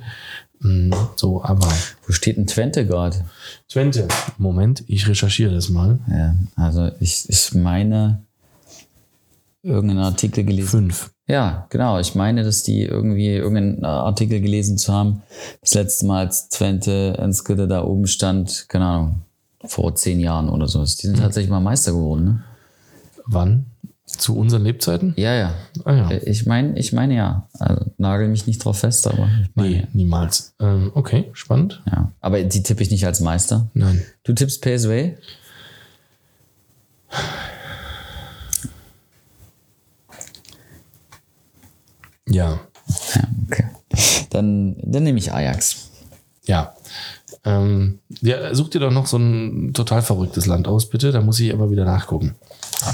Mm, so, aber Wo steht denn Twente gerade? Twente. Moment, ich recherchiere das mal. Ja, also ich, ich meine, irgendeinen Artikel gelesen. Fünf. Ja, genau. Ich meine, dass die irgendwie irgendeinen Artikel gelesen zu haben. Das letzte Mal, als Twente Enskede da oben stand, keine Ahnung, vor zehn Jahren oder so. Die sind tatsächlich mal Meister geworden, ne? Wann? Zu unseren Lebzeiten? Ja, ja. Ah ja. Ich meine, ich meine ja. Also, nagel mich nicht drauf fest, aber Nee, niemals. Ähm, okay, spannend. ja. Aber die tippe ich nicht als Meister. Nein. Du tippst PSW? Ja. Ja, okay. Dann, dann nehme ich Ajax. Ja. Ähm, ja, such dir doch noch so ein total verrücktes Land aus, bitte. Da muss ich aber wieder nachgucken.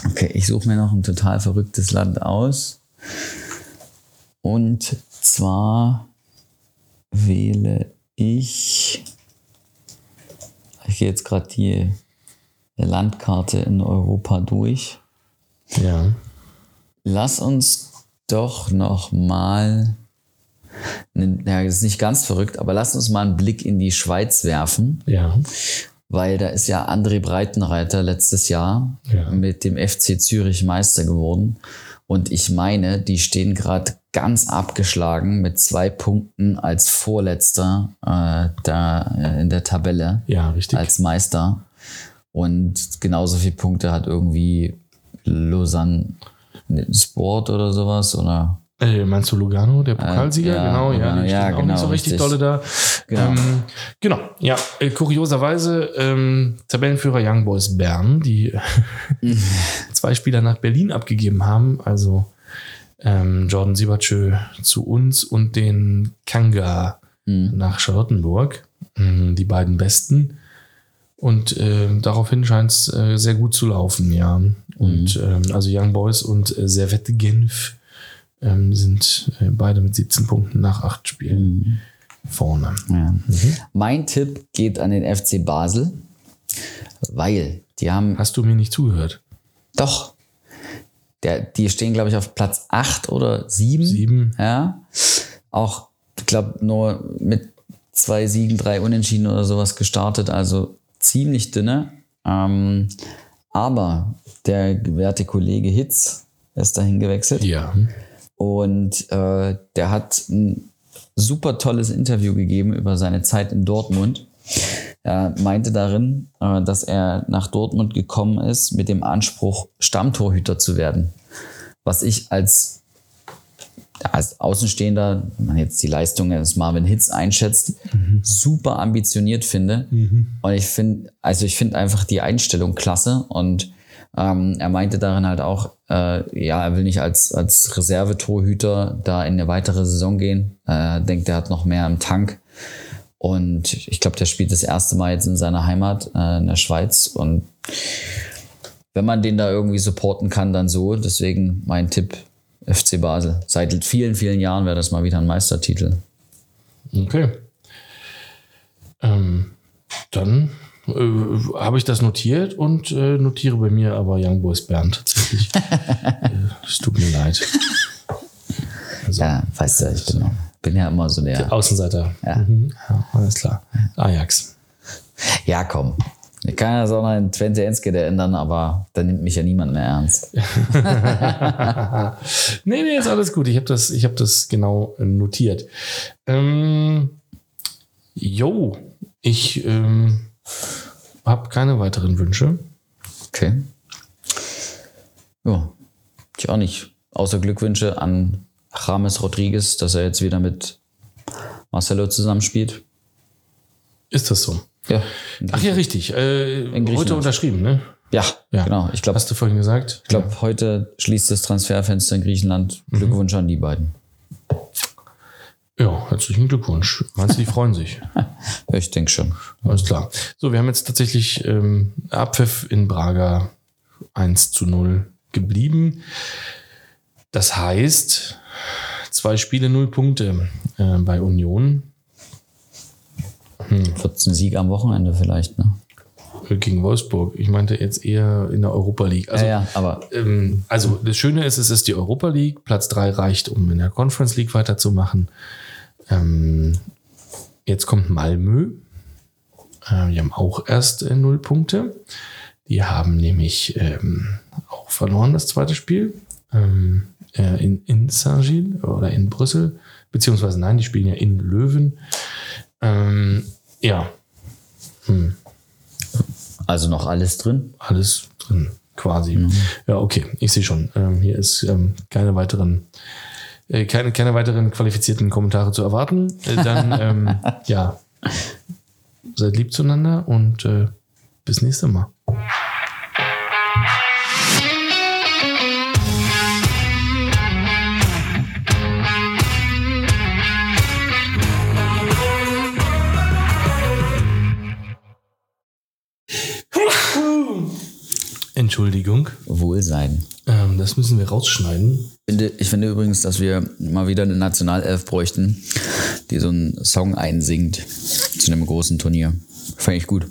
Okay, ich suche mir noch ein total verrücktes Land aus. Und zwar wähle ich. Ich gehe jetzt gerade die Landkarte in Europa durch. Ja. Lass uns doch noch mal. Ja, das ist nicht ganz verrückt, aber lass uns mal einen Blick in die Schweiz werfen. Ja. weil da ist ja André Breitenreiter letztes Jahr Ja. mit dem FC Zürich Meister geworden. Und ich meine, die stehen gerade ganz abgeschlagen mit zwei Punkten als Vorletzter äh, da äh, in der Tabelle Ja, richtig. als Meister. Und genauso viele Punkte hat irgendwie Lausanne Sport oder sowas oder Äh, meinst du Lugano, der Pokalsieger? ja, genau, ja, Lugano, die ja, auch genau, nicht so richtig, richtig. dolle da. Genau. Ähm, genau, ja. Äh, kurioserweise, ähm, Tabellenführer Young Boys Bern, die zwei Spieler nach Berlin abgegeben haben, also ähm, Jordan Siebertschö zu uns und den Kanga nach Charlottenburg, ähm, die beiden besten. Und ähm, daraufhin scheint es äh, sehr gut zu laufen, ja. Und ähm, also Young Boys und äh, Servette Genf ähm, sind äh, beide mit 17 Punkten nach acht Spielen vorne. Ja. Mein Tipp geht an den FC Basel, weil die haben Hast du mir nicht zugehört? doch, der, die stehen, glaube ich, auf Platz 8 oder 7. Sieben. Ja. Auch, ich glaube, nur mit zwei Siegen, drei Unentschieden oder sowas gestartet, also ziemlich dünne. Ähm, aber der werte Kollege Hitz ist dahin gewechselt. Ja. Und äh, der hat ein super tolles Interview gegeben über seine Zeit in Dortmund. Er meinte darin, äh, dass er nach Dortmund gekommen ist mit dem Anspruch, Stammtorhüter zu werden. Was ich als, als Außenstehender, wenn man jetzt die Leistung des Marvin Hitz einschätzt, super ambitioniert finde. Und ich finde, also ich finde einfach die Einstellung klasse. Und ähm, er meinte darin halt auch, äh, ja, er will nicht als, als Reservetorhüter da in eine weitere Saison gehen. Äh, denkt, er hat noch mehr im Tank. Und ich glaube, der spielt das erste Mal jetzt in seiner Heimat äh, in der Schweiz. Und wenn man den da irgendwie supporten kann, dann so. Deswegen mein Tipp, FC Basel. Seit vielen, vielen Jahren wäre das mal wieder ein Meistertitel. Okay. Ähm, dann äh, habe ich das notiert und äh, notiere bei mir aber Young Boys Bern tatsächlich. äh, es tut mir leid. Also, Ja, weißt du, ich bin, bin ja immer so der. Außenseiter. Ja. Mhm. ja. Alles klar. Ajax. Ja, komm. Ich kann ja so noch in Twente Enskede ändern, aber dann nimmt mich ja niemand mehr ernst. Nee, nee, ist alles gut. Ich habe das, ich hab das genau äh, notiert. Ähm, jo, ich ähm, habe keine weiteren Wünsche. Okay. Ja, ich auch nicht. Außer Glückwünsche an James Rodriguez, dass er jetzt wieder mit Marcelo zusammenspielt. Ist das so? Ja. Ach ja, richtig. Äh, heute unterschrieben, ne? Ja, Ja. genau. Ich glaube, Hast du vorhin gesagt? ich glaub, heute schließt das Transferfenster in Griechenland. Glückwunsch an die beiden. Ja, herzlichen Glückwunsch. Meinst du, die freuen sich? Ja, ich denke schon. Alles klar. So, wir haben jetzt tatsächlich ähm, Abpfiff in Braga 1 zu 0 geblieben. Das heißt, zwei Spiele, null Punkte äh, bei Union 14 Sieg am Wochenende vielleicht, ne? gegen Wolfsburg. Ich meinte jetzt eher in der Europa League. Also, ja, ja, aber ähm, also das Schöne ist, es ist die Europa League. Platz 3 reicht, um in der Conference League weiterzumachen. Ähm, jetzt kommt Malmö. Äh, die haben auch erst äh, null Punkte. Die haben nämlich ähm, auch verloren, das zweite Spiel. Ähm, äh, in, in Saint-Gilles oder in Brüssel. Beziehungsweise nein, die spielen ja in Löwen. Ähm, ja, also noch alles drin. alles drin, quasi. Ja, okay, ich sehe schon. Ähm, hier ist ähm, keine weiteren, äh, keine, keine weiteren qualifizierten Kommentare zu erwarten. Äh, dann, ähm, ja, seid lieb zueinander und äh, bis nächste Mal. Entschuldigung, Wohlsein. ähm, das müssen wir rausschneiden. Ich finde, ich finde übrigens, dass wir mal wieder eine Nationalelf bräuchten, die so einen Song einsingt zu einem großen Turnier. Fände ich gut.